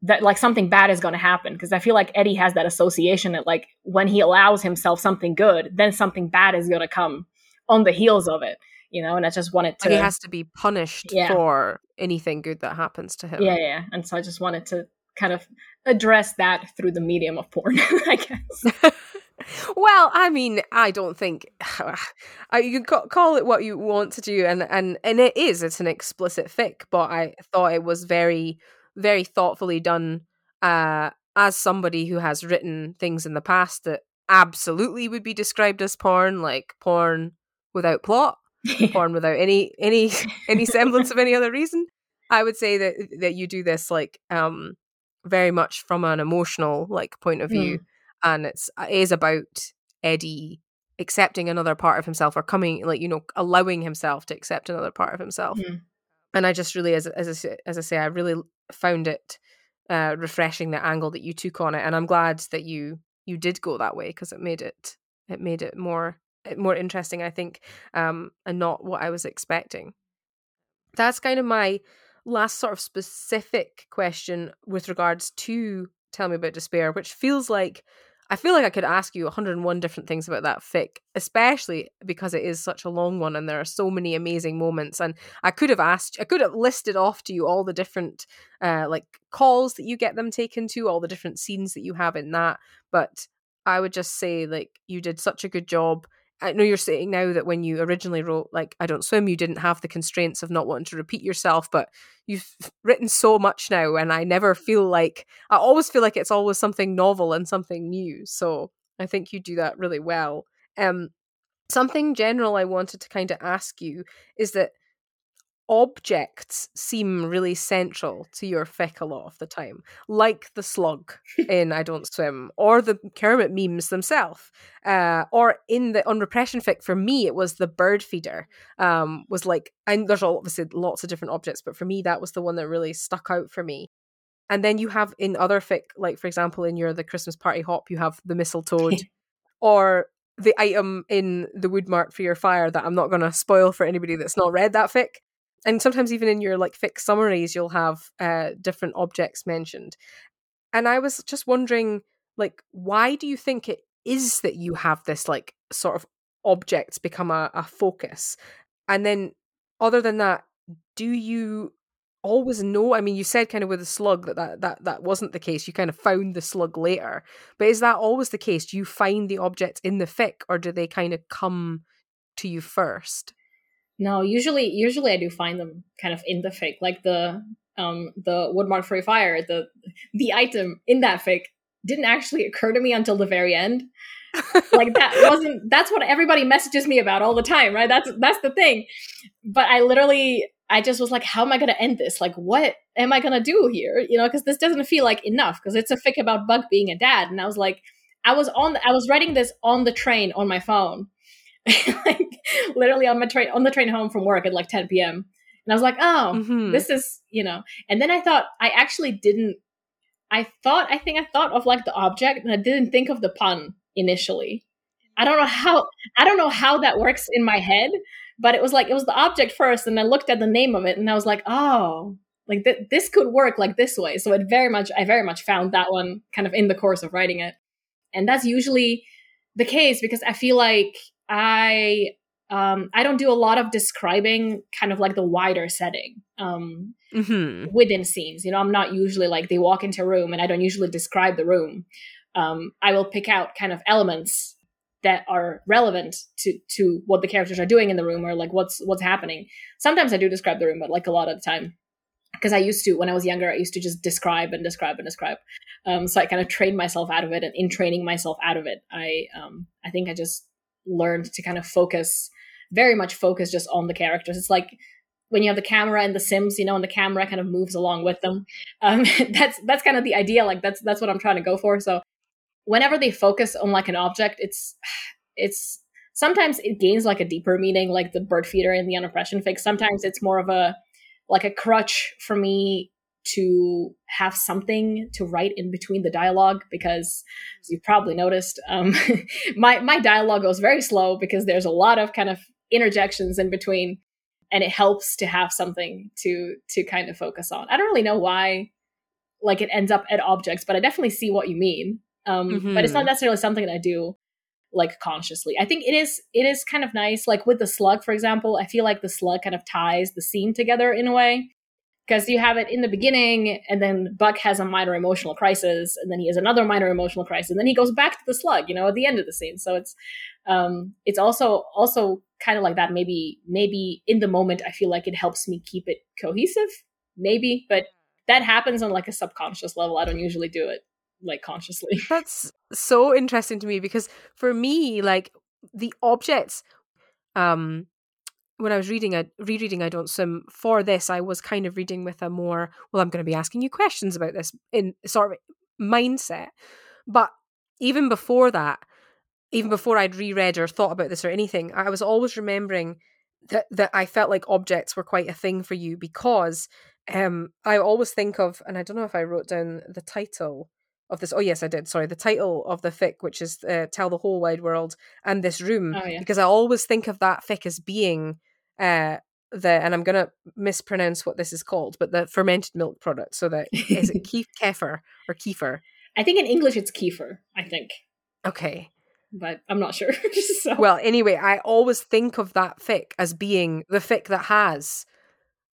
that like something bad is going to happen because i feel like eddie has that association that like when he allows himself something good then something bad is going to come on the heels of it you know and i just wanted to Like he has to be punished Yeah. for anything good that happens to him. yeah yeah and so i just wanted to kind of address that through the medium of porn i guess well, I mean, I don't think you can call it what you want to do, and and and it is. It's an explicit fic, but I thought it was very, very thoughtfully done. Uh, as somebody who has written things in the past that absolutely would be described as porn, like porn without plot, porn without any any any semblance of any other reason. I would say that that you do this like um very much from an emotional like point of view, and it's it is about Eddie accepting another part of himself or coming like you know allowing himself to accept another part of himself. Mhm. And I just really, as as I, say- as I say, I really found it uh, refreshing the angle that you took on it, and I'm glad that you you did go that way because it made it it made it more more interesting, I think, um, and not what I was expecting. That's kind of my last sort of specific question with regards to Tell Me About Despair, which feels like I feel like I could ask you 101 different things about that fic, especially because it is such a long one and there are so many amazing moments. And I could have asked, I could have listed off to you all the different uh, like calls that you get them taken to, all the different scenes that you have in that. But I would just say, like, you did such a good job. I know you're saying now that when you originally wrote, like, I Don't Swim, you didn't have the constraints of not wanting to repeat yourself, but you've written so much now, and I never feel like, I always feel like it's always something novel and something new. So I think you do that really well. Um, something general I wanted to kind of ask you is that objects seem really central to your fic a lot of the time, like the slug in I Don't Swim, or the Kermit memes themselves, uh, or in the unrepression fic. For me, it was the bird feeder. Um, was like, and there's obviously lots of different objects, but for me, that was the one that really stuck out for me. And then you have in other fic, like for example, in your the Christmas party hop, you have the mistletoe, or the item in the wood mark for your fire that I'm not going to spoil for anybody that's not read that fic and sometimes even in your like fixed summaries you'll have uh, different objects mentioned. And i was just wondering like why do you think it is that you have this like sort of objects become a, a focus? And then other than that do you always know i mean you said kind of with the slug that, that that that wasn't the case you kind of found the slug later. But is that always the case? Do you find the objects in the fic or do they kind of come to you first no, usually usually I do find them kind of in the fic, like the um the woodmark free fire, the the item in that fic didn't actually occur to me until the very end. like that wasn't that's what everybody messages me about all the time, right? That's that's the thing. But I literally I just was like, how am I going to end this? Like, what am I going to do here? You know, because this doesn't feel like enough because it's a fic about Buck being a dad. And I was like, I was on, I was writing this on the train on my phone like literally on my train on the train home from work at like 10 p.m. And I was like, oh, mm-hmm. this is, you know. And then I thought I actually didn't I thought I think I thought of like the object and I didn't think of the pun initially. I don't know how I don't know how that works in my head, but it was like it was the object first and I looked at the name of it and I was like, "Oh, like th- this could work like this way." So it very much I very much found that one kind of in the course of writing it. And that's usually the case because I feel like I um, I don't do a lot of describing kind of like the wider setting um, mm-hmm. within scenes. You know, I'm not usually like they walk into a room and I don't usually describe the room. Um, I will pick out kind of elements that are relevant to to what the characters are doing in the room or like what's what's happening. Sometimes I do describe the room, but like a lot of the time, because I used to when I was younger, I used to just describe and describe and describe. Um, so I kind of trained myself out of it, and in training myself out of it, I um, I think I just learned to kind of focus very much focus just on the characters. It's like when you have the camera and the Sims, you know, and the camera kind of moves along with them. Um, that's that's kind of the idea. Like that's that's what I'm trying to go for. So whenever they focus on like an object, it's it's sometimes it gains like a deeper meaning, like the bird feeder in the unrepression fix. Sometimes it's more of a like a crutch for me to have something to write in between the dialogue because as you probably noticed um, my my dialogue goes very slow because there's a lot of kind of interjections in between and it helps to have something to to kind of focus on i don't really know why like it ends up at objects but i definitely see what you mean um, mm-hmm. but it's not mm-hmm. necessarily something that i do like consciously i think it is it is kind of nice like with the slug for example i feel like the slug kind of ties the scene together in a way because you have it in the beginning and then buck has a minor emotional crisis and then he has another minor emotional crisis and then he goes back to the slug you know at the end of the scene. So it's um it's also also kind of like that. Maybe maybe in the moment i feel like it helps me keep it cohesive maybe but that happens on like a subconscious level. I don't usually do it like consciously. That's so interesting to me because for me like the objects um when I was reading a rereading I Don't Swim for this, I was kind of reading with a more, well, I'm going to be asking you questions about this in sort of mindset. But even before that, even before I'd reread or thought about this or anything, I was always remembering that that I felt like objects were quite a thing for you because um I always think of, and I don't know if I wrote down the title of this. Oh yes, I did. Sorry, the title of the fic, which is uh, "Tell the Whole Wide World" and this room, oh, yeah. because I always think of that fic as being uh, the and I'm gonna mispronounce what this is called, but the fermented milk product. So that is it keef kefir or kefir? I think in English it's kefir. I think. Okay. But I'm not sure. so. Well, anyway, I always think of that fic as being the fic that has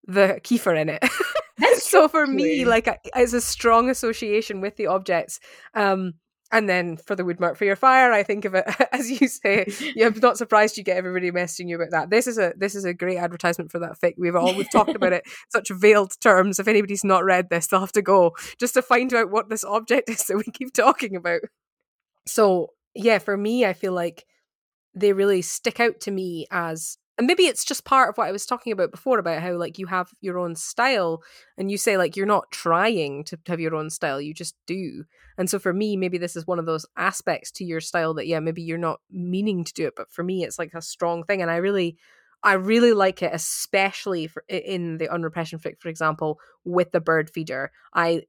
the kefir in it. so for me, like, it's a strong association with the objects. Um, and then for the wood marked for your fire, I think of it as you say. Yeah, I'm not surprised you get everybody messaging you about that. This is a this is a great advertisement for that fic. We've all we've talked about it such veiled terms. If anybody's not read this, they'll have to go just to find out what this object is that we keep talking about. So yeah, for me, I feel like they really stick out to me as and maybe it's just part of what I was talking about before about how like you have your own style and you say like you're not trying to have your own style, you just do. And so for me, maybe this is one of those aspects to your style that yeah, maybe you're not meaning to do it, but for me it's like a strong thing and I really I really like it, especially for in the unrepression fic, for example, with the bird feeder. I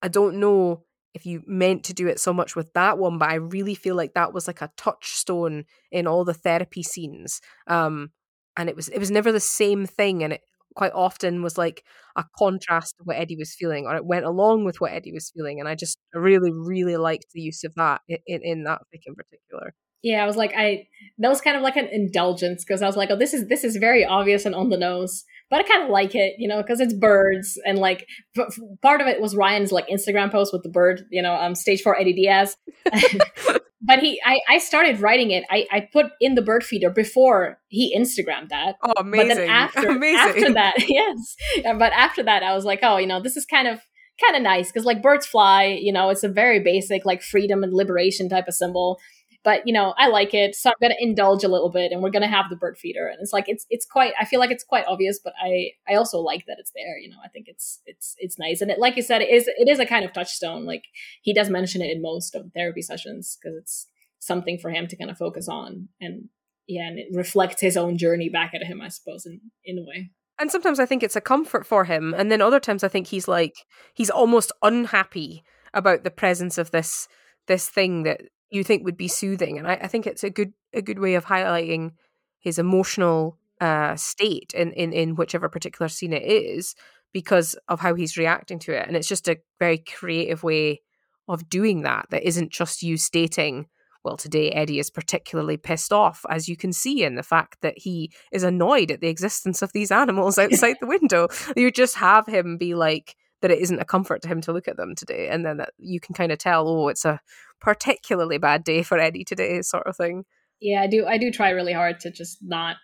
I don't know if you meant to do it so much with that one, but I really feel like that was like a touchstone in all the therapy scenes. Um, and it was it was never the same thing, and it quite often was like a contrast to what Eddie was feeling, or it went along with what Eddie was feeling, and I just really really liked the use of that in in, that fic in particular. Yeah, I was like, I that was kind of like an indulgence because I was like, oh, this is this is very obvious and on the nose, but I kind of like it, you know, because it's birds and like f- part of it was Ryan's like Instagram post with the bird, you know, um, stage four Eddie Diaz. but he, I, I started writing it. I, I put in the bird feeder before he Instagrammed that. Oh, amazing! But then after, amazing. after that, yes, uh, but after that, I was like, oh, you know, this is kind of kind of nice because like birds fly, you know, it's a very basic like freedom and liberation type of symbol but you know, I like it, so I'm gonna indulge a little bit, and we're gonna have the bird feeder, and it's like it's it's quite. I feel like it's quite obvious, but I I also like that it's there. You know, I think it's it's it's nice, and it, like you said, it is it is a kind of touchstone. Like he does mention it in most of the therapy sessions because it's something for him to kind of focus on, and yeah, and it reflects his own journey back at him, I suppose, in in a way. And sometimes I think it's a comfort for him, and then other times I think he's like he's almost unhappy about the presence of this this thing that you think would be soothing. And I, I think it's a good a good way of highlighting his emotional uh, state in, in in whichever particular scene it is because of how he's reacting to it. And it's just a very creative way of doing that that isn't just you stating well, today Eddie is particularly pissed off, as you can see in the fact that he is annoyed at the existence of these animals outside the window. You just have him be like that it isn't a comfort to him to look at them today, and then that you can kind of tell, oh, it's a particularly bad day for Eddie today, sort of thing. Yeah, I do. I do try really hard to just not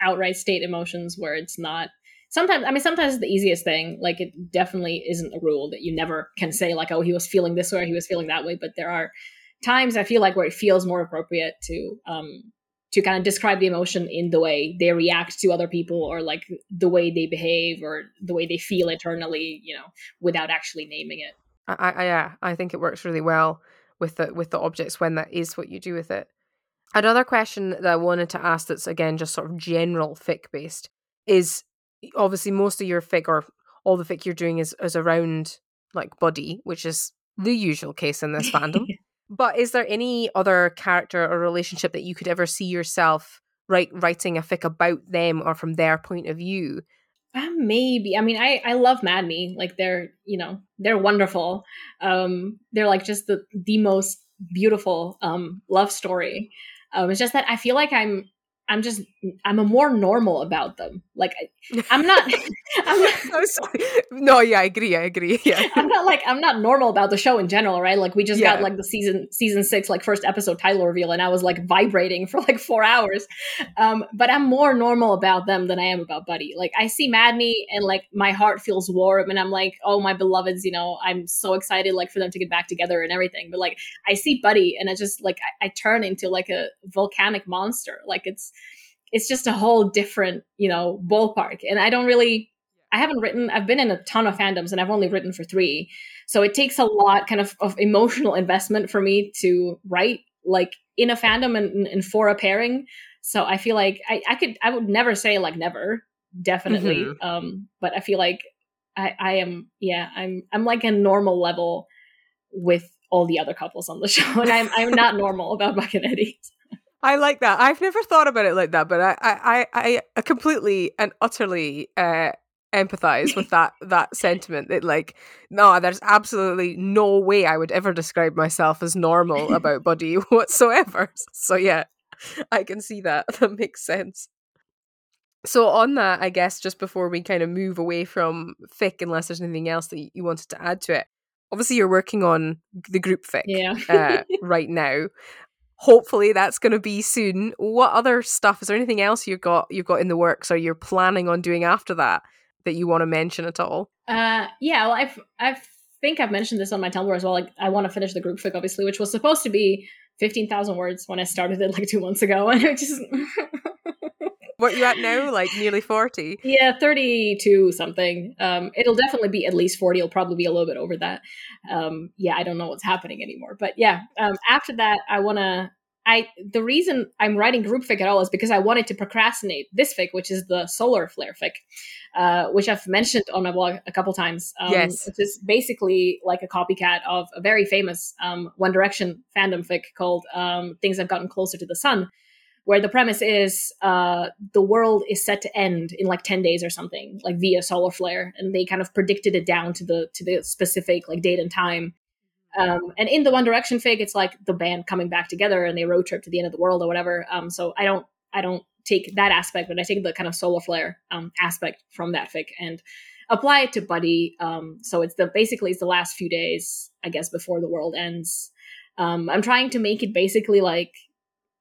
outright state emotions where it's not. Sometimes, I mean, sometimes it's the easiest thing. Like, it definitely isn't a rule that you never can say, like, oh, he was feeling this way or he was feeling that way. But there are times I feel like where it feels more appropriate to um, to kind of describe the emotion in the way they react to other people or like the way they behave or the way they feel internally, you know, without actually naming it. I, I yeah, I think it works really well with the with the objects when that is what you do with it. Another question that I wanted to ask that's again just sort of general fic based is obviously most of your fic or all the fic you're doing is, is around like Buddie, which is the usual case in this fandom. But is there any other character or relationship that you could ever see yourself write writing a fic about them or from their point of view? Uh, maybe. I mean, I I love Madney. Like they're you know they're wonderful. Um, they're like just the the most beautiful um love story. Um, it's just that I feel like I'm I'm just I'm a more normal about them. Like I'm not. I'm not I'm sorry. No, yeah, I agree. I agree. Yeah, I'm not like I'm not normal about the show in general, right? Like we just yeah. got like the season season six like first episode title reveal, and I was like vibrating for like four hours. Um, but I'm more normal about them than I am about Buddie. Like I see Madney, and like my heart feels warm, and I'm like, oh my beloveds, you know, I'm so excited like for them to get back together and everything. But like I see Buddie, and I just like I, I turn into like a volcanic monster. Like it's it's just a whole different, you know, ballpark. And I don't really, I haven't written, I've been in a ton of fandoms and I've only written for three. So it takes a lot kind of, of emotional investment for me to write like in a fandom and, and for a pairing. So I feel like I, I could, I would never say like never, definitely. Mm-hmm. Um, but I feel like I, I am, yeah, I'm, I'm like a normal level with all the other couples on the show. And I'm, I'm not normal about Buck and Eddie. I like that. I've never thought about it like that, but I I I, I completely and utterly uh, empathize with that that sentiment. That like, no, there's absolutely no way I would ever describe myself as normal about Buddie whatsoever. So yeah, I can see that. That makes sense. So on that, I guess just before we kind of move away from fic, unless there's anything else that you wanted to add to it, obviously you're working on the group fic yeah. uh, right now hopefully that's going to be soon. What other stuff is there anything else you've got you've got in the works or you're planning on doing after that that you want to mention at all? Uh yeah, well I've I've think I've mentioned this on my Tumblr as well. Like I want to finish the group fic obviously, which was supposed to be 15,000 words when I started it like two months ago. And it just. what you at now? Like nearly 40? Yeah, 32 something. Um, it'll definitely be at least 40. It'll probably be a little bit over that. Um, yeah, I don't know what's happening anymore. But yeah, um, after that, I want to I the reason I'm writing group fic at all is because I wanted to procrastinate this fic, which is the solar flare fic, uh, which I've mentioned on my blog a couple times. Um, yes, which is basically like a copycat of a very famous um, One Direction fandom fic called um, "Things Have Gotten Closer to the Sun," where the premise is uh, the world is set to end in like ten days or something, like via solar flare, and they kind of predicted it down to the to the specific like date and time um, and in the One Direction fic, it's like the band coming back together and they road trip to the end of the world or whatever. Um, so I don't I don't take that aspect, but I take the kind of solar flare um, aspect from that fic and apply it to Buddie. Um, so it's the basically it's the last few days, I guess, before the world ends. Um, I'm trying to make it basically like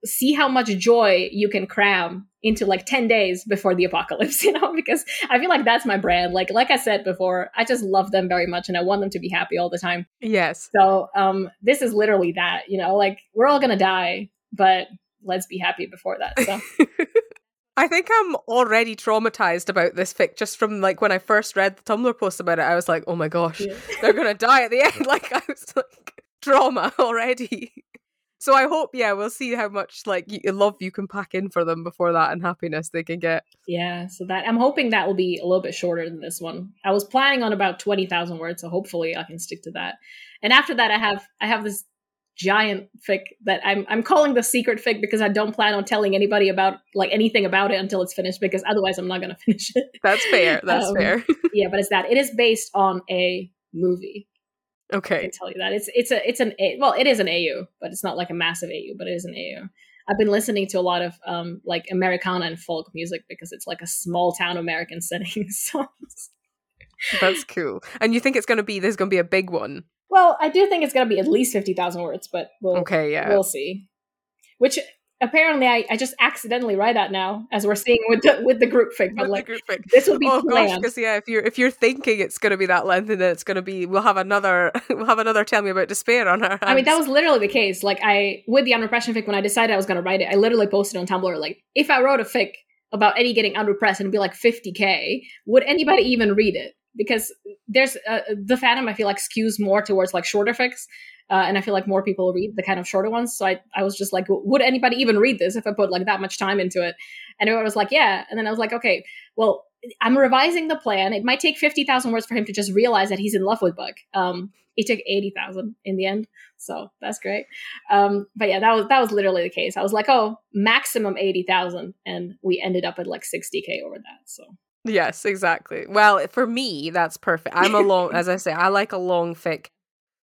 see how much joy you can cram into like 10 days before the apocalypse you know because i feel like that's my brand like like i said before i just love them very much and i want them to be happy all the time yes so um this is literally that you know like we're all gonna die but let's be happy before that so I think I'm already traumatized about this fic just from like when I first read the Tumblr post about it. I was like, oh my gosh, yeah. they're gonna die at the end. Like I was like trauma already. So I hope, yeah, we'll see how much like love you can pack in for them before that and happiness they can get. Yeah, so that I'm hoping that will be a little bit shorter than this one. I was planning on about twenty thousand words, so hopefully I can stick to that. And after that, I have I have this giant fic that I'm I'm calling the secret fic because I don't plan on telling anybody about like anything about it until it's finished because otherwise I'm not gonna finish it. That's fair. That's um, fair. yeah, but it's that it is based on a movie. Okay. I can tell you that. It's it's a it's an a, well, it is an AU, but it's not like a massive AU, but it is an AU. I've been listening to a lot of um like Americana and folk music because it's like a small town American setting. So That's cool. And you think it's gonna be there's gonna be a big one? Well, I do think it's gonna be at least fifty thousand words, but we'll okay, yeah, we'll see. Which apparently I, I just accidentally write that now as we're seeing with the with the group fic. But like group fic. this will be oh planned. gosh, because yeah, if you're if you're thinking it's going to be that length, and then it's going to be we'll have another we'll have another tell me about despair on our. Hands. I mean that was literally the case. Like I with the unrepression fic when I decided I was going to write it, I literally posted on Tumblr like if I wrote a fic about Eddie getting unrepressed and it'd be like 50k, would anybody even read it? Because there's uh, the fandom I feel like skews more towards like shorter fics uh, and I feel like more people read the kind of shorter ones. So I, I was just like, would anybody even read this if I put like that much time into it? And everyone was like, yeah. And then I was like, okay, well, I'm revising the plan. It might take 50,000 words for him to just realize that he's in love with Buck. Um, it took 80,000 in the end. So that's great. Um, but yeah, that was, that was literally the case. I was like, oh, maximum 80,000. And we ended up at like 60K over that. So. Yes, exactly. Well, for me, that's perfect. I'm a long, as I say, I like a long fic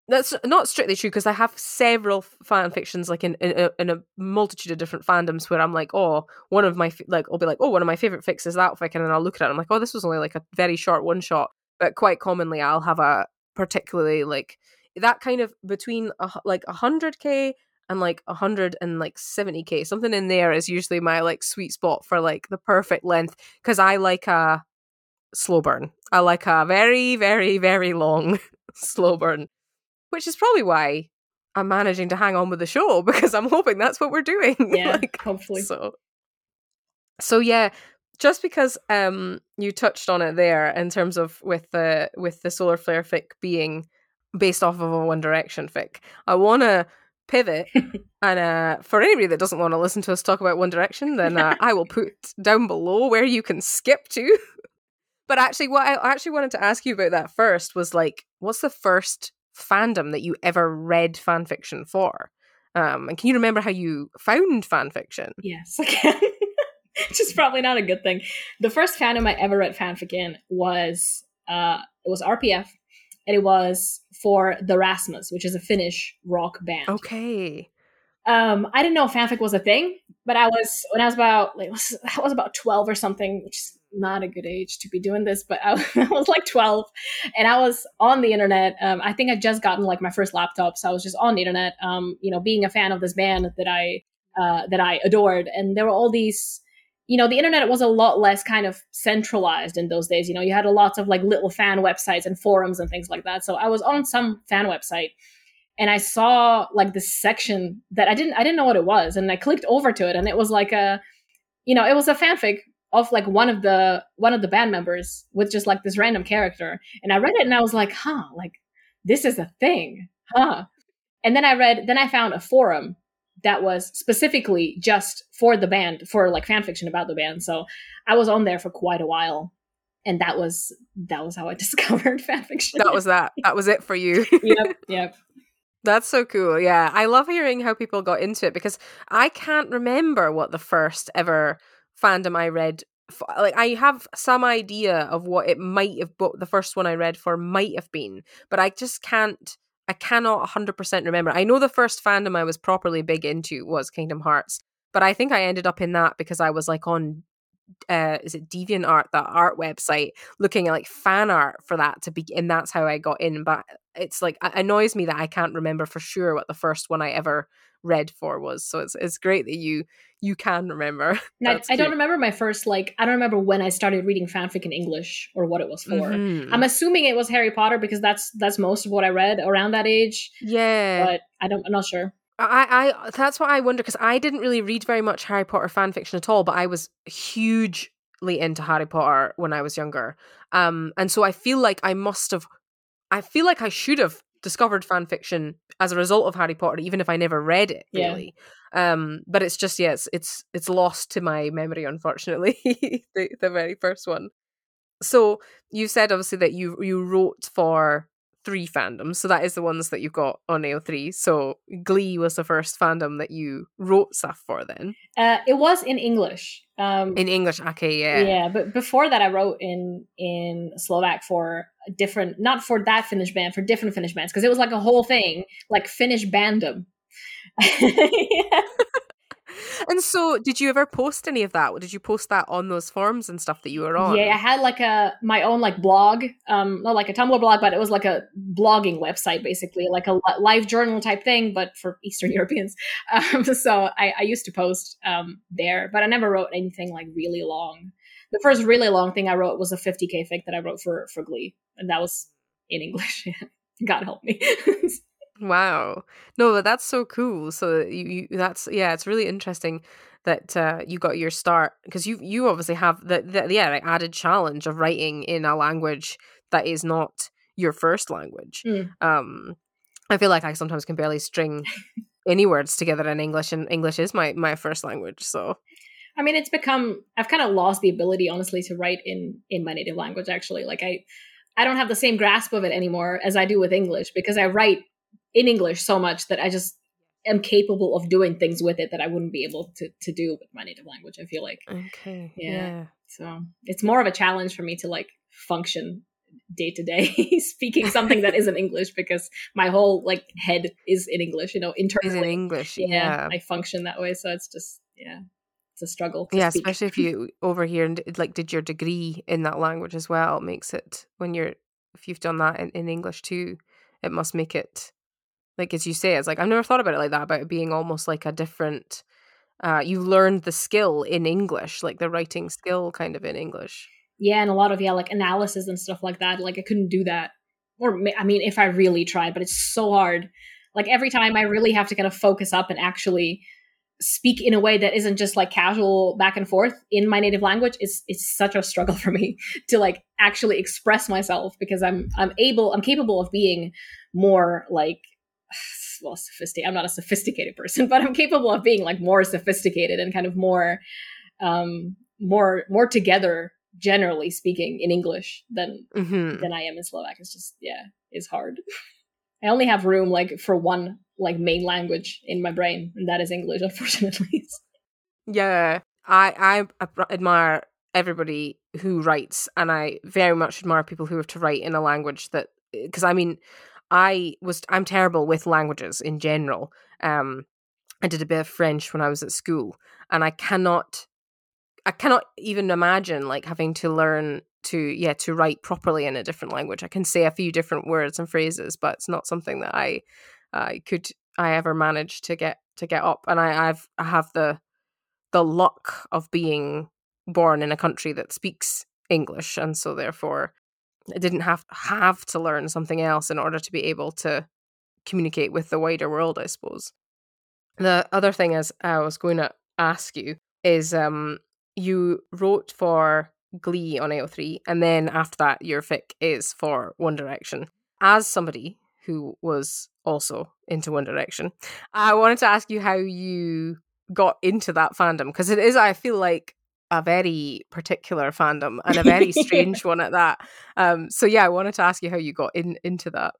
that's not strictly true because I have several fan fictions like in, in a, in a multitude of different fandoms where I'm like, oh, one of my like I'll be like, oh, one of my favorite fics is that fic, and then I'll look at it, and I'm like, oh, this was only like a very short one shot. But quite commonly, I'll have a particularly like that kind of between a, like hundred k and like hundred and like seventy k. Something in there is usually my like sweet spot for like the perfect length because I like a slow burn. I like a very very very long slow burn which is probably why I'm managing to hang on with the show because I'm hoping that's what we're doing. Yeah, like, hopefully. So, so yeah, just because um you touched on it there in terms of with the with the solar flare fic being based off of a One Direction fic, I want to pivot and uh for anybody that doesn't want to listen to us talk about One Direction, then uh, I will put down below where you can skip to. but actually, what I actually wanted to ask you about that first was like, what's the first fandom that you ever read fan fiction for? Um, and can you remember how you found fan fiction? Yes, I can. Which is probably not a good thing. The first fandom I ever read fanfic in was uh, it was RPF, and it was for the Rasmus, which is a Finnish rock band. Okay. Um, I didn't know fanfic was a thing, but I was when I was about like I was about twelve or something, which is not a good age to be doing this, but I, I was like 12 and I was on the internet. Um, I think I'd just gotten like my first laptop. So I was just on the internet, um, you know, being a fan of this band that I, uh, that I adored. And there were all these, you know, the internet was a lot less kind of centralized in those days. You know, you had a lot of like little fan websites and forums and things like that. So I was on some fan website and I saw like this section that I didn't I didn't know what it was, and I clicked over to it, and it was like a, you know, it was a fanfic of like one of the one of the band members with just like this random character, and I read it and I was like, huh, like this is a thing, huh? And then I read, then I found a forum that was specifically just for the band, for like fan fiction about the band. So I was on there for quite a while, and that was that was how I discovered fan fiction. That was that. That was it for you. yep, yep. That's so cool. Yeah. I love hearing how people got into it because I can't remember what the first ever fandom I read like I have some idea of what it might have but the first one I read for might have been, but I just can't I cannot 100% remember. I know the first fandom I was properly big into was Kingdom Hearts, but I think I ended up in that because I was like on uh is it DeviantArt that art website looking at like fan art for that to be and that's how i got in but it's like it annoys me that i can't remember for sure what the first one i ever read for was so it's, it's great that you you can remember. I, I, don't remember my first like i don't remember when i started reading fanfic in english or what it was for. Mm-hmm. i'm assuming it was harry potter because that's that's most of what i read around that age yeah. but i don't i'm not sure. I, I that's what I wonder because I didn't really read very much Harry Potter fan fiction at all, but I was hugely into Harry Potter when I was younger. Um, and so I feel like I must have, I feel like I should have discovered fan fiction as a result of Harry Potter, even if I never read it really. Yeah. Um, but it's just yes, yeah, it's, it's it's lost to my memory, unfortunately. the the very first one. So you said obviously that you you wrote for three fandoms. So that is the ones that you've got on AO3. So Glee was the first fandom that you wrote stuff for then. Uh, it was in English. Um, in English, okay, yeah. Yeah, but before that I wrote in in Slovak for different not for that Finnish band, for different Finnish bands because it was like a whole thing, like Finnish bandom. yeah. And so, did you ever post any of that? Did you post that on those forums and stuff that you were on? Yeah, I had like a my own like blog, um, not like a Tumblr blog, but it was like a blogging website, basically, like a live journal type thing, but for Eastern Europeans. Um, so I, I used to post um there, but I never wrote anything like really long. The first really long thing I wrote was a 50k fic that I wrote for for Glee, and that was in English. God help me. Wow. No, but that's so cool. So you, you that's yeah, it's really interesting that uh, you got your start because you you obviously have the, the yeah like added challenge of writing in a language that is not your first language. Mm. Um, I feel like I sometimes can barely string any words together in English, and English is my my first language. So, I mean, it's become I've kind of lost the ability, honestly, to write in in my native language. Actually, like I I don't have the same grasp of it anymore as I do with English because I write in English so much that I just am capable of doing things with it that I wouldn't be able to to do with my native language. I feel like. Okay. Yeah. yeah. So it's more of a challenge for me to like function day to day speaking something that isn't English because my whole like head is in English. You know, internally in English. Yeah, yeah, I function that way. So it's just yeah. It's a struggle. Yeah, speak. especially if you over here and like did your degree in that language as well. It makes it when you're if you've done that in, in English too, it must make it like as you say it's like i've never thought about it like that about it being almost like a different uh you learned the skill in english like the writing skill kind of in english. Yeah and a lot of yeah like analysis and stuff like that like i couldn't do that. Or i mean if i really tried but it's so hard. Like every time i really have to kind of focus up and actually speak in a way that isn't just like casual back and forth in my native language it's it's such a struggle for me to like actually express myself because i'm i'm able i'm capable of being more like well sophisticated i'm not a sophisticated person but i'm capable of being like more sophisticated and kind of more um more more together generally speaking in english than mm-hmm. than i am in slovak. It's just yeah it's hard. I only have room like for one like main language in my brain and that is english unfortunately. Yeah. I i admire everybody who writes and i very much admire people who have to write in a language that because i mean I was I'm terrible with languages in general. Um, I did a bit of French when I was at school, and I cannot, I cannot even imagine like having to learn to yeah to write properly in a different language. I can say a few different words and phrases, but it's not something that I I could I ever manage to get to get up. And I I've I have the the luck of being born in a country that speaks English, and so therefore I didn't have have to learn something else in order to be able to communicate with the wider world, I suppose. The other thing is I was going to ask you is um you wrote for Glee on AO3 and then after that your fic is for One Direction. As somebody who was also into One Direction, I wanted to ask you how you got into that fandom because it is I feel like a very particular fandom and a very strange one at that. Um so yeah, I wanted to ask you how you got in into that.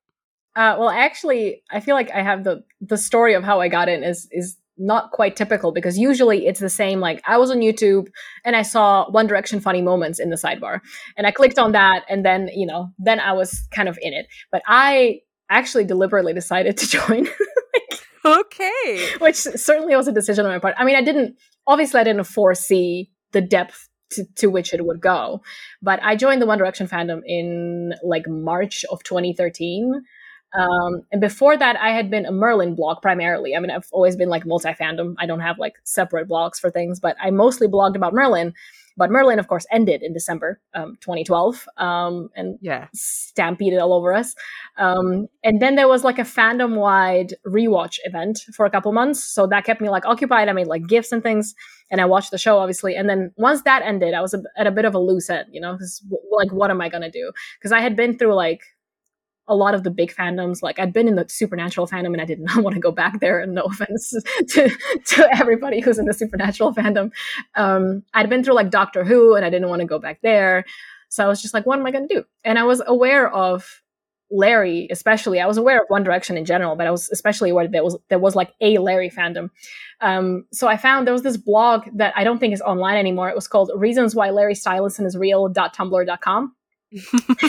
Uh, well, actually, I feel like I have the the story of how I got in is is not quite typical because usually it's the same. Like I was on YouTube and I saw One Direction funny moments in the sidebar, and I clicked on that, and then you know, then I was kind of in it. But I actually deliberately decided to join. like, okay, which certainly was a decision on my part. I mean, I didn't obviously I didn't foresee the depth to, to, which it would go. But I joined the One Direction fandom in like March of 2013. Um, and before that, I had been a Merlin blog primarily. I mean, I've always been like multi fandom. I don't have like separate blogs for things, but I mostly blogged about Merlin. But Merlin, of course, ended in December um, 2012 um, and yeah. stampeded all over us. Um, and then there was like a fandom wide rewatch event for a couple months. So that kept me like occupied. I made like gifs and things and I watched the show, obviously. And then once that ended, I was a, at a bit of a loose end, you know, because like, what am I going to do? Because I had been through like a lot of the big fandoms. Like I'd been in the supernatural fandom and I did not want to go back there. And no offense to, to everybody who's in the supernatural fandom. Um, I'd been through like Doctor Who and I didn't want to go back there. So I was just like, what am I going to do? And I was aware of Larry, especially. I was aware of One Direction in general, but I was especially aware there was there was like a Larry fandom. Um, so I found there was this blog that I don't think is online anymore. It was called Reasons Why Larry Stylinson is Real.tumblr.com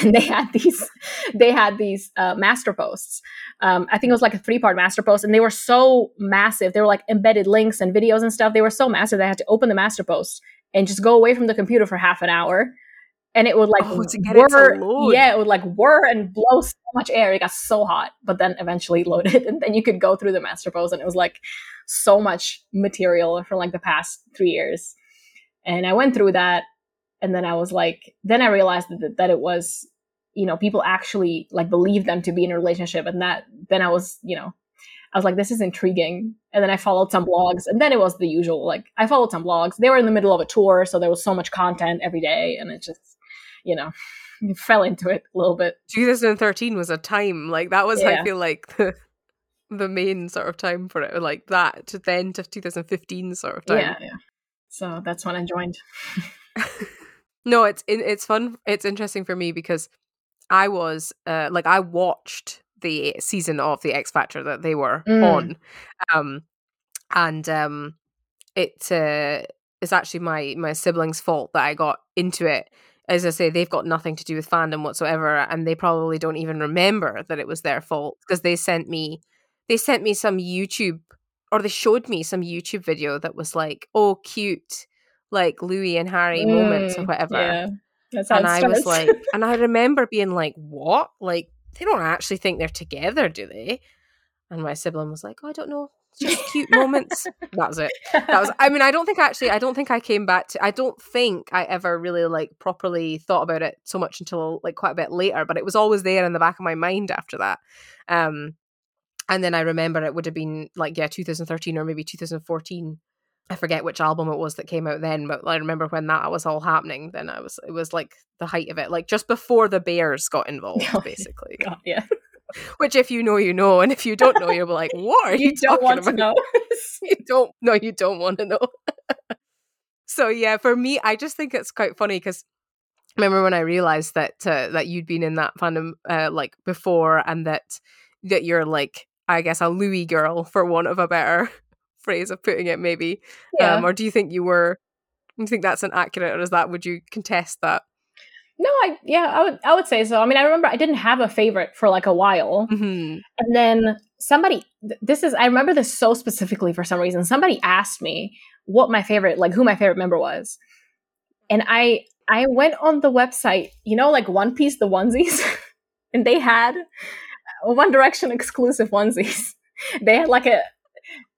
and they had these they had these uh, master posts. Um, i think it was like a three part master post and they were so massive. They were like embedded links and videos and stuff. They were so massive they had to open the master post and just go away from the computer for half an hour. And it would like oh, whir, yeah it would like whir and blow so much air. It got so hot but then eventually loaded and then you could go through the master post and it was like so much material for like the past three years. And i went through that and then I was like, then I realized that that it was, you know, people actually like believe them to be in a relationship, and that then I was, you know, I was like, this is intriguing. And then I followed some blogs, and then it was the usual. Like I followed some blogs. They were in the middle of a tour, so there was so much content every day, and it just, you know, fell into it a little bit. 2013 was a time like that was yeah. I feel like the the main sort of time for it, like that to then to 2015 sort of time. Yeah, yeah. So that's when I joined. No, it's it's fun. It's interesting for me because I was uh, like I watched the season of the X Factor that they were mm. on, um, and um, it uh, is actually my my siblings' fault that I got into it. As I say, they've got nothing to do with fandom whatsoever, and they probably don't even remember that it was their fault because they sent me they sent me some YouTube or they showed me some YouTube video that was like, "Oh, cute." Like Louis and Harry mm, moments or whatever. Yeah. And I was like, and I remember being like, what? Like, they don't actually think they're together, do they? And my sibling was like, oh, I don't know. It's just cute moments. That was it. That was, I mean, I don't think actually, I don't think I came back to, I don't think I ever really like properly thought about it so much until like quite a bit later, but it was always there in the back of my mind after that. Um, and then I remember it would have been like, yeah, 2013 or maybe 2014 I forget which album it was that came out then, but I remember when that was all happening. Then I was it was like the height of it, like just before the Bears got involved, basically. God, yeah. Which, if you know, you know, and if you don't know, you'll be like, "What are you, you don't want about? to know? you don't. No, you don't want to know." so yeah, for me, I just think it's quite funny because remember when I realized that uh, that you'd been in that fandom uh, like before, and that that you're like, I guess, a Louis girl for want of a better phrase of putting it, maybe. Yeah. Um, or do you think you were? Do you think that's an accurate, or is that? Would you contest that? No, I yeah, I would I would say so. I mean, I remember I didn't have a favorite for like a while, mm-hmm. and then somebody. This is I remember this so specifically for some reason. Somebody asked me what my favorite, like who my favorite member was, and I I went on the website, you know, like One Piece the onesies, and they had One Direction exclusive onesies. They had like a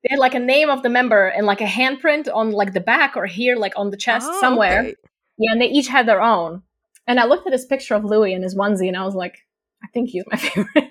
they had like a name of the member and like a handprint on like the back or here, like on the chest oh, somewhere. Okay. Yeah, and they each had their own. And I looked at this picture of Louis in his onesie, and I was like, I think he's my favorite.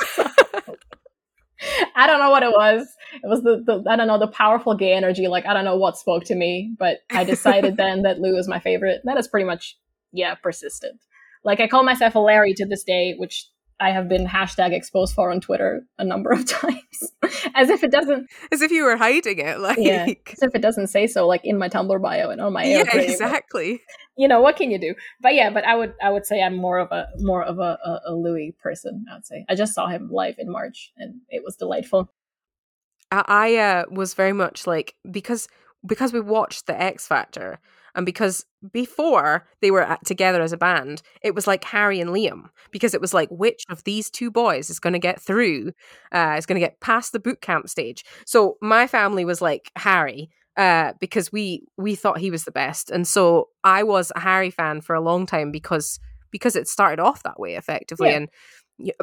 I don't know what it was. It was the, the I don't know the powerful gay energy. Like I don't know what spoke to me, but I decided then that Lou is my favorite. That is pretty much yeah persistent. Like I call myself a Larry to this day, which I have been hashtag exposed for on Twitter a number of times, as if it doesn't, as if you were hiding it, like yeah, as if it doesn't say so, like in my Tumblr bio and on my yeah, exactly. But, you know what can you do? But yeah, but I would I would say I'm more of a more of a, a, a Louis person. I'd say I just saw him live in March and it was delightful. I, I uh, was very much like because because we watched the X Factor and because before they were together as a band, it was like Harry and Liam because it was like which of these two boys is going to get through, uh, is going to get past the boot camp stage. So my family was like Harry uh, because we we thought he was the best, and so I was a Harry fan for a long time because because it started off that way effectively yeah. and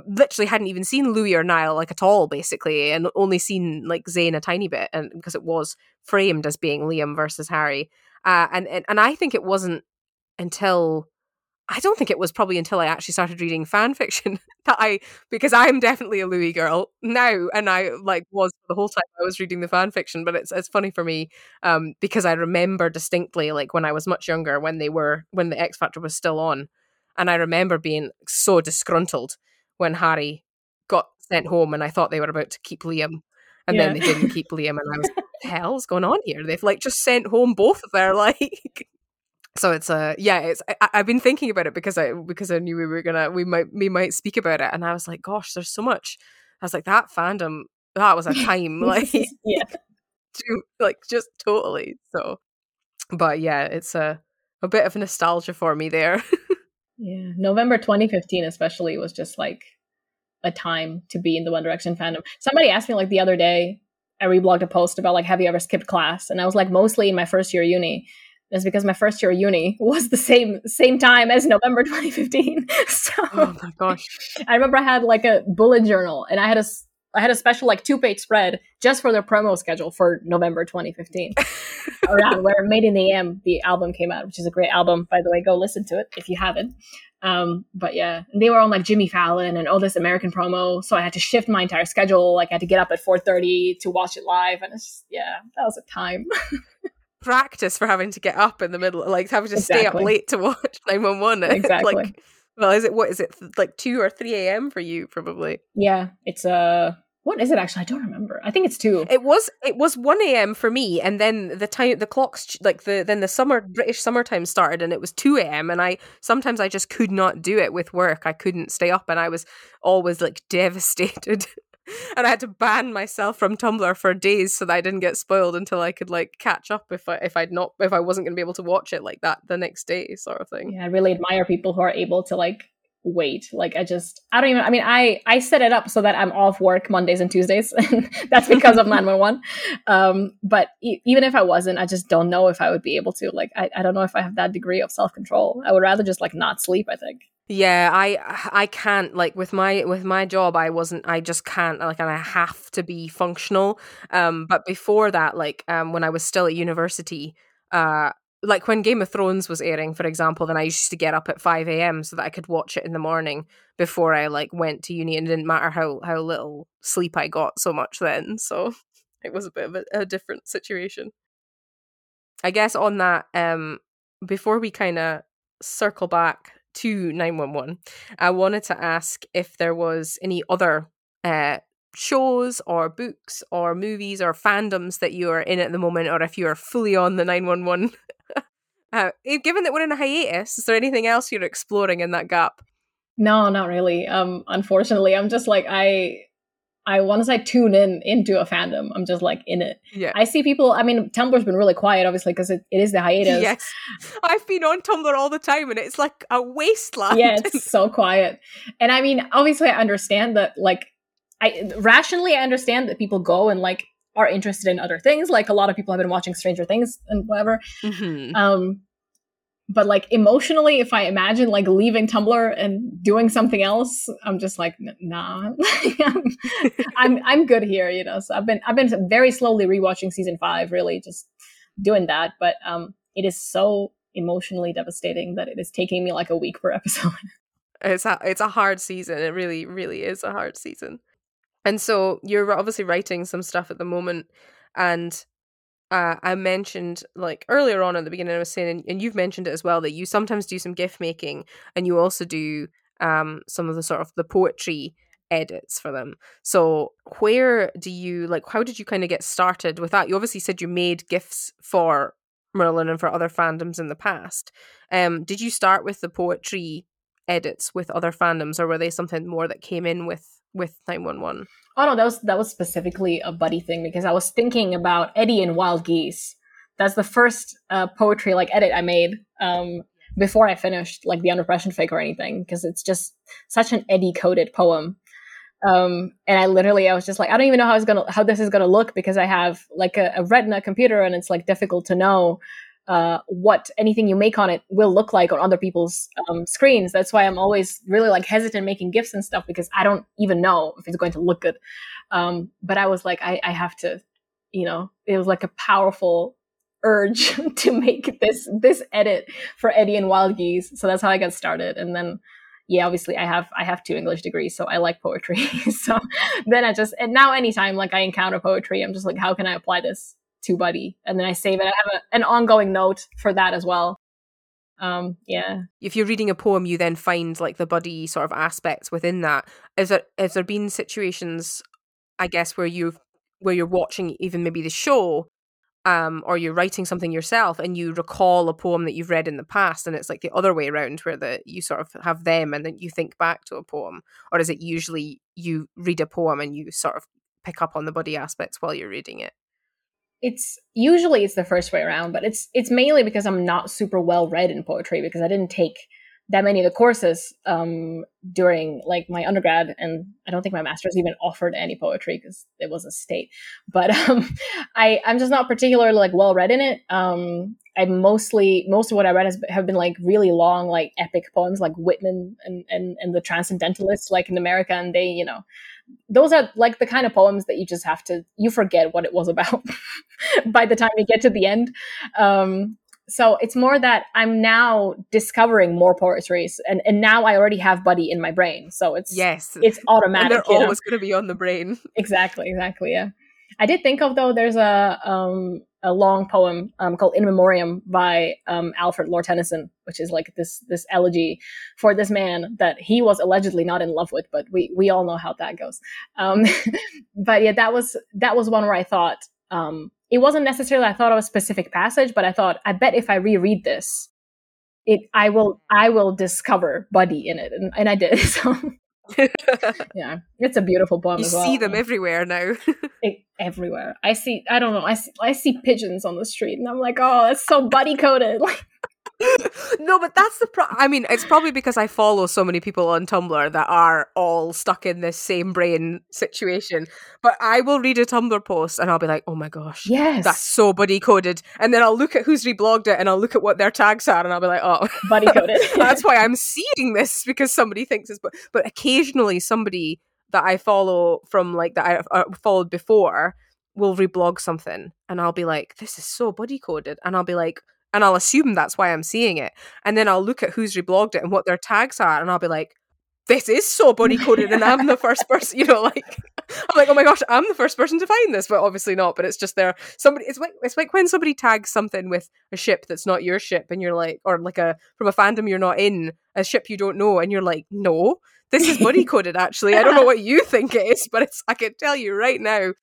literally hadn't even seen Louis or Niall like at all, basically, and only seen like Zayn a tiny bit, and because it was framed as being Liam versus Harry, uh, and, and and I think it wasn't until I don't think it was probably until I actually started reading fan fiction that I because I'm definitely a Louis girl now and I like was the whole time I was reading the fan fiction but it's it's funny for me um because I remember distinctly like when I was much younger when they were when the X Factor was still on and I remember being so disgruntled when Harry got sent home and I thought they were about to keep Liam and yeah. then they didn't keep Liam and I was the hell's going on here? They've like just sent home both of their like so it's a yeah it's I, have been thinking about it because i because i knew we were gonna we might we might speak about it and i was like gosh there's so much. I was like that fandom that was a time like yeah. to, like just totally so. But yeah it's a a bit of nostalgia for me there. Yeah november 2015 especially was just like a time to be in the one direction fandom. Somebody asked me like the other day i reblogged a post about like have you ever skipped class? And i was like mostly in my first year uni. That's because my first year of uni was the same same time as November 2015. so oh my gosh, I remember I had like a bullet journal and I had a I had a special like two page spread just for their promo schedule for November 2015, around where Made in the AM the album came out, which is a great album by the way. Go listen to it if you haven't. Um, but yeah, they were on like Jimmy Fallon and all this American promo, so I had to shift my entire schedule. Like I had to get up at 4:30 to watch it live, and it's just, yeah, that was a time. practice for having to get up in the middle, like having to exactly. stay up late to watch 911. Exactly. like, well, is it what is it like 2 or 3 a.m. for you probably? Yeah, it's uh what is it actually? I don't remember. I think it's 2. It was it was 1 a.m. for me and then the time the clocks like the then the summer British summertime started and it was 2 a.m. and I sometimes I just could not do it with work. I couldn't stay up and I was always like devastated and I had to ban myself from Tumblr for days so that I didn't get spoiled until I could like catch up if I if I'd not if I wasn't going to be able to watch it like that the next day sort of thing. Yeah, I really admire people who are able to like wait. Like I just I don't even I mean I I set it up so that I'm off work Mondays and Tuesdays. That's because of 911. Um but e- even if I wasn't, I just don't know if I would be able to. Like I I don't know if I have that degree of self-control. I would rather just like not sleep, I think. Yeah, I I can't like with my with my job I wasn't I just can't like and I have to be functional. Um but before that like um when I was still at university uh like when Game of Thrones was airing, for example, then I used to get up at five a.m. so that I could watch it in the morning before I like went to uni, and it didn't matter how how little sleep I got so much then. So it was a bit of a, a different situation. I guess on that, um, before we kind of circle back to 911, I wanted to ask if there was any other uh, shows or books or movies or fandoms that you are in at the moment, or if you are fully on the 911. uh, given that we're in a hiatus, is there anything else you're exploring in that gap? No, not really. Um, unfortunately, I'm just like I I once I tune in into a fandom, I'm just like in it. Yeah. I see people. I mean, Tumblr's been really quiet, obviously, because it, it is the hiatus. Yes, I've been on Tumblr all the time, and it's like a wasteland. Yeah, it's so quiet. And I mean, obviously, I understand that. Like, I rationally, I understand that people go and like are interested in other things. Like a lot of people have been watching Stranger Things and whatever. Mm-hmm. Um, but like emotionally if i imagine like leaving tumblr and doing something else i'm just like nah. I'm i'm good here you know so i've been i've been very slowly rewatching season five really just doing that. But um it is so emotionally devastating that it is taking me like a week per episode. It's a it's a hard season. It really really is a hard season. And so you're obviously writing some stuff at the moment, and uh, I mentioned like earlier on at the beginning, I was saying, and you've mentioned it as well, that you sometimes do some gif making, and you also do um, some of the sort of the poetry edits for them. So where do you like? How did you kind of get started with that? You obviously said you made gifs for Merlin and for other fandoms in the past. Um, did you start with the poetry edits with other fandoms, or were they something more that came in with with 911? Oh no, that was that was specifically a buddie thing because I was thinking about Eddie and Wild Geese. That's the first uh, poetry like edit I made um, before I finished like the unrepression fic or anything because it's just such an Eddie coded poem. Um, and I literally I was just like I don't even know how it's gonna how this is gonna look because I have like a, a Retina computer and it's like difficult to know uh, what anything you make on it will look like on other people's um, screens. That's why I'm always really like hesitant making gifs and stuff because I don't even know if it's going to look good. Um, but I was like, I, I have to, you know, it was like a powerful urge to make this this edit for Eddie and Wild Geese. So that's how I got started. And then yeah, obviously I have I have two English degrees, so I like poetry. so then I just and now anytime like I encounter poetry, I'm just like, how can I apply this to Buddie, and then I save it. I have a, an ongoing note for that as well. Um, yeah. If you're reading a poem, you then find like the buddie sort of aspects within that. Is there has there been situations, I guess, where you've where you're watching even maybe the show, um, or you're writing something yourself and you recall a poem that you've read in the past, and it's like the other way around where the you sort of have them and then you think back to a poem, or is it usually you read a poem and you sort of pick up on the buddie aspects while you're reading it? It's usually it's the first way around, but it's it's mainly because I'm not super well read in poetry because I didn't take that many of the courses um, during like my undergrad, and I don't think my master's even offered any poetry because it was a state. But um, I I'm just not particularly like well read in it. Um, I mostly most of what I read has have been like really long, like epic poems, like Whitman and and and the Transcendentalists, like in America, and they you know those are like the kind of poems that you just have to you forget what it was about by the time you get to the end. Um, so it's more that i'm now discovering more poetries and, and now i already have buddie in my brain. So it's yes. it's automatic and they're always going to be on the brain. Exactly exactly yeah. I did think of though there's a um a long poem um, called In Memoriam by um, Alfred Lord Tennyson, which is like this this elegy for this man that he was allegedly not in love with, but we we all know how that goes. Um, but yeah, that was that was one where I thought um, it wasn't necessarily I thought of a specific passage, but I thought I bet if I reread this, it I will I will discover Buddie in it, and, and I did. So yeah, it's a beautiful poem. You as well. see them everywhere now. it, everywhere. I see. I don't know. I see. I see pigeons on the street, and I'm like, oh, that's so buddie coded. Like, no, but that's the pro- I mean, it's probably because I follow so many people on Tumblr that are all stuck in this same brain situation. But I will read a Tumblr post and I'll be like, "Oh my gosh, yes, that's so buddie coded." And then I'll look at who's reblogged it and I'll look at what their tags are and I'll be like, "Oh, buddie coded." that's why I'm seeing this because somebody thinks it's. But but occasionally somebody that I follow from like that I uh, followed before will reblog something and I'll be like, "This is so buddie coded," and I'll be like and I'll assume that's why I'm seeing it. And then I'll look at who's reblogged it and what their tags are, and I'll be like, this is so buddie coded, and I'm the first person, you know, like I'm like, oh my gosh, I'm the first person to find this, but obviously not. But it's just there. Somebody, it's like it's like when somebody tags something with a ship that's not your ship, and you're like, or like a from a fandom you're not in, a ship you don't know, and you're like, no, this is buddie coded. Actually, I don't know what you think it is, but it's I can tell you right now,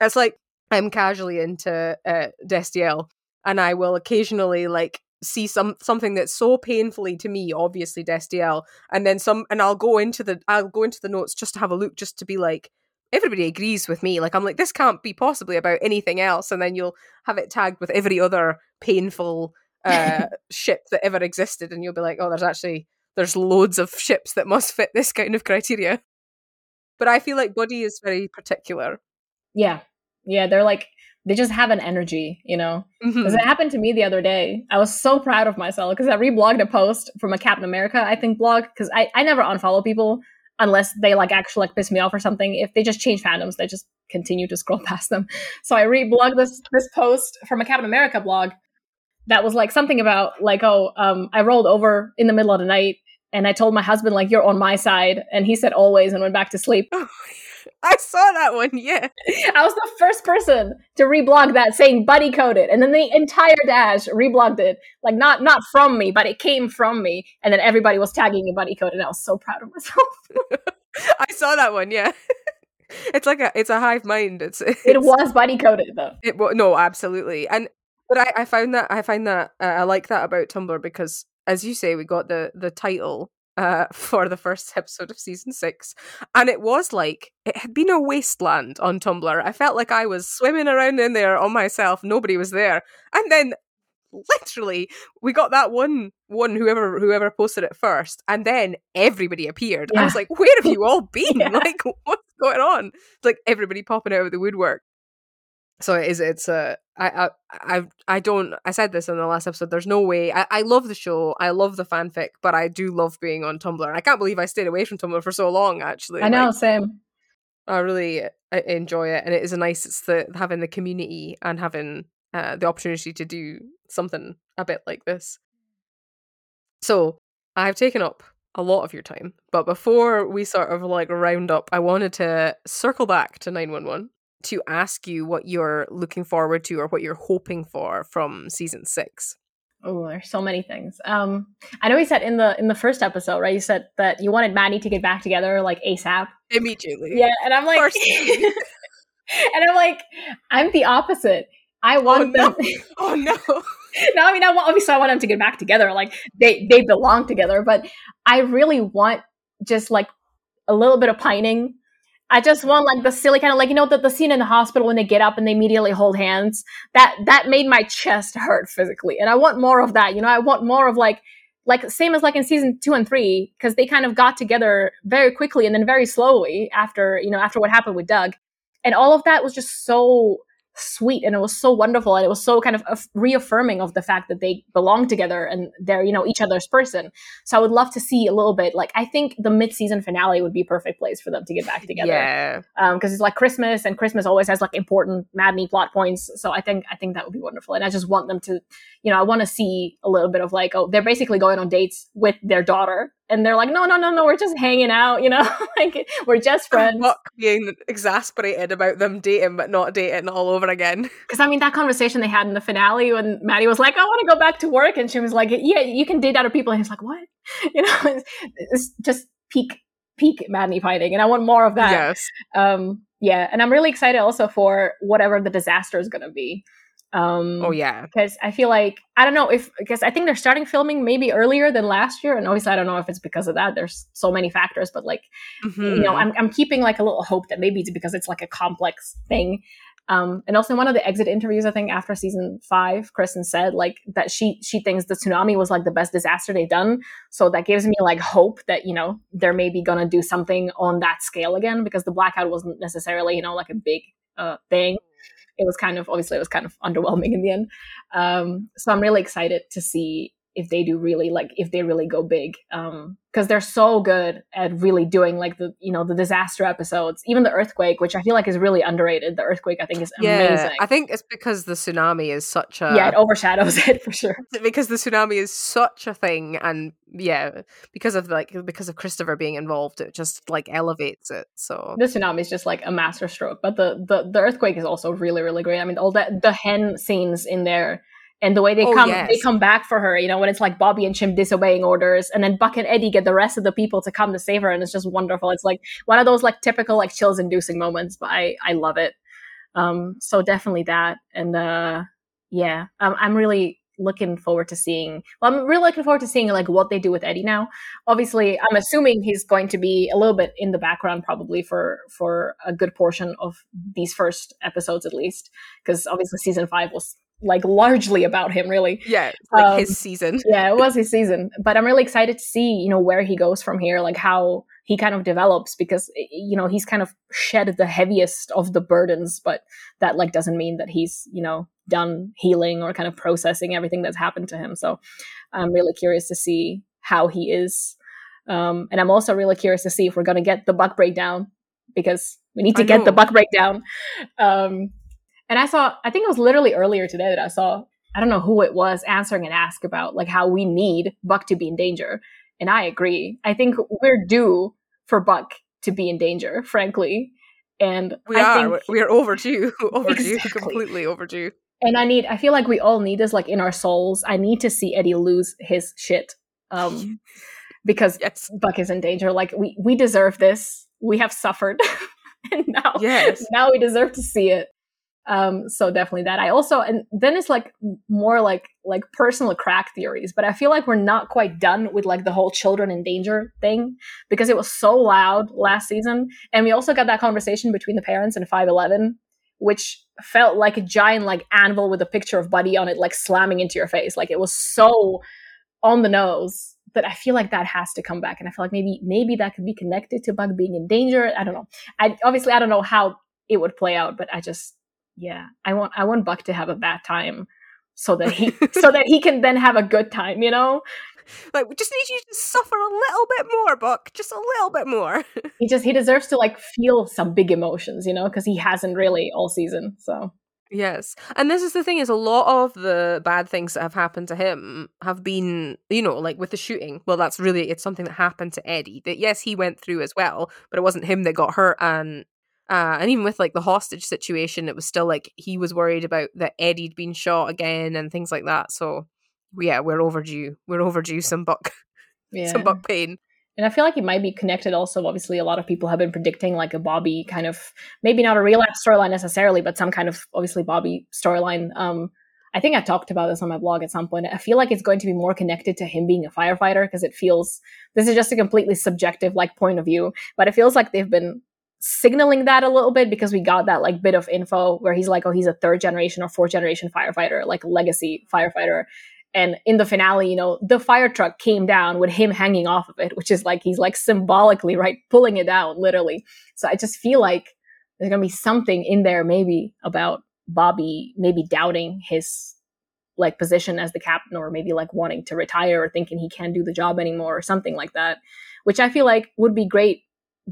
it's like I'm casually into uh, Destiel, and I will occasionally like see some something that's so painfully to me obviously Destiel and then some and I'll go into the I'll go into the notes just to have a look just to be like everybody agrees with me. Like I'm like this can't be possibly about anything else and then you'll have it tagged with every other painful uh ship that ever existed and you'll be like oh there's actually there's loads of ships that must fit this kind of criteria. But I feel like Buddie is very particular. Yeah. Yeah they're like they just have an energy, you know? Because mm-hmm. it happened to me the other day. I was so proud of myself because I reblogged a post from a Captain America, I think, blog. Because I, I never unfollow people unless they like actually like piss me off or something. If they just change fandoms, they just continue to scroll past them. So I reblogged this this post from a Captain America blog that was like something about like, oh, um, I rolled over in the middle of the night and I told my husband like you're on my side, and he said always and went back to sleep. I saw that one. Yeah, I was the first person to reblog that saying buddie coded, and then the entire dash reblogged it, like not not from me, but it came from me, and then everybody was tagging me buddie coded, and I was so proud of myself. I saw that one. Yeah, it's like a it's a hive mind. It's, it's it was buddie coded though. It was no, absolutely, and but I I found that I find that uh, I like that about Tumblr because as you say, we got the the title uh, for the first episode of season six, and it was like it had been a wasteland on Tumblr. I felt like I was swimming around in there on myself. Nobody was there, and then literally we got that one one whoever whoever posted it first and then everybody appeared yeah. i was like where have you all been yeah. like what's going on it's like everybody popping out of the woodwork so it is it's a I, I I don't I said this in the last episode there's no way I, I love the show I love the fanfic but I do love being on Tumblr I can't believe I stayed away from Tumblr for so long actually I know like, same. I really I enjoy it and it is a nice it's the having the community and having uh, the opportunity to do something a bit like this. So I've taken up a lot of your time but before we sort of like round up I wanted to circle back to 911 to ask you what you're looking forward to or what you're hoping for from season six. Oh, there's so many things. Um, I know you said in the in the first episode, right? You said that you wanted Madney to get back together like ASAP. Immediately. Yeah, and I'm like, and I'm like, I'm the opposite. I want oh, them. No. Oh no. no, I mean, I want, obviously I want them to get back together. Like they they belong together, but I really want just like a little bit of pining I just want like the silly kind of like you know the, the scene in the hospital when they get up and they immediately hold hands. That that made my chest hurt physically, and I want more of that. You know, I want more of like like same as like in season two and three because they kind of got together very quickly and then very slowly after you know after what happened with Doug, and all of that was just so sweet and it was so wonderful and it was so kind of reaffirming of the fact that they belong together and they're you know each other's person. So i would love to see a little bit like i think the mid-season finale would be a perfect place for them to get back together. Yeah. Because um, it's like christmas and christmas always has like important madney plot points so i think i think that would be wonderful and i just want them to you know i want to see a little bit of like oh they're basically going on dates with their daughter and they're like, no, no, no, no, we're just hanging out, you know, like we're just friends. Being exasperated about them dating, but not dating all over again. Because I mean, that conversation they had in the finale when Maddie was like, I want to go back to work, and she was like, Yeah, you can date other people, and he's like, What? You know, it's, it's just peak peak Madney fighting, and I want more of that. Yes. Um, yeah, and I'm really excited also for whatever the disaster is going to be. Um, oh yeah, because I feel like I don't know if because I think they're starting filming maybe earlier than last year, and obviously I don't know if it's because of that. There's so many factors, but like mm-hmm. you know, mm-hmm. I'm I'm keeping like a little hope that maybe it's because it's like a complex thing. Um, and also in one of the exit interviews, I think after season five, Kristen said like that she she thinks the tsunami was like the best disaster they've done. So that gives me like hope that you know they're maybe gonna do something on that scale again because the blackout wasn't necessarily you know like a big uh, thing it was kind of obviously it was kind of underwhelming in the end. Um, so I'm really excited to see if they do really like if they really go big um because they're so good at really doing like the you know the disaster episodes. Even the earthquake which i feel like is really underrated. The earthquake i think is yeah, amazing. I think it's because the tsunami is such a yeah it overshadows it for sure. Because the tsunami is such a thing? And yeah because of like because of christopher being involved it just like elevates it so. The tsunami is just like a masterstroke but the the, the earthquake is also really really great. I mean all that the hen scenes in there and the way they oh, come yes. they come back for her you know when it's like bobby and chim disobeying orders and then buck and eddie get the rest of the people to come to save her and it's just wonderful. It's like one of those like typical like chills inducing moments but i i love it. Um so definitely that and uh yeah um, i'm really looking forward to seeing well i'm really looking forward to seeing like what they do with eddie now. Obviously i'm assuming he's going to be a little bit in the background probably for for a good portion of these first episodes at least because obviously season five was like largely about him really. Yeah like um, his season. Yeah it was his season. But i'm really excited to see you know where he goes from here like how he kind of develops because you know he's kind of shed the heaviest of the burdens but that like doesn't mean that he's you know done healing or kind of processing everything that's happened to him. So i'm really curious to see how he is. Um, and i'm also really curious to see if we're going to get the buck breakdown because we need to get the buck breakdown. Um, and I saw, I think it was literally earlier today that I saw, I don't know who it was answering an ask about like how we need Buck to be in danger. And I agree. I think we're due for Buck to be in danger, frankly. And we I are think, we're, we're overdue, overdue, Exactly. completely overdue. and I need I feel like we all need this like in our souls. I need to see Eddie lose his shit. Um because Yes, Buck is in danger. Like we we deserve this. We have suffered. and now yes, now we deserve to see it. Um so definitely that. I also and then it's like more like like personal crack theories, but I feel like we're not quite done with like the whole children in danger thing because it was so loud last season and we also got that conversation between the parents and 511 which felt like a giant like anvil with a picture of Buddie on it like slamming into your face. Like it was so on the nose that I feel like that has to come back and I feel like maybe maybe that could be connected to Buck being in danger. I don't know. I obviously I don't know how it would play out, but I just yeah, I want I want Buck to have a bad time so that he so that he can then have a good time, you know? like we just need you to suffer a little bit more, Buck, just a little bit more. He just he deserves to like feel some big emotions, you know, because he hasn't really all season. So Yes. And this is the thing is a lot of the bad things that have happened to him have been, you know, like with the shooting. Well, that's really it's something that happened to Eddie. That yes, he went through as well, but it wasn't him that got hurt and uh, and even with like the hostage situation, it was still like he was worried about that Eddie'd been shot again and things like that. So yeah, we're overdue. We're overdue some buck yeah. some buck pain. And I feel like it might be connected also. Obviously, a lot of people have been predicting like a Bobby kind of maybe not a relapse storyline necessarily, but some kind of obviously Bobby storyline. Um, I think I talked about this on my blog at some point. I feel like it's going to be more connected to him being a firefighter because it feels this is just a completely subjective like point of view, but it feels like they've been signaling that a little bit because we got that like bit of info where he's like, oh, he's a third generation or fourth generation firefighter, like legacy firefighter. And in the finale, you know, the fire truck came down with him hanging off of it, which is like he's like symbolically, right, pulling it down, literally. So I just feel like there's gonna be something in there, maybe about Bobby, maybe doubting his like position as the captain, or maybe like wanting to retire or thinking he can't do the job anymore, or something like that. Which I feel like would be great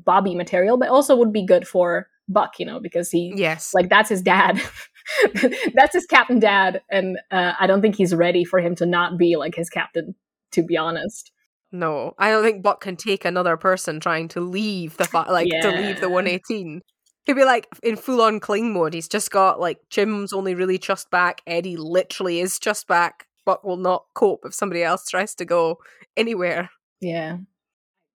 Bobby material, but also would be good for Buck, you know, because he Yes. like that's his dad. that's his captain dad, and uh, I don't think he's ready for him to not be like his captain. To be honest, No, I don't think Buck can take another person trying to leave the fi- like to leave the 118. He'd be like in full on cling mode. He's just got like Chim's only really just back. Eddie literally is just back. Buck will not cope if somebody else tries to go anywhere. yeah.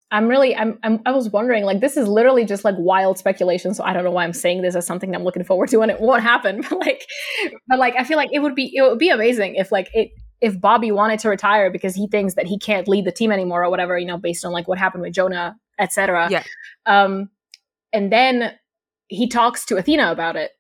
I'm really, I'm, I'm, I was wondering, like, this is literally just like wild speculation. So I don't know why I'm saying this as something I'm looking forward to, and it won't happen. But like, but like, I feel like it would be, it would be amazing if like it, if Bobby wanted to retire because he thinks that he can't lead the team anymore or whatever, you know, based on like what happened with Jonah, etc. Yeah. Um, and then he talks to Athena about it,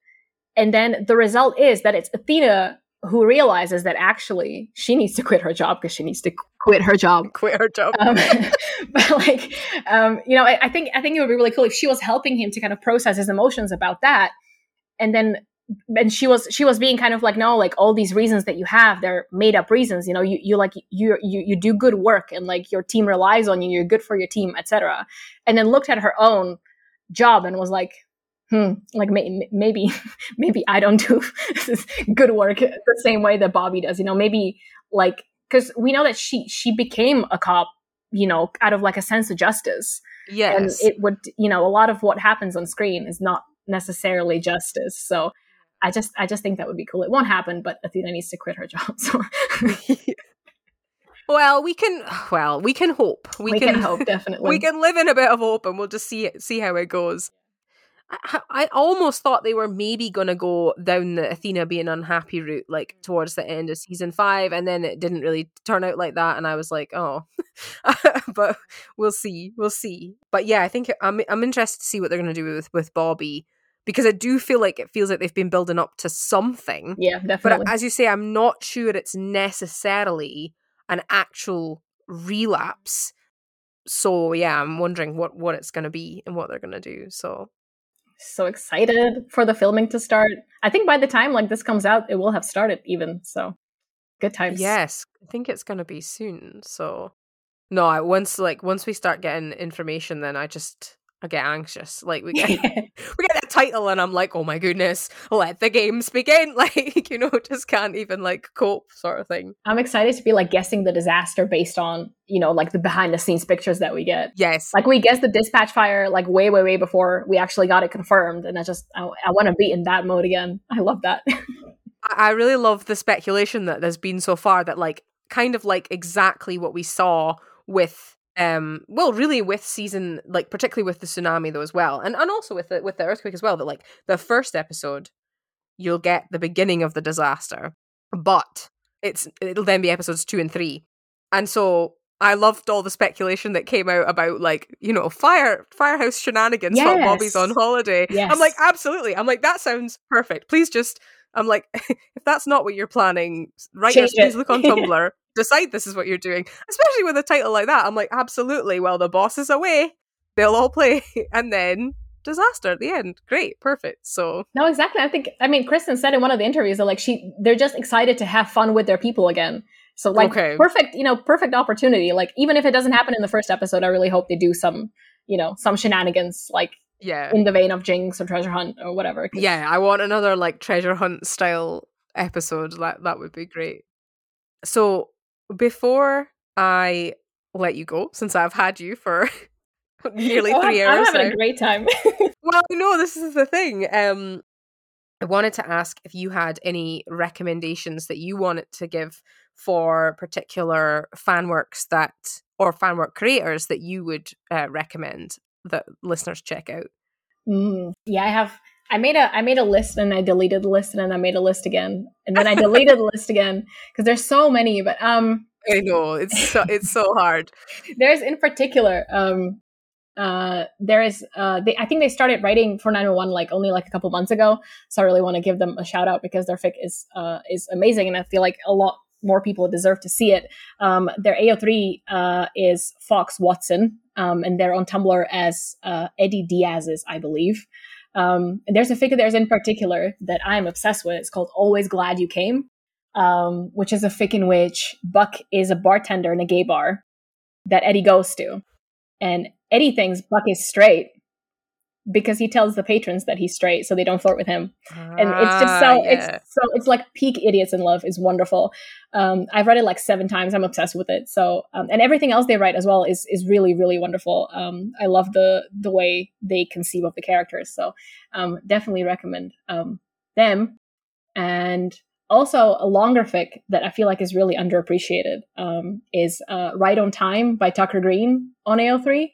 and then the result is that it's Athena who realizes that actually she needs to quit her job because she needs to quit her job. Quit her job. um, but like um, you know I, I think i think it would be really cool if she was helping him to kind of process his emotions about that. And then and she was she was being kind of like no like all these reasons that you have they're made up reasons you know you, you like you, you you do good work and like your team relies on you you're good for your team etc and then looked at her own job and was like hmm. Like may, maybe maybe i don't do good work the same way that bobby does you know? Maybe like because we know that she she became a cop you know out of like a sense of justice. Yes, and it would you know a lot of what happens on screen is not necessarily justice. So i just i just think that would be cool. It won't happen but athena needs to quit her job so. Well, we can. Well, we can hope. We, we, can, hope definitely. we can live in a bit of hope, and we'll just see see how it goes. I, I almost thought they were maybe going to go down the Athena being unhappy route, like mm. towards the end of season five, and then it didn't really turn out like that. And I was like, oh, but we'll see, we'll see. But yeah, I think I'm I'm interested to see what they're going to do with with Bobby because I do feel like it feels like they've been building up to something. yeah definitely. But as you say, I'm not sure it's necessarily an actual relapse. So yeah, I'm wondering what what it's going to be and what they're going to do. So so excited for the filming to start i think by the time like this comes out it will have started even so good times yes, I think it's going to be soon. So no, once like once we start getting information, then I just I get anxious. Like we get we get that title and I'm like, oh my goodness, let the games begin. Like, you know, just can't even like cope sort of thing. I'm excited to be like guessing the disaster based on, you know, like the behind the scenes pictures that we get. Yes. Like we guessed the dispatch fire like way, way, way before we actually got it confirmed. And I just I, I want to be in that mode again. I love that. I really love the speculation that there's been so far that like kind of like exactly what we saw with um well really with season like particularly with the tsunami though as well and and also with the with the earthquake as well that like the first episode you'll get the beginning of the disaster but it's it'll then be episodes 2 and 3 and so I loved all the speculation that came out about like you know fire firehouse shenanigans while Bobby's on holiday. Yes. I'm like absolutely. I'm like that sounds perfect. Please just I'm like if that's not what you're planning, write Change. Please look on Tumblr. decide this is what you're doing. Especially with a title like that. I'm like absolutely. Well, the boss is away. They'll all play, and then disaster at the end. Great, perfect. So No, exactly. I think I mean Kristen said in one of the interviews that like she they're just excited to have fun with their people again. So like Okay. perfect, you know, perfect opportunity. Like even if it doesn't happen in the first episode, I really hope they do some, you know, some shenanigans like yeah, in the vein of Jinx or Treasure Hunt or whatever yeah. I want another like treasure hunt style episode. That that would be great. So before I let you go, since I've had you for nearly Oh, three I'm, hours I'm having now. a great time. Well, no, this is the thing. Um, I wanted to ask if you had any recommendations that you wanted to give for particular fan works that or fan work creators that you would uh, recommend that listeners check out. Mm, yeah, I have. I made a I made a list and I deleted the list and then I made a list again and then I deleted the list again because there's so many. But um, I know it's so, it's so hard. there's in particular um uh there is uh they, i think they started writing for 911 like only like a couple months ago so i really want to give them a shout out because their fic is uh is amazing and i feel like a lot more people deserve to see it. Um their ao3 uh is fox watson um and they're on tumblr as uh eddie diaz's i believe. Um and there's a fic there's in particular that i'm obsessed with. It's called always glad you came um which is a fic in which buck is a bartender in a gay bar that Eddie goes to. And Eddie thinks Buck is straight because he tells the patrons that he's straight so they don't flirt with him. And it's just so Ah, yeah. it's so it's like peak idiots in love is wonderful. Um, I've read it like seven times. I'm obsessed with it. So um, and everything else they write as well is is really really wonderful. Um, I love the the way they conceive of the characters. So um, definitely recommend um, them. And also a longer fic that I feel like is really underappreciated um, is uh, Right on Time by Tucker Green on AO3.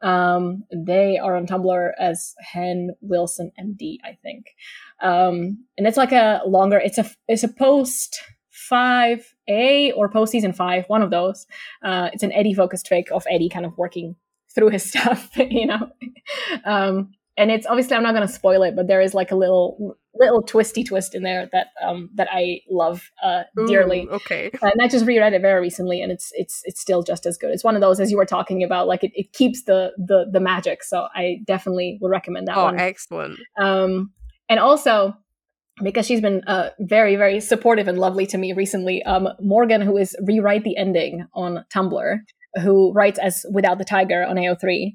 Um, they are on Tumblr as Hen Wilson MD, I think. Um, and it's like a longer. It's a it's a post five A or post season five, one of those. Uh, it's an Eddie focused fic of Eddie kind of working through his stuff, you know. um, and it's obviously I'm not going to spoil it, but there is like a little little twisty twist in there that um that I love uh dearly. Ooh, okay. And I just reread it very recently, and it's it's it's still just as good. It's one of those as you were talking about, like it, it keeps the the the magic. So I definitely would recommend that Oh, one. excellent. Um, and also because she's been uh, very very supportive and lovely to me recently. Um, Morgan, who is rewrite the ending on Tumblr, who writes as without the tiger on AO3.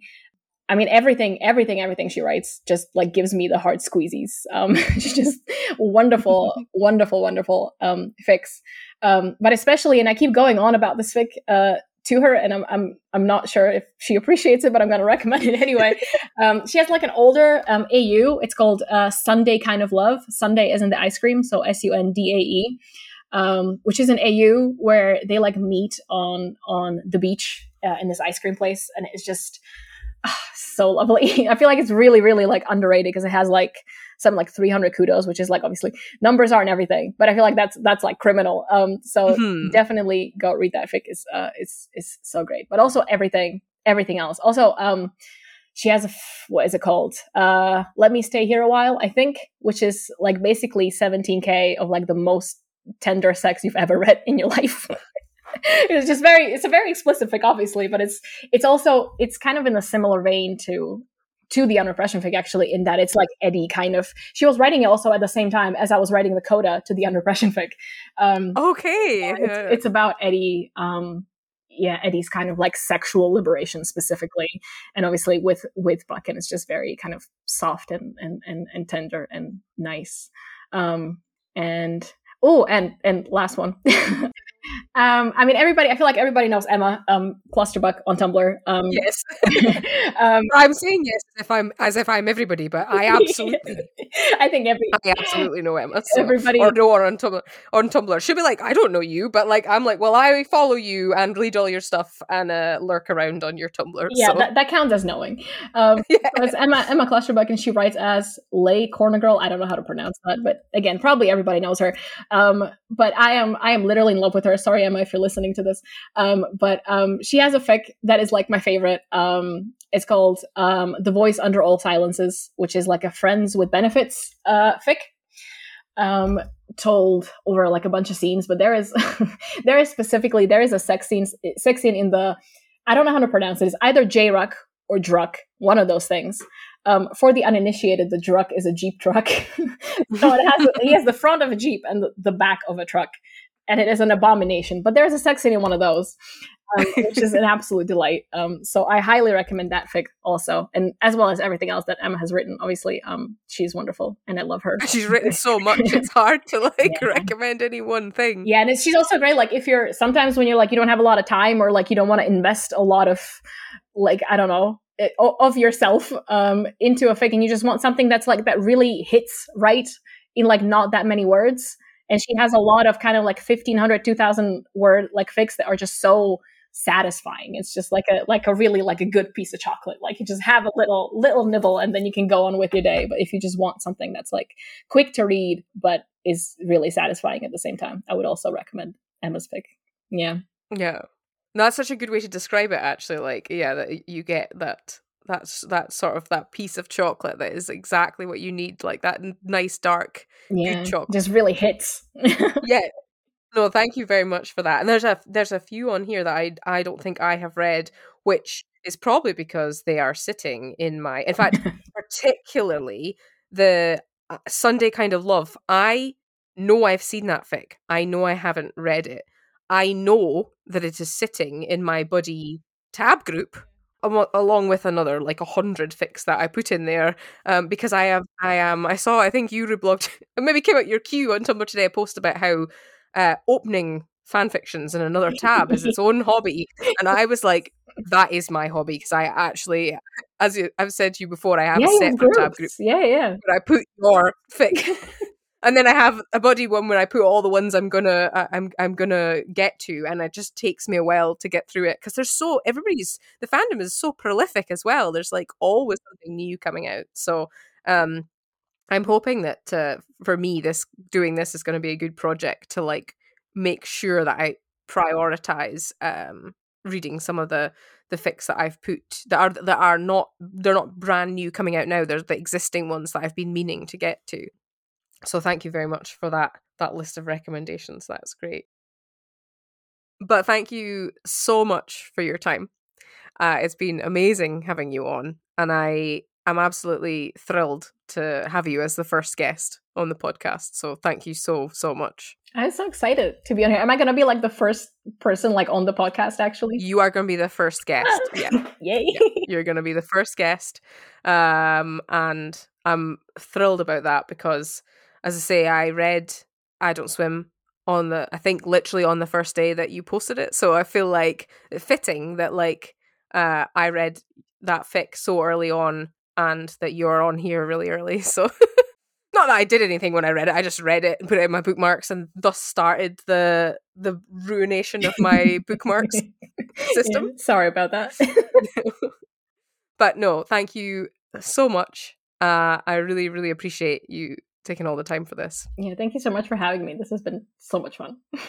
I mean, everything, everything, everything she writes just like gives me the heart squeezies. Um, she's just wonderful, wonderful, wonderful um, fics. Um, but especially, and I keep going on about this fic uh, to her, and I'm, I'm, I'm not sure if she appreciates it, but I'm going to recommend it anyway. um, she has like an older um, AU. It's called uh, Sundae Kind of Love. Sundae is in the ice cream, so S U N D A E. Um, which is an AU where they like meet on on the beach uh, in this ice cream place, and it's just so lovely. I feel like it's really, really like underrated because it has like something like 300 kudos, which is like obviously numbers aren't everything, but I feel like that's that's like criminal. Um, so Mhm. definitely go read that fic. is uh, is is so great, but also everything everything else. Also, um, she has a f- what is it called? Uh, Let me stay here a while, I think, which is like basically 17k of like the most tender sex you've ever read in your life. it's just very it's a very explicit fic obviously but it's it's also it's kind of in a similar vein to to the unrepression fic actually in that it's like eddie kind of she was writing it also at the same time as i was writing the coda to the unrepression fic. Um Okay. it's, it's about eddie um yeah eddie's kind of like sexual liberation specifically and obviously with with buck and it's just very kind of soft and and and, and tender and nice. Um and oh and and last one Um, I mean, everybody. I feel like everybody knows Emma um, Clusterbuck on Tumblr. Um, yes, um, I'm saying yes as if I'm as if I'm everybody, but I absolutely. I think every I absolutely know Emma. So, everybody or know her on Tumblr. On Tumblr, she'll be like, I don't know you, but like I'm like, well, I follow you and read all your stuff and uh, lurk around on your Tumblr. Yeah, so. that, that counts as knowing. Um, yeah. so Emma Emma Clusterbuck, and she writes as Lay Corner Girl. I don't know how to pronounce that, but again, probably everybody knows her. Um, but I am I am literally in love with her. Sorry, Emma, if you're listening to this. Um, but um, she has a fic that is like my favorite. Um, it's called um, "The Voice Under All Silences," which is like a friends with benefits uh, fic. Um, told over like a bunch of scenes, but there is there is specifically there is a sex scene sex scene in the I don't know how to pronounce it. It's either J-Ruck or Druck, one of those things. Um, for the uninitiated, the Druck is a Jeep truck. so it has he has the front of a Jeep and the back of a truck and it is an abomination. But there's a sex scene in one of those, um, which is an absolute delight. Um, so I highly recommend that fic also, and as well as everything else that Emma has written. Obviously, um, she's wonderful, and I love her. She's written so much; it's hard to like yeah. recommend any one thing. Yeah, and she's also great. Like if you're sometimes when you're like you don't have a lot of time or like you don't want to invest a lot of like I don't know eh, of yourself um, into a fic, and you just want something that's like that really hits right in like not that many words and she has a lot of kind of like 1500 2000 word like fics that are just so satisfying. It's just like a like a really like a good piece of chocolate. Like you just have a little little nibble and then you can go on with your day. But if you just want something that's like quick to read but is really satisfying at the same time i would also recommend emma's fic yeah. Yeah. That's such a good way to describe it actually. Like yeah that you get that that's that sort of that piece of chocolate that is exactly what you need like that nice dark yeah chocolate. just really hits. Yeah. No thank you very much for that. And there's a there's a few on here that i i don't think i have read which is probably because they are sitting in my in fact particularly the uh, sundae kind of love. I know i've seen that fic. I know i haven't read it. I know that it is sitting in my buddie tab group along with another like a hundred fics that I put in there um, because I have I am I saw I think you reblogged maybe came out your queue on Tumblr today a post about how uh, opening fan fictions in another tab is its own hobby. And I was like that is my hobby because I actually as I've said to you before I have yeah, a separate tab group yeah yeah. but I put your fic and then I have a buddie one where I put all the ones I'm gonna uh, I'm I'm gonna get to, and it just takes me a while to get through it because there's so everybody's the fandom is so prolific as well. There's like always something new coming out, so um, I'm hoping that uh, for me this doing this is going to be a good project to like make sure that I prioritize um reading some of the the fics that I've put that are that are not they're not brand new coming out now. They're the existing ones that I've been meaning to get to. So thank you very much for that that list of recommendations. That's great. But thank you so much for your time. Uh, it's been amazing having you on, and I am absolutely thrilled to have you as the first guest on the podcast. So thank you so so much. I'm so excited to be on here. Am I going to be like the first person like on the podcast? Actually, you are going to be the first guest. yeah, yay! Yeah. You're going to be the first guest, um, and I'm thrilled about that because as I say, I read I Don't Swim on the I think literally on the first day that you posted it. So I feel like fitting that like uh I read that fic so early on and that you're on here really early. So not that I did anything when I read it. I just read it and put it in my bookmarks and thus started the the ruination of my bookmarks system. Yeah, sorry about that. but no, thank you so much. Uh, I really, really appreciate you taking all the time for this. Yeah, thank you so much for having me. This has been so much fun.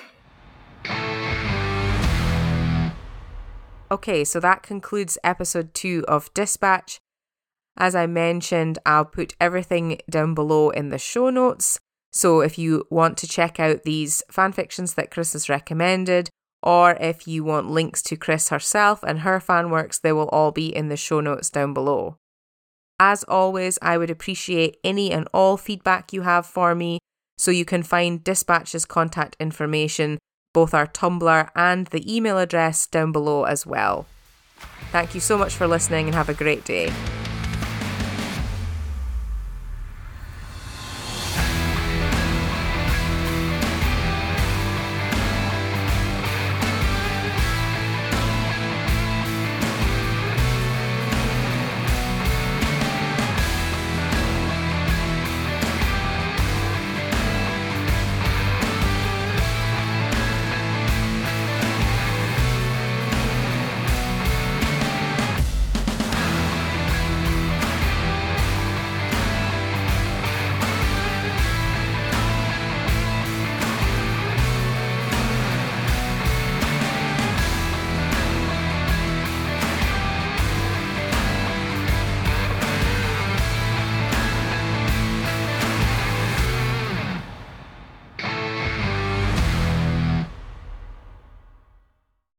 okay, so that concludes episode two of Dispatch. As I mentioned, I'll put everything down below in the show notes. So if you want to check out these fanfictions that Kris has recommended, or if you want links to Kris herself and her fan works, they will all be in the show notes down below. As always, I would appreciate any and all feedback you have for me, so you can find Dispatch's contact information both our Tumblr and the email address down below as well. Thank you so much for listening and have a great day.